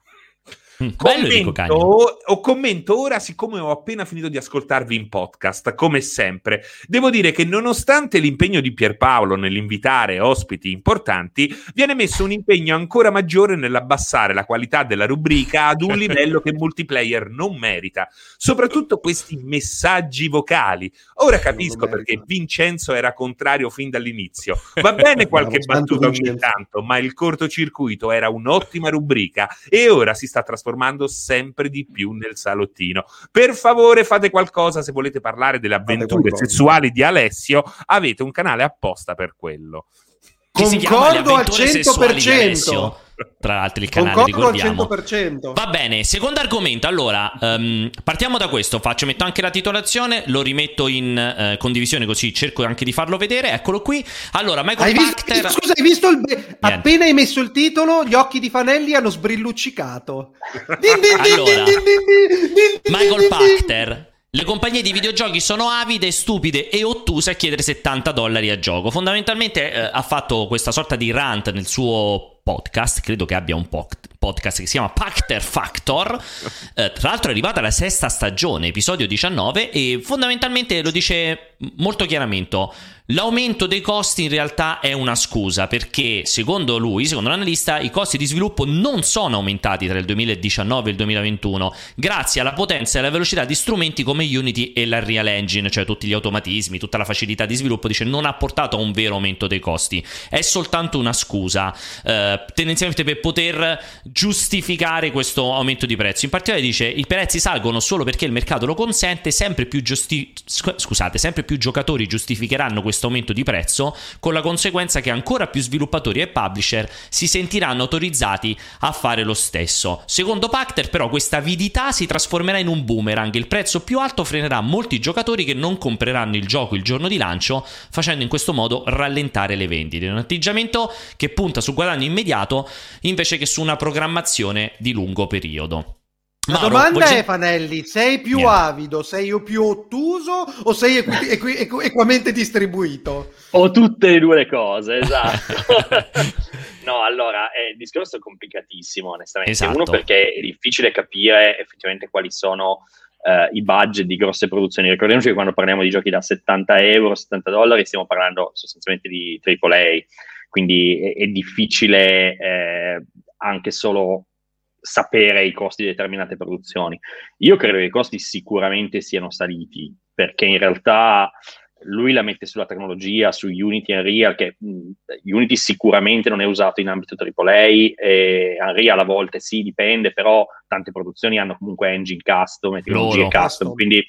Speaker 1: Mm.
Speaker 2: Commento, o commento ora, siccome ho appena finito di ascoltarvi in podcast, come sempre. Devo dire che nonostante l'impegno di Pierpaolo nell'invitare ospiti importanti, viene messo un impegno ancora maggiore nell'abbassare la qualità della rubrica ad un livello che multiplayer non merita. Soprattutto questi messaggi vocali. Ora capisco perché Vincenzo era contrario fin dall'inizio. Va bene qualche battuta ogni tanto, ma il cortocircuito era un'ottima rubrica e ora si sta trasformando sempre di più nel salottino. Per favore fate qualcosa se volete parlare delle avventure sessuali di Alessio, avete un canale apposta per quello.
Speaker 1: Che
Speaker 3: Concordo al
Speaker 1: avventure sessuali di
Speaker 3: 100%.
Speaker 1: Tra l'altro il canale,
Speaker 3: Concordo al
Speaker 1: ricordiamo.
Speaker 3: 100%.
Speaker 1: Va bene, secondo argomento. Allora, ehm, partiamo da questo. Faccio, metto anche la titolazione, lo rimetto in eh, condivisione così cerco anche di farlo vedere. Eccolo qui. Allora, Michael
Speaker 3: Hai visto,
Speaker 1: Pachter.
Speaker 3: scusa, hai visto il be- appena hai messo il titolo, gli occhi di Fanelli hanno sbrilluccicato. Din, din, din,
Speaker 1: Allora, Michael. Pachter. Le compagnie di videogiochi sono avide, stupide e ottuse a chiedere 70 dollari a gioco. Fondamentalmente eh, ha fatto questa sorta di rant nel suo podcast, credo che abbia un po- podcast che si chiama Pachter Factor. Eh, tra l'altro è arrivata la sesta stagione, episodio 19, e fondamentalmente lo dice molto chiaramente. L'aumento dei costi in realtà è una scusa perché secondo lui, secondo l'analista, i costi di sviluppo non sono aumentati tra il 2019 e il 2021 grazie alla potenza e alla velocità di strumenti come Unity e la Real Engine, cioè tutti gli automatismi, tutta la facilità di sviluppo, dice non ha portato a un vero aumento dei costi, è soltanto una scusa eh, tendenzialmente per poter giustificare questo aumento di prezzo. In particolare dice i prezzi salgono solo perché il mercato lo consente, sempre più, giusti- scu- scusate, sempre più giocatori giustificheranno questo aumento di prezzo con la conseguenza che ancora più sviluppatori e publisher si sentiranno autorizzati a fare lo stesso. Secondo Pacter però questa avidità si trasformerà in un boomerang, il prezzo più alto frenerà molti giocatori che non compreranno il gioco il giorno di lancio, facendo in questo modo rallentare le vendite. Un atteggiamento che punta su guadagno immediato invece che su una programmazione di lungo periodo.
Speaker 3: La
Speaker 1: Mauro,
Speaker 3: domanda è, Fanelli, sei più
Speaker 1: Niente.
Speaker 3: avido, sei più ottuso o sei equi- equi- equ- equamente distribuito?
Speaker 4: O tutte e due le cose, esatto. no, allora, eh, il discorso è complicatissimo, onestamente.
Speaker 1: Esatto.
Speaker 4: Uno perché è difficile capire effettivamente quali sono eh, i budget di grosse produzioni. Ricordiamoci che quando parliamo di giochi da 70 euro, 70 dollari, stiamo parlando sostanzialmente di AAA, quindi è, è difficile eh, anche solo sapere i costi di determinate produzioni. Io credo che i costi sicuramente siano saliti, perché in realtà lui la mette sulla tecnologia, su Unity e Unreal, che mh, Unity sicuramente non è usato in ambito AAA, e Unreal a volte sì, dipende, però tante produzioni hanno comunque engine custom e tecnologie
Speaker 1: Loro.
Speaker 4: custom, quindi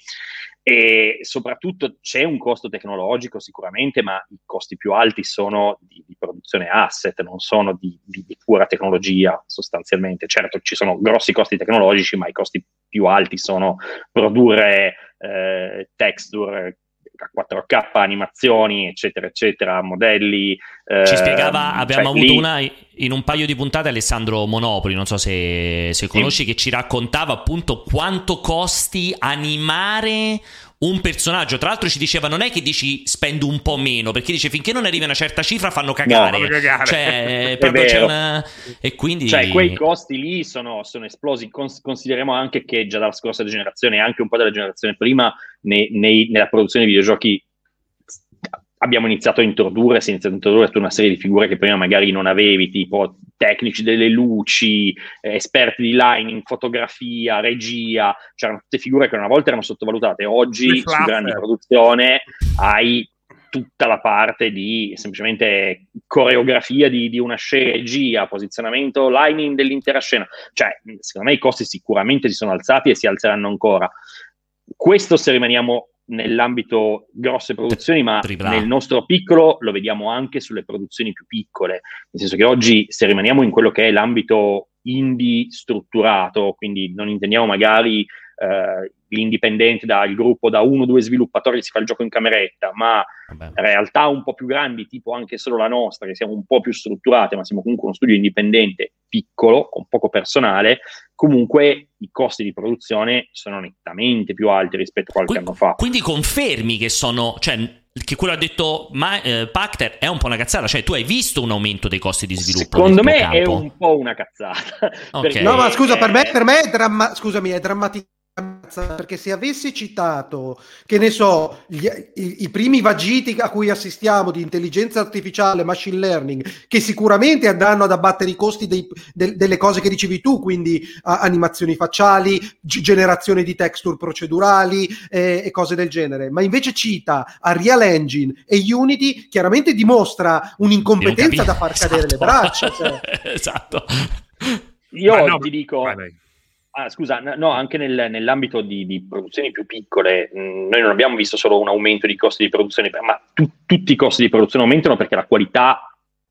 Speaker 4: e soprattutto c'è un costo tecnologico sicuramente, ma i costi più alti sono di, di produzione asset, non sono di, di- di pura tecnologia sostanzialmente. Certo ci sono grossi costi tecnologici, ma i costi più alti sono produrre eh, texture a 4K, animazioni, eccetera, eccetera, modelli.
Speaker 1: Ci
Speaker 4: ehm,
Speaker 1: spiegava, abbiamo
Speaker 4: cioè,
Speaker 1: avuto
Speaker 4: lì-
Speaker 1: una in un paio di puntate Alessandro Monopoli, non so se, se conosci, che ci raccontava appunto quanto costi animare un personaggio. Tra l'altro ci diceva non è che dici spendo un po' meno, perché dice finché non arrivi a una certa cifra fanno cagare.
Speaker 4: cagare.
Speaker 1: Cioè,
Speaker 4: È
Speaker 1: proprio c'è una... E quindi...
Speaker 4: Cioè, quei costi lì sono, sono esplosi. Cons- consideriamo anche che già dalla scorsa generazione e anche un po' della generazione prima, nei- nei- nella produzione di videogiochi, abbiamo iniziato a introdurre, si è iniziato a introdurre tutta una serie di figure che prima magari non avevi, tipo tecnici delle luci, eh, esperti di lighting, fotografia, regia. C'erano tutte figure che una volta erano sottovalutate. Oggi, su grandi produzione, hai tutta la parte di semplicemente coreografia di, di una scena, regia, posizionamento, lining dell'intera scena. Cioè, secondo me i costi sicuramente si sono alzati e si alzeranno ancora. Questo se rimaniamo nell'ambito grosse produzioni, ma
Speaker 1: Tripla A.
Speaker 4: nel nostro piccolo lo vediamo anche sulle produzioni più piccole. Nel senso che oggi, se rimaniamo in quello che è l'ambito indie strutturato, quindi non intendiamo magari eh, l'indipendente dal gruppo da uno o due sviluppatori che si fa il gioco in cameretta, ma realtà un po' più grandi, tipo anche solo la nostra, che siamo un po' più strutturate, ma siamo comunque uno studio indipendente piccolo, con poco personale, comunque i costi di produzione sono nettamente più alti rispetto a qualche anno fa.
Speaker 1: Quindi confermi che sono... Cioè, che quello ha detto ma, eh, Pacter è un po' una cazzata, cioè tu hai visto un aumento dei costi di sviluppo?
Speaker 4: Secondo me
Speaker 1: tuo
Speaker 4: è
Speaker 1: campo?
Speaker 4: un po' una cazzata.
Speaker 1: Ok.
Speaker 4: perché-
Speaker 3: No, ma scusa, per me, per me è, dramma- scusami, è drammaticamente perché se avessi citato, che ne so, gli- i, i primi vagiti a cui assistiamo di intelligenza artificiale, machine learning, che sicuramente andranno ad abbattere i costi dei- del- delle cose che dicevi tu, quindi a- animazioni facciali, g- generazione di texture procedurali eh, e cose del genere, ma invece cita Unreal Engine e Unity, chiaramente dimostra un'incompetenza da far cadere le braccia. cioè.
Speaker 1: esatto.
Speaker 4: Io
Speaker 2: no,
Speaker 4: ti dico, ah, scusa, no, anche nel- nell'ambito di, di produzioni più piccole, mh, noi non abbiamo visto solo un aumento di costi di produzione, ma tu- tutti i costi di produzione aumentano perché la qualità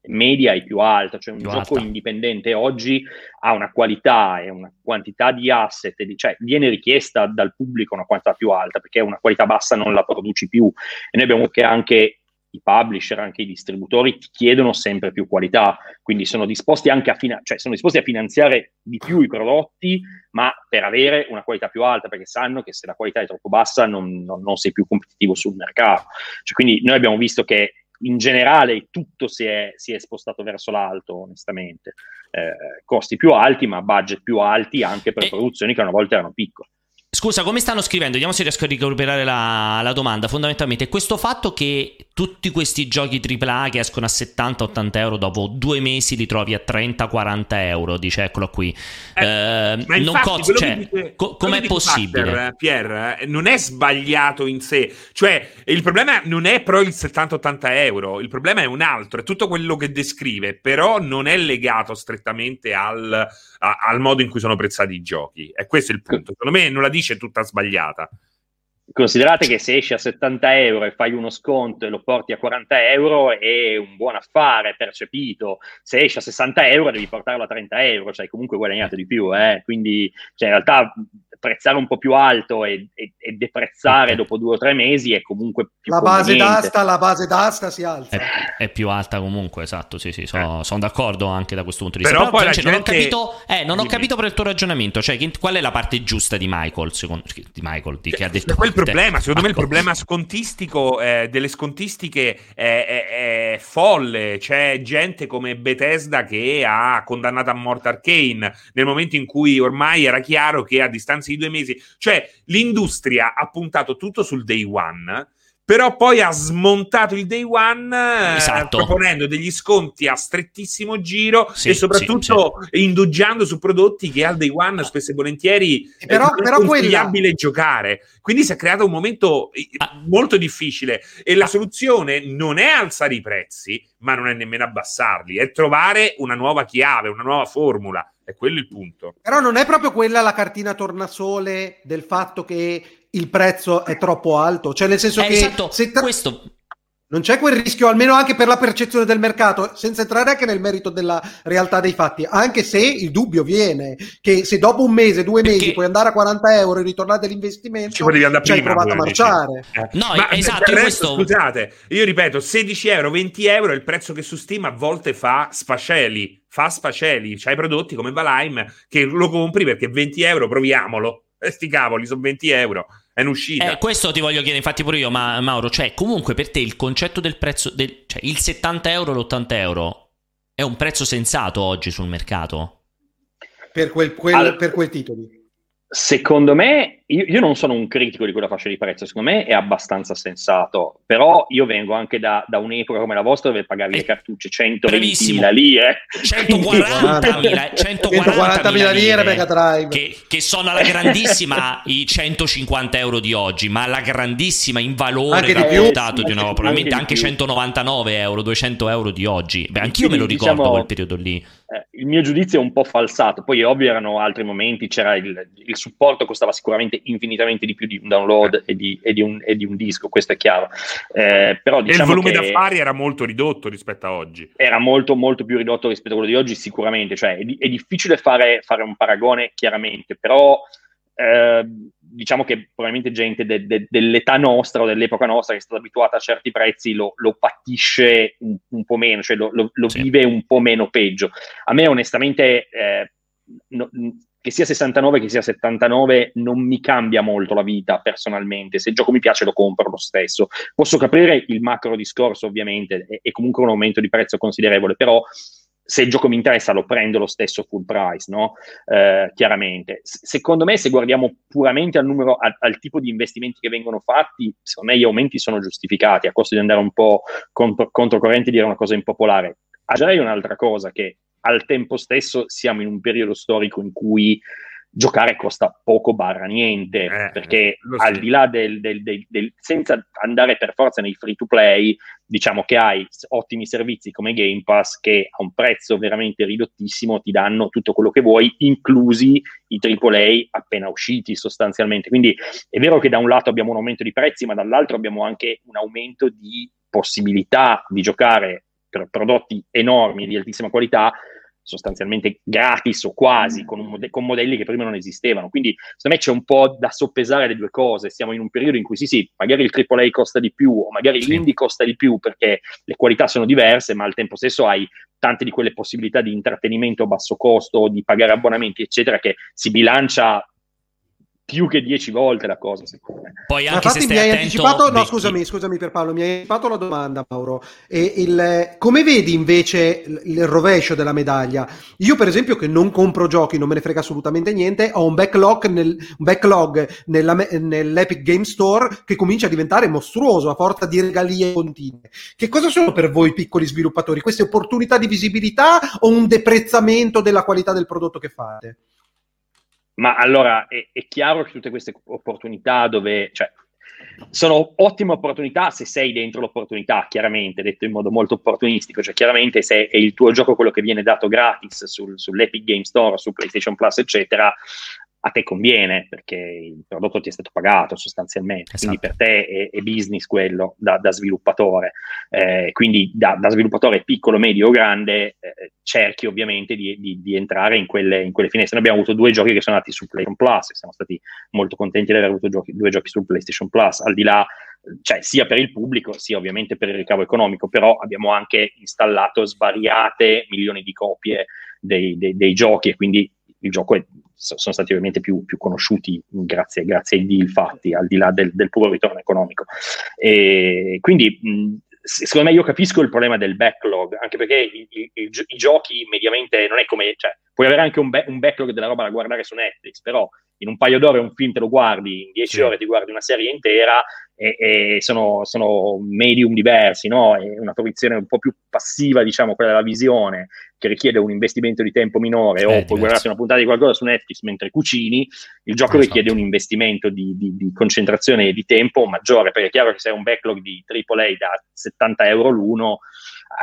Speaker 4: media è più alta, cioè un
Speaker 1: Più
Speaker 4: gioco
Speaker 1: alta.
Speaker 4: indipendente oggi ha una qualità e una quantità di asset, cioè viene richiesta dal pubblico una quantità più alta perché una qualità bassa non la produci più e noi abbiamo che anche i publisher, anche i distributori ti chiedono sempre più qualità, quindi sono disposti anche a, fina- cioè sono disposti a finanziare di più i prodotti, ma per avere una qualità più alta, perché sanno che se la qualità è troppo bassa non, non- non sei più competitivo sul mercato. Cioè, quindi noi abbiamo visto che in generale tutto si è, si è spostato verso l'alto, onestamente. Eh, costi più alti, ma budget più alti anche per produzioni che una volta erano piccole.
Speaker 1: Scusa, come stanno scrivendo? Vediamo se riesco a recuperare la, la domanda. Fondamentalmente questo fatto che tutti questi giochi AAA che escono a 70-80 euro dopo due mesi li trovi a 30-40 euro, dice eccolo qui. Eh,
Speaker 2: Ma
Speaker 1: non
Speaker 2: infatti,
Speaker 1: costa, cioè,
Speaker 2: dice-
Speaker 1: co- com'è possibile?
Speaker 2: Pachter, eh, Pier, eh, non è sbagliato in sé. Cioè, il problema non è però il 70-80 euro, il problema è un altro, è tutto quello che descrive, però non è legato strettamente al, a- al modo in cui sono prezzati i giochi. E questo è il punto. Secondo me non la dice tutta sbagliata.
Speaker 4: Considerate che se esci a 70 euro e fai uno sconto e lo porti a 40 euro è un buon affare percepito. Se esci a 60 euro devi portarlo a 30 euro, cioè comunque guadagnato di più. Eh? Quindi cioè, in realtà prezzare un po' più alto e, e- e deprezzare dopo due o tre mesi è comunque più
Speaker 3: La base d'asta, la base d'asta si alza.
Speaker 1: È, è più alta comunque, esatto, sì, sì, sono d'accordo anche da questo punto di
Speaker 2: Però
Speaker 1: vista.
Speaker 2: poi la
Speaker 1: Francesco, non ho
Speaker 2: gente-
Speaker 1: capito, eh, non ho capito per il tuo ragionamento, cioè qual è la parte giusta di Michael, secondo di Michael, di, che ha detto
Speaker 2: C'è quel problema, secondo me il problema scontistico eh, delle scontistiche è, è- è folle. C'è gente come Bethesda che ha condannato a morte Arcane. Nel momento in cui ormai era chiaro che a distanza di due mesi. Cioè, l'industria ha puntato tutto sul day one però poi ha smontato il day one eh,
Speaker 1: Esatto.
Speaker 2: proponendo degli sconti a strettissimo giro
Speaker 1: Sì,
Speaker 2: e soprattutto
Speaker 1: sì,
Speaker 2: indugiando su prodotti che al day one spesso e volentieri
Speaker 3: Però-
Speaker 2: è
Speaker 3: però
Speaker 2: consigliabile giocare. Quindi si è creato un momento eh,
Speaker 1: Ah.
Speaker 2: molto difficile e la soluzione non è alzare i prezzi, ma non è nemmeno abbassarli, è trovare una nuova chiave, una nuova formula. È quello il punto.
Speaker 3: Però non è proprio quella la cartina tornasole del fatto che il prezzo è troppo alto, cioè nel senso
Speaker 1: Eh,
Speaker 3: che
Speaker 1: esatto,
Speaker 3: se tra-
Speaker 1: questo
Speaker 3: non c'è quel rischio, almeno anche per la percezione del mercato, senza entrare anche nel merito della realtà dei fatti, anche se il dubbio viene che se dopo un mese, due mesi puoi andare a 40 euro e ritornare dell'investimento,
Speaker 2: Ci potevi andare prima.
Speaker 3: provato a marciare.
Speaker 2: Eh.
Speaker 1: No,
Speaker 2: Ma
Speaker 1: esatto,
Speaker 2: del
Speaker 1: io
Speaker 2: resto,
Speaker 1: questo-
Speaker 2: Scusate, io ripeto, 16 euro, 20 euro è il prezzo che su Steam a volte fa sfascelli. Fa sfascelli. C'hai prodotti come Valheim che lo compri perché 20 euro, proviamolo. E sti cavoli, sono 20 euro. È un'uscita.
Speaker 1: Eh, questo ti voglio chiedere, infatti pure io, ma Mauro, cioè comunque per te il concetto del prezzo, del, cioè il 70 euro, l'80 euro è un prezzo sensato oggi sul mercato?
Speaker 3: Per quel, quel-
Speaker 4: Al-
Speaker 3: per quei titoli.
Speaker 4: Secondo me, io, io non sono un critico di quella fascia di prezzo, secondo me è abbastanza sensato, però io vengo anche da, da un'epoca come la vostra dove pagavi le cartucce 120.000
Speaker 1: bravissimo.
Speaker 4: lire.
Speaker 1: 140.000 140.000
Speaker 3: lire
Speaker 1: lire
Speaker 3: Mega Drive.
Speaker 1: che, che sono alla grandissima i 150 euro di oggi, ma alla grandissima in valore
Speaker 3: Anche di più.
Speaker 1: valutato di una
Speaker 4: Anche
Speaker 1: probabilmente
Speaker 4: di
Speaker 1: anche
Speaker 4: più.
Speaker 1: 199 euro, 200 euro di oggi. Beh, anch'io me lo
Speaker 4: Quindi,
Speaker 1: ricordo
Speaker 4: diciamo,
Speaker 1: quel periodo lì.
Speaker 4: eh, il mio giudizio è un po' falsato. Poi, è ovvio, erano altri momenti. C'era il, il supporto, costava sicuramente infinitamente di più di un download e di, e di un, e di un disco, questo è chiaro. Eh, però
Speaker 2: e il
Speaker 4: diciamo
Speaker 2: volume d'affari era molto ridotto rispetto a oggi.
Speaker 4: era molto, molto più ridotto rispetto a quello di oggi, sicuramente. Cioè, è, è difficile fare, fare un paragone, chiaramente, però. eh, diciamo che probabilmente gente de- de- dell'età nostra o dell'epoca nostra che è stata abituata a certi prezzi lo, lo patisce un, un po' meno, cioè lo, lo- lo vive un po' meno peggio. A me onestamente, eh, no- che sia 69 che sia 79, non mi cambia molto la vita personalmente. Se il gioco mi piace lo compro lo stesso. Posso capire il macro discorso ovviamente, è, è comunque un aumento di prezzo considerevole, però se il gioco mi interessa lo prendo lo stesso full price, no? Eh, chiaramente. S- secondo me, se guardiamo puramente al numero, al, al tipo di investimenti che vengono fatti, secondo me gli aumenti sono giustificati, a costo di andare un po' contro, controcorrente e dire una cosa impopolare. Aggiungerei un'altra cosa, che al tempo stesso siamo in un periodo storico in cui giocare costa poco barra niente, perché
Speaker 2: lo
Speaker 4: al
Speaker 2: sì.
Speaker 4: di là del, del- del- del- senza andare per forza nei free to play, diciamo che hai ottimi servizi come Game Pass che a un prezzo veramente ridottissimo ti danno tutto quello che vuoi, inclusi i AAA appena usciti sostanzialmente. Quindi è vero che da un lato abbiamo un aumento di prezzi, ma dall'altro abbiamo anche un aumento di possibilità di giocare per prodotti enormi di altissima qualità sostanzialmente gratis o quasi con, un mode- con modelli che prima non esistevano. Quindi secondo me c'è un po' da soppesare le due cose. Siamo in un periodo in cui sì, sì, magari il AAA costa di più o magari l'indie costa di più perché le qualità sono diverse, ma al tempo stesso hai tante di quelle possibilità di intrattenimento a basso costo, di pagare abbonamenti, eccetera, che si bilancia più che dieci volte la cosa, secondo me.
Speaker 1: Poi
Speaker 3: Ma
Speaker 1: anche se
Speaker 3: infatti
Speaker 1: stai
Speaker 3: mi hai anticipato, no
Speaker 1: Vicky,
Speaker 3: scusami, scusami per Paolo, mi hai anticipato la domanda Mauro. E il, come vedi invece il, il rovescio della medaglia? Io per esempio che non compro giochi, non me ne frega assolutamente niente, ho un backlog, nel, un backlog nella nell'Epic Game Store che comincia a diventare mostruoso a forza di regalie continue. Che cosa sono per voi piccoli sviluppatori? Queste opportunità di visibilità o un deprezzamento della qualità del prodotto che fate?
Speaker 4: Ma allora è, è chiaro che tutte queste opportunità dove, cioè, sono ottime opportunità se sei dentro l'opportunità, chiaramente, detto in modo molto opportunistico, cioè chiaramente se è il tuo gioco quello che viene dato gratis sul- sull'Epic Game Store, su PlayStation Plus, eccetera, a te conviene perché il prodotto ti è stato pagato sostanzialmente, quindi per te è, è business quello da, da sviluppatore. Eh, quindi da, da sviluppatore piccolo, medio o grande eh, cerchi ovviamente di, di- di entrare in quelle, in quelle finestre. Noi abbiamo avuto due giochi che sono andati su PlayStation Plus, e siamo stati molto contenti di aver avuto giochi- due giochi sul PlayStation Plus, al di là, cioè sia per il pubblico, sia ovviamente per il ricavo economico, però abbiamo anche installato svariate milioni di copie dei, dei- dei giochi e quindi il gioco è- sono stati ovviamente più, più conosciuti grazie, grazie ai deal fatti, al di là del, del puro ritorno economico. E quindi mh, se- secondo me io capisco il problema del backlog, anche perché i, i- i i giochi mediamente non è come, cioè, puoi avere anche un, ba- un backlog della roba da guardare su Netflix, però in un paio d'ore un film te lo guardi, in dieci
Speaker 2: Sì.
Speaker 4: ore ti guardi una serie intera e, e sono, sono medium diversi, no? È una fruizione un po' più passiva, diciamo, quella della visione, che richiede un investimento di tempo minore, o puoi
Speaker 1: diverso.
Speaker 4: guardarti una puntata di qualcosa su Netflix mentre cucini, il gioco
Speaker 1: Esatto.
Speaker 4: richiede un investimento di, di- di concentrazione e di tempo maggiore, perché è chiaro che se hai un backlog di AAA da 70 euro l'uno,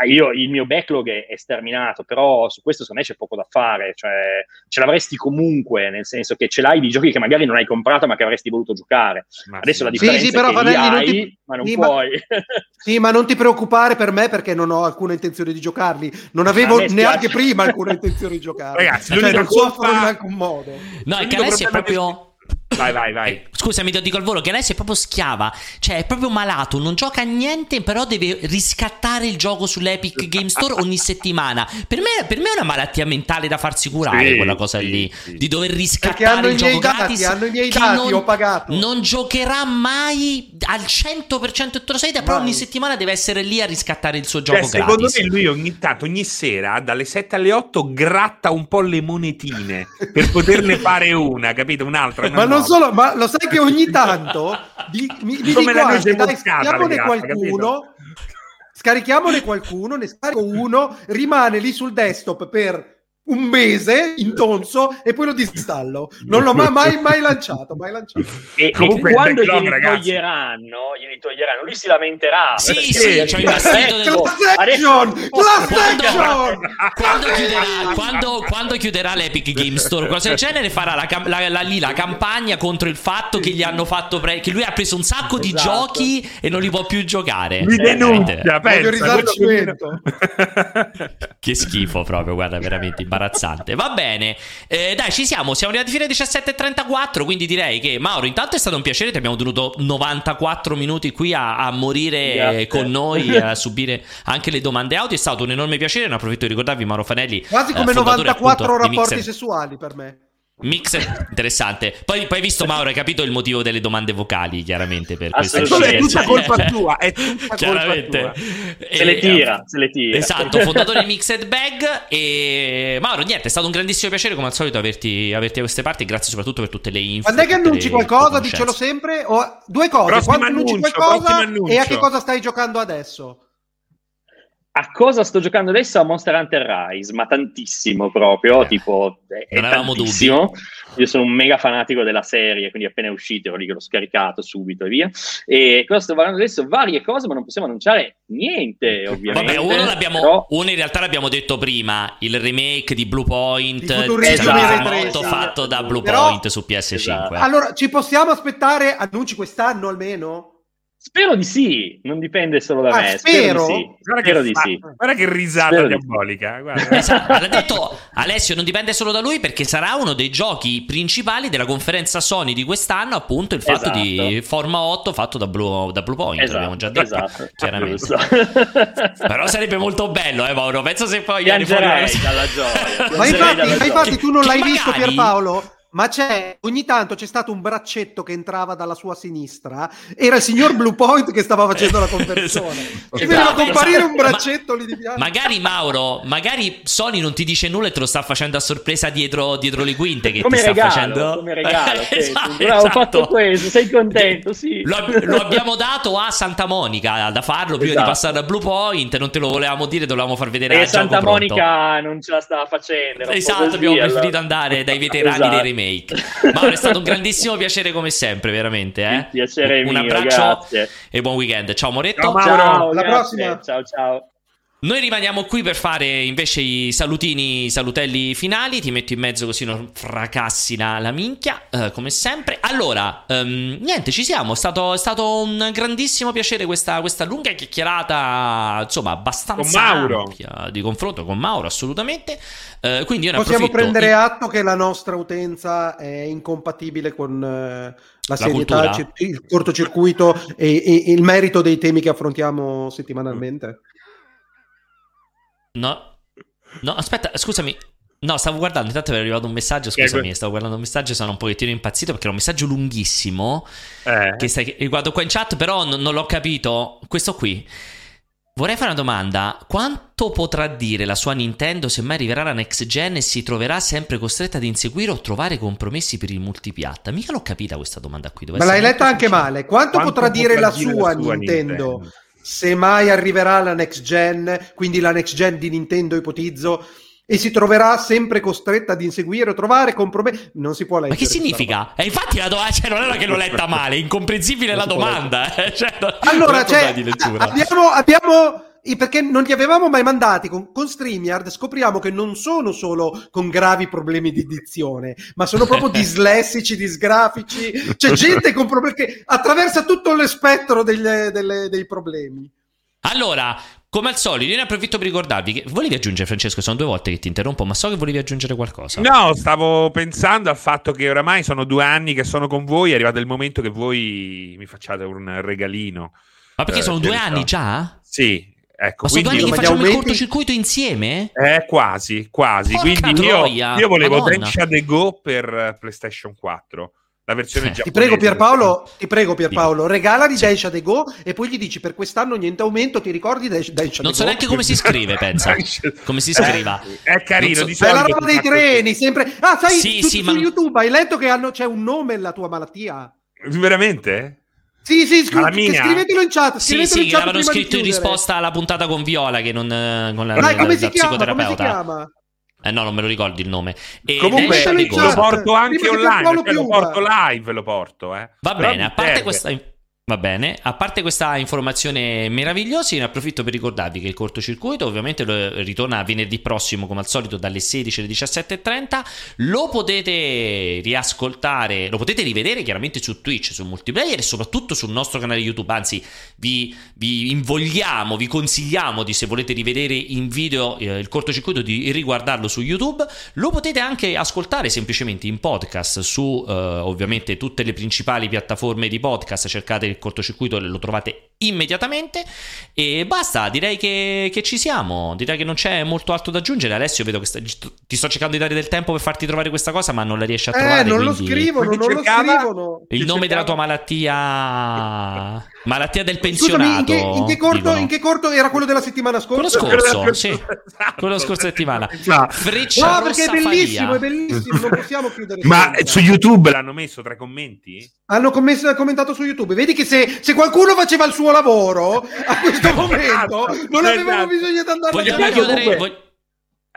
Speaker 4: io il mio backlog è, è sterminato, però su questo secondo me c'è poco da fare, cioè ce l'avresti comunque, nel senso che ce l'hai di giochi che magari non hai comprato ma che avresti voluto giocare. Adesso la
Speaker 3: Sì,
Speaker 4: differenza
Speaker 3: sì, però
Speaker 4: è che li
Speaker 3: Fanelli, non
Speaker 4: hai,
Speaker 3: ti-
Speaker 4: ma non
Speaker 3: sì, ma-
Speaker 4: puoi.
Speaker 3: Sì, ma non ti preoccupare per me perché non ho alcuna intenzione di giocarli. Non avevo neanche prima alcuna intenzione di giocarli.
Speaker 2: Ragazzi,
Speaker 3: cioè, non soffro in alcun modo.
Speaker 1: No, è che Alessia è proprio.
Speaker 2: Vai, vai, vai.
Speaker 1: Eh, Scusami, ti dico al volo che Alessia è proprio schiava, cioè è proprio malato, non gioca a niente, però deve riscattare il gioco sull'Epic Game Store ogni settimana. Per me, per me è una malattia mentale da farsi curare
Speaker 2: Sì,
Speaker 1: quella cosa
Speaker 2: sì,
Speaker 1: lì,
Speaker 2: sì.
Speaker 1: di dover
Speaker 3: Perché
Speaker 1: riscattare
Speaker 3: hanno
Speaker 1: il
Speaker 3: i
Speaker 1: gioco
Speaker 3: miei dati,
Speaker 1: gratis.
Speaker 3: hanno i miei
Speaker 1: che
Speaker 3: dati,
Speaker 1: non,
Speaker 3: ho pagato.
Speaker 1: non giocherà mai al 100% e te lo sai, però ogni settimana deve essere lì a riscattare il suo
Speaker 2: Cioè,
Speaker 1: gioco
Speaker 2: secondo
Speaker 1: gratis.
Speaker 2: me lui ogni tanto, ogni sera, dalle 7 alle 8, gratta un po' le monetine per poterne fare una, capito? Un'altra. una
Speaker 3: Ma non. Solo, ma lo sai che ogni tanto di- mi, mi
Speaker 2: Come
Speaker 3: dico anche, dai,
Speaker 2: ragazzi,
Speaker 3: qualcuno, scarichiamone qualcuno, ne scarico uno, rimane lì sul desktop per un mese intonso e poi lo disinstallo. Non l'ho mai, mai, mai lanciato, mai lanciato.
Speaker 4: E,
Speaker 2: Comunque
Speaker 4: e
Speaker 2: il
Speaker 4: quando
Speaker 2: backlog,
Speaker 4: glieli
Speaker 2: ragazzi.
Speaker 4: toglieranno, glieli toglieranno, lui si lamenterà.
Speaker 1: Sì, sì, ci ho investito nel-
Speaker 3: Class action!
Speaker 1: Quando chiuderà, quando, quando chiuderà l'Epic Game Store, cosa del genere, farà la, la- la- lì la campagna contro il fatto che gli hanno fatto pre- che lui ha preso un sacco di
Speaker 4: Esatto.
Speaker 1: giochi e non li può più giocare.
Speaker 2: Mi
Speaker 1: Eh,
Speaker 2: denuncia,
Speaker 3: Voglio
Speaker 2: pensa.
Speaker 3: risarcimento.
Speaker 1: Che schifo proprio, guarda, veramente imbarazzante. Va bene, Eh, dai, ci siamo, siamo arrivati fino alle 17.34, quindi direi che Mauro, intanto è stato un piacere, ti abbiamo tenuto 94 minuti qui a, a morire
Speaker 4: Grazie.
Speaker 1: con noi, a subire anche le domande audio, è stato un enorme piacere, ne approfitto di ricordarvi Mauro Fanelli.
Speaker 3: Quasi
Speaker 1: eh,
Speaker 3: come
Speaker 1: fondatore,
Speaker 3: 94
Speaker 1: appunto,
Speaker 3: rapporti sessuali per me.
Speaker 1: Mixer, interessante. Poi, poi hai visto Mauro, hai capito il motivo delle domande vocali, chiaramente, per questa
Speaker 4: Assolutamente.
Speaker 2: È tutta colpa tua, è tutta colpa
Speaker 1: Chiaramente.
Speaker 2: tua.
Speaker 4: Se le tira, se le tira.
Speaker 1: Esatto, fondatore di Mixed Bag. E Mauro, niente, è stato un grandissimo piacere come al solito averti, averti a queste parti. Grazie soprattutto per tutte le info.
Speaker 3: Quando è che annunci qualcosa, dicelo sempre. O due cose,
Speaker 2: Prossimo
Speaker 3: quando annunci qualcosa e a che cosa stai giocando adesso?
Speaker 4: A cosa sto giocando adesso? A Monster Hunter Rise, ma tantissimo proprio,
Speaker 1: Eh,
Speaker 4: tipo è, è tantissimo. Io sono un mega fanatico della serie, quindi appena è uscito ero lì che l'ho scaricato subito e via. E cosa sto guardando adesso? Varie cose, ma non possiamo annunciare niente, ovviamente.
Speaker 1: Vabbè, uno, l'abbiamo,
Speaker 4: Però-
Speaker 1: uno in realtà l'abbiamo detto prima, il remake di Blue Point Season
Speaker 4: Esatto.
Speaker 1: 8 fatto da Blue
Speaker 3: Però-
Speaker 1: Point su PS5.
Speaker 4: Esatto.
Speaker 3: Allora, ci possiamo aspettare annunci quest'anno almeno?
Speaker 4: Spero di sì, non dipende solo da
Speaker 3: Ah,
Speaker 4: me.
Speaker 3: spero?
Speaker 4: Spero di sì.
Speaker 2: Guarda
Speaker 4: Spero
Speaker 2: che,
Speaker 4: di
Speaker 2: fa-
Speaker 4: sì.
Speaker 2: guarda che risata
Speaker 4: Spero
Speaker 2: diabolica.
Speaker 1: Esatto, l'ha detto Alessio, non dipende solo da lui perché sarà uno dei giochi principali della conferenza Sony di quest'anno, appunto il fatto
Speaker 4: Esatto.
Speaker 1: di Forma 8 fatto da Blue, da Blue Point, l'abbiamo già detto,
Speaker 4: esatto,
Speaker 1: chiaramente. Però sarebbe molto bello, eh Mauro, penso se poi
Speaker 4: Piangerei dalla gioia.
Speaker 3: Ma infatti,
Speaker 4: dalla
Speaker 3: ma
Speaker 4: gioia.
Speaker 3: infatti tu non
Speaker 1: Che
Speaker 3: l'hai visto
Speaker 1: magari-
Speaker 3: Pierpaolo? Ma c'è, ogni tanto c'è stato un braccetto che entrava dalla sua sinistra, era il signor Blue Point che stava facendo la conversione.
Speaker 1: Esatto.
Speaker 3: Ci vedeva comparire un
Speaker 1: Ma-
Speaker 3: braccetto lì di fianco.
Speaker 1: Magari Mauro, magari Sony non ti dice nulla e te lo sta facendo a sorpresa dietro, dietro le quinte che
Speaker 4: come
Speaker 1: ti sta
Speaker 4: regalo,
Speaker 1: facendo.
Speaker 4: come regalo. sì,
Speaker 1: Esatto.
Speaker 4: Bravo, ho fatto
Speaker 1: esatto.
Speaker 4: questo, sei contento, sì.
Speaker 1: Lo, lo abbiamo dato a Santa Monica da farlo prima
Speaker 4: Esatto.
Speaker 1: di passare a Blue Point. Non te lo volevamo dire, dovevamo far vedere
Speaker 4: E Santa
Speaker 1: gioco pronto.
Speaker 4: Monica non ce la stava facendo. un
Speaker 1: Esatto, abbiamo preferito andare dai veterani
Speaker 4: Esatto.
Speaker 1: dei remake. Mauro, è stato un grandissimo piacere come sempre, veramente. Eh?
Speaker 4: Il piacere
Speaker 1: un
Speaker 4: mio,
Speaker 1: abbraccio
Speaker 4: grazie.
Speaker 1: e buon weekend. Ciao Moretto.
Speaker 2: Ciao, Mauro.
Speaker 4: Ciao,
Speaker 3: Alla
Speaker 4: grazie.
Speaker 3: prossima.
Speaker 4: Ciao, ciao.
Speaker 1: Noi rimaniamo qui per fare invece i salutini, i salutelli finali. Ti metto in mezzo così non fracassi la, la minchia, eh, come sempre. Allora, ehm, niente, ci siamo. È stato, è stato un grandissimo piacere questa, questa lunga chiacchierata, insomma, abbastanza
Speaker 2: Con Mauro.
Speaker 1: ampia di confronto con Mauro, assolutamente. Eh, quindi io ne
Speaker 3: Possiamo prendere atto che la nostra utenza è incompatibile con eh, la serietà,
Speaker 1: cultura?
Speaker 3: il il cortocircuito e, e- e il merito dei temi che affrontiamo settimanalmente.
Speaker 1: No, no, aspetta, scusami. No, stavo guardando, intanto mi è arrivato un messaggio, scusami, stavo guardando un messaggio, sono un pochettino impazzito perché era un messaggio lunghissimo
Speaker 2: Eh.
Speaker 1: che stai, che guardo qua in chat, però non, non l'ho capito. Questo qui. Vorrei fare una domanda. Quanto potrà dire la sua Nintendo se mai arriverà la next gen e si troverà sempre costretta ad inseguire o trovare compromessi per il multipiatta? Mica l'ho capita questa domanda qui. Dove
Speaker 3: Ma l'hai letta anche male. Quanto,
Speaker 2: Quanto
Speaker 3: potrà dire
Speaker 2: potrà
Speaker 3: la
Speaker 2: dire
Speaker 3: sua,
Speaker 2: la sua
Speaker 3: Nintendo,
Speaker 2: Nintendo?
Speaker 3: Se mai arriverà la next gen, quindi la next gen di Nintendo ipotizzo, e si troverà sempre costretta ad inseguire o trovare compromessi? Non si può
Speaker 1: Ma
Speaker 3: leggere.
Speaker 1: che
Speaker 3: questa roba.
Speaker 1: significa? E infatti la domanda, cioè, non era che l'ho letta male, è incomprensibile la domanda. eh, Cioè, non-
Speaker 3: Allora,
Speaker 1: non
Speaker 3: cioè, abbiamo, abbiamo i- perché non li avevamo mai mandati con, con StreamYard scopriamo che non sono solo con gravi problemi di dizione ma sono proprio dislessici, disgrafici c'è gente con problemi che attraversa tutto lo spettro delle- delle- dei problemi
Speaker 1: Allora, come al solito, io ne approfitto per ricordarvi che volevi aggiungere, Francesco, sono due volte che ti interrompo, ma so che volevi aggiungere qualcosa.
Speaker 2: No, stavo pensando al fatto che oramai sono due anni che sono con voi, è arrivato il momento che voi mi facciate un regalino.
Speaker 1: Ma perché
Speaker 2: Eh,
Speaker 1: sono due anni già?
Speaker 2: Sì, ecco.
Speaker 1: Ma sono due anni che facciamo il cortocircuito insieme?
Speaker 2: Eh, quasi, quasi.
Speaker 1: Porca
Speaker 2: Quindi io, io volevo
Speaker 1: Madonna.
Speaker 2: Densha The Go per eh, PlayStation 4, la versione giapponese.
Speaker 3: ti prego Pierpaolo ti prego Pierpaolo regalali Daisha De Go e poi gli dici per quest'anno niente aumento ti ricordi Daisha Daisha
Speaker 1: Non
Speaker 3: De
Speaker 1: so
Speaker 3: Go?
Speaker 1: neanche come si scrive, pensa. Come si scriva.
Speaker 2: È carino,
Speaker 1: Non
Speaker 2: di
Speaker 3: è la roba dei
Speaker 2: fa così.
Speaker 3: treni sempre ah sai
Speaker 1: Sì,
Speaker 3: su,
Speaker 1: sì,
Speaker 3: su
Speaker 1: ma-
Speaker 3: YouTube hai letto che hanno, c'è un nome la tua malattia
Speaker 2: Veramente?
Speaker 3: Sì sì che
Speaker 2: mia?
Speaker 3: scrivetelo in chat
Speaker 1: Sì,
Speaker 3: scrivetelo
Speaker 1: sì,
Speaker 3: in
Speaker 1: che
Speaker 3: chat
Speaker 1: l'avevano
Speaker 3: prima di
Speaker 1: scritto in risposta alla puntata con Viola, che non eh, con la,
Speaker 3: Dai,
Speaker 1: la-
Speaker 3: come
Speaker 1: la
Speaker 3: si chiama come si
Speaker 1: psicoterapeuta.
Speaker 3: chiama
Speaker 1: Eh no, non me lo ricordi il nome. E
Speaker 2: Comunque lo porto anche online, cioè lo porto live, lo porto, eh.
Speaker 1: Va
Speaker 2: Però
Speaker 1: bene, a parte
Speaker 2: serve.
Speaker 1: questa. Va bene, a parte questa informazione meravigliosa, ne approfitto per ricordarvi che il cortocircuito ovviamente lo- ritorna venerdì prossimo come al solito dalle 16 alle 17.30, lo potete riascoltare, lo potete rivedere chiaramente su Twitch, su multiplayer e soprattutto sul nostro canale YouTube, anzi vi, vi invogliamo, vi consigliamo di se volete rivedere in video eh, il cortocircuito di riguardarlo su YouTube, lo potete anche ascoltare semplicemente in podcast su eh, ovviamente tutte le principali piattaforme di podcast, cercate cortocircuito e lo trovate immediatamente e basta, direi che, che ci siamo, direi che non c'è molto altro da aggiungere. Alessio, vedo che sta- ti sto cercando di dare del tempo per farti trovare questa cosa, ma non la riesci a trovare.
Speaker 3: eh non lo
Speaker 1: quindi-
Speaker 3: scrivono non lo
Speaker 2: cercava?
Speaker 3: scrivono
Speaker 1: Il nome della tua
Speaker 2: cercava?
Speaker 1: malattia, malattia del
Speaker 3: Scusami,
Speaker 1: pensionato.
Speaker 3: in che, in che corto, in che corto era quello della settimana
Speaker 1: Quello
Speaker 3: scorsa?
Speaker 1: scorso, sì, quello scorsa settimana. Freccia
Speaker 3: No, perché è bellissimo,
Speaker 1: Falia.
Speaker 3: è bellissimo, non possiamo chiudere.
Speaker 2: Ma
Speaker 3: senza.
Speaker 2: su YouTube l'hanno messo tra i commenti?
Speaker 3: Hanno commesso- commentato su YouTube. Vedi che se, se qualcuno faceva il suo lavoro a questo momento non avevamo
Speaker 2: Esatto.
Speaker 3: bisogno di andare
Speaker 1: Vogliamo
Speaker 3: a
Speaker 1: chiudere. vog-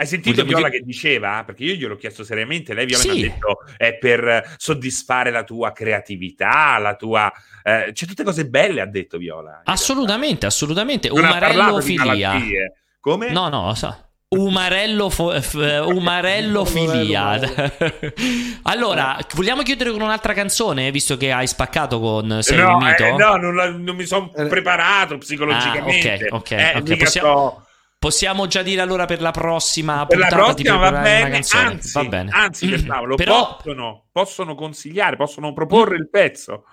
Speaker 2: Hai sentito Viola
Speaker 1: chi-
Speaker 2: che diceva? Perché io gliel'ho chiesto seriamente, lei Viola
Speaker 1: Sì.
Speaker 2: mi ha detto è per soddisfare la tua creatività, la tua... eh, c'è tutte cose belle, ha detto Viola.
Speaker 1: Assolutamente, assolutamente.
Speaker 2: Non ha parlato
Speaker 1: Umarello
Speaker 2: di
Speaker 1: filia.
Speaker 2: malattie. Come?
Speaker 1: No, no, so. Umarello, fo- f- umarello filia. allora, vogliamo chiudere con un'altra canzone, visto che hai spaccato con Sei
Speaker 2: no, eh, no, non, la- non mi sono preparato psicologicamente.
Speaker 1: Ah, ok, ok,
Speaker 2: Eh,
Speaker 1: ok,
Speaker 2: mica
Speaker 1: possiamo-
Speaker 2: sto-
Speaker 1: Possiamo già dire allora per la prossima
Speaker 2: Per la prossima va bene, anzi,
Speaker 1: va bene.
Speaker 2: anzi per Paolo,
Speaker 1: Però-
Speaker 2: possono, possono consigliare, possono proporre il pezzo.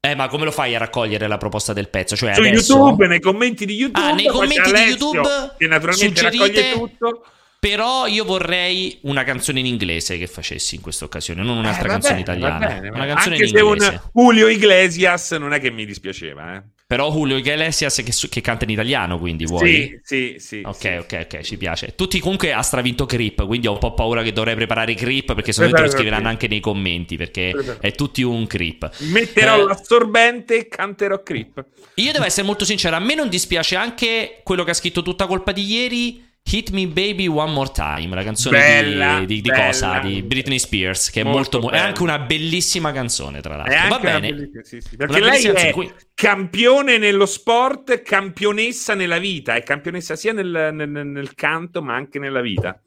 Speaker 1: Eh, ma come lo fai a raccogliere la proposta del pezzo? Cioè
Speaker 2: Su
Speaker 1: adesso...
Speaker 2: YouTube, nei commenti di YouTube,
Speaker 1: Ah, nei commenti di YouTube
Speaker 2: che naturalmente
Speaker 1: suggerite-
Speaker 2: raccoglie tutto.
Speaker 1: Però io vorrei una canzone in inglese che facessi in questa occasione, non un'altra
Speaker 2: Eh,
Speaker 1: canzone
Speaker 2: bene,
Speaker 1: italiana.
Speaker 2: bene,
Speaker 1: una canzone
Speaker 2: Anche
Speaker 1: in
Speaker 2: se
Speaker 1: inglese.
Speaker 2: un Julio Iglesias non è che mi dispiaceva, eh.
Speaker 1: Però Julio Iglesias che, che canta in italiano, quindi vuoi?
Speaker 2: Sì, sì, sì.
Speaker 1: Ok,
Speaker 2: sì.
Speaker 1: ok, ok, ci piace. Tutti comunque ha stravinto Creep, quindi ho un po' paura che dovrei preparare Creep perché secondo me te lo
Speaker 2: Prepara
Speaker 1: scriveranno anche nei commenti perché
Speaker 2: Prepara.
Speaker 1: è tutti un Creep.
Speaker 2: Metterò
Speaker 1: Eh,
Speaker 2: l'assorbente e canterò Creep.
Speaker 1: Io devo essere molto sincero, a me non dispiace anche quello che ha scritto tutta colpa di ieri. Hit Me Baby One More Time, la canzone
Speaker 2: Bella,
Speaker 1: di, di- di
Speaker 2: bella.
Speaker 1: cosa? Di Britney Spears, che è
Speaker 2: Molto
Speaker 1: molto, mo- è
Speaker 2: bella.
Speaker 1: anche una bellissima canzone, tra l'altro. Va bene.
Speaker 2: sì, sì, perché
Speaker 1: Una
Speaker 2: lei è
Speaker 1: canzone.
Speaker 2: campione nello sport, campionessa nella vita, è campionessa sia nel, nel- nel canto ma anche nella vita.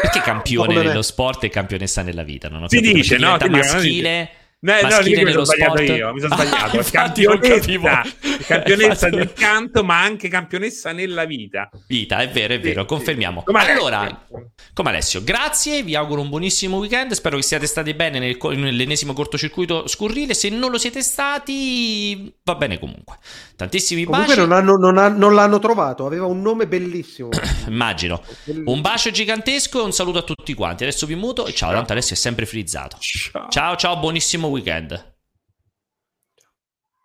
Speaker 1: Perché campione nello sport e campionessa nella vita? Non ho
Speaker 2: Si
Speaker 1: capito,
Speaker 2: dice, no?
Speaker 1: diventa maschile,
Speaker 2: No, no, dico mi sono sbagliato
Speaker 1: sport.
Speaker 2: io, mi sono
Speaker 1: Ah,
Speaker 2: sbagliato. campionessa, campionessa
Speaker 1: Infatti-
Speaker 2: del canto, ma anche campionessa nella vita.
Speaker 1: Vita, è vero, è vero,
Speaker 2: Sì,
Speaker 1: confermiamo.
Speaker 2: sì.
Speaker 1: Allora, come Alessio, grazie, vi auguro un buonissimo weekend, spero che siate stati bene nel nell'ennesimo cortocircuito scurrile, se non lo siete stati va bene comunque. Tantissimi
Speaker 3: Comunque
Speaker 1: baci,
Speaker 3: non, hanno- non ha- non l'hanno trovato, aveva un nome bellissimo.
Speaker 1: immagino. Un bacio gigantesco e un saluto a tutti quanti. Adesso vi muto e ciao, tanto Alessio è sempre frizzato. Ciao ciao, buonissimo weekend.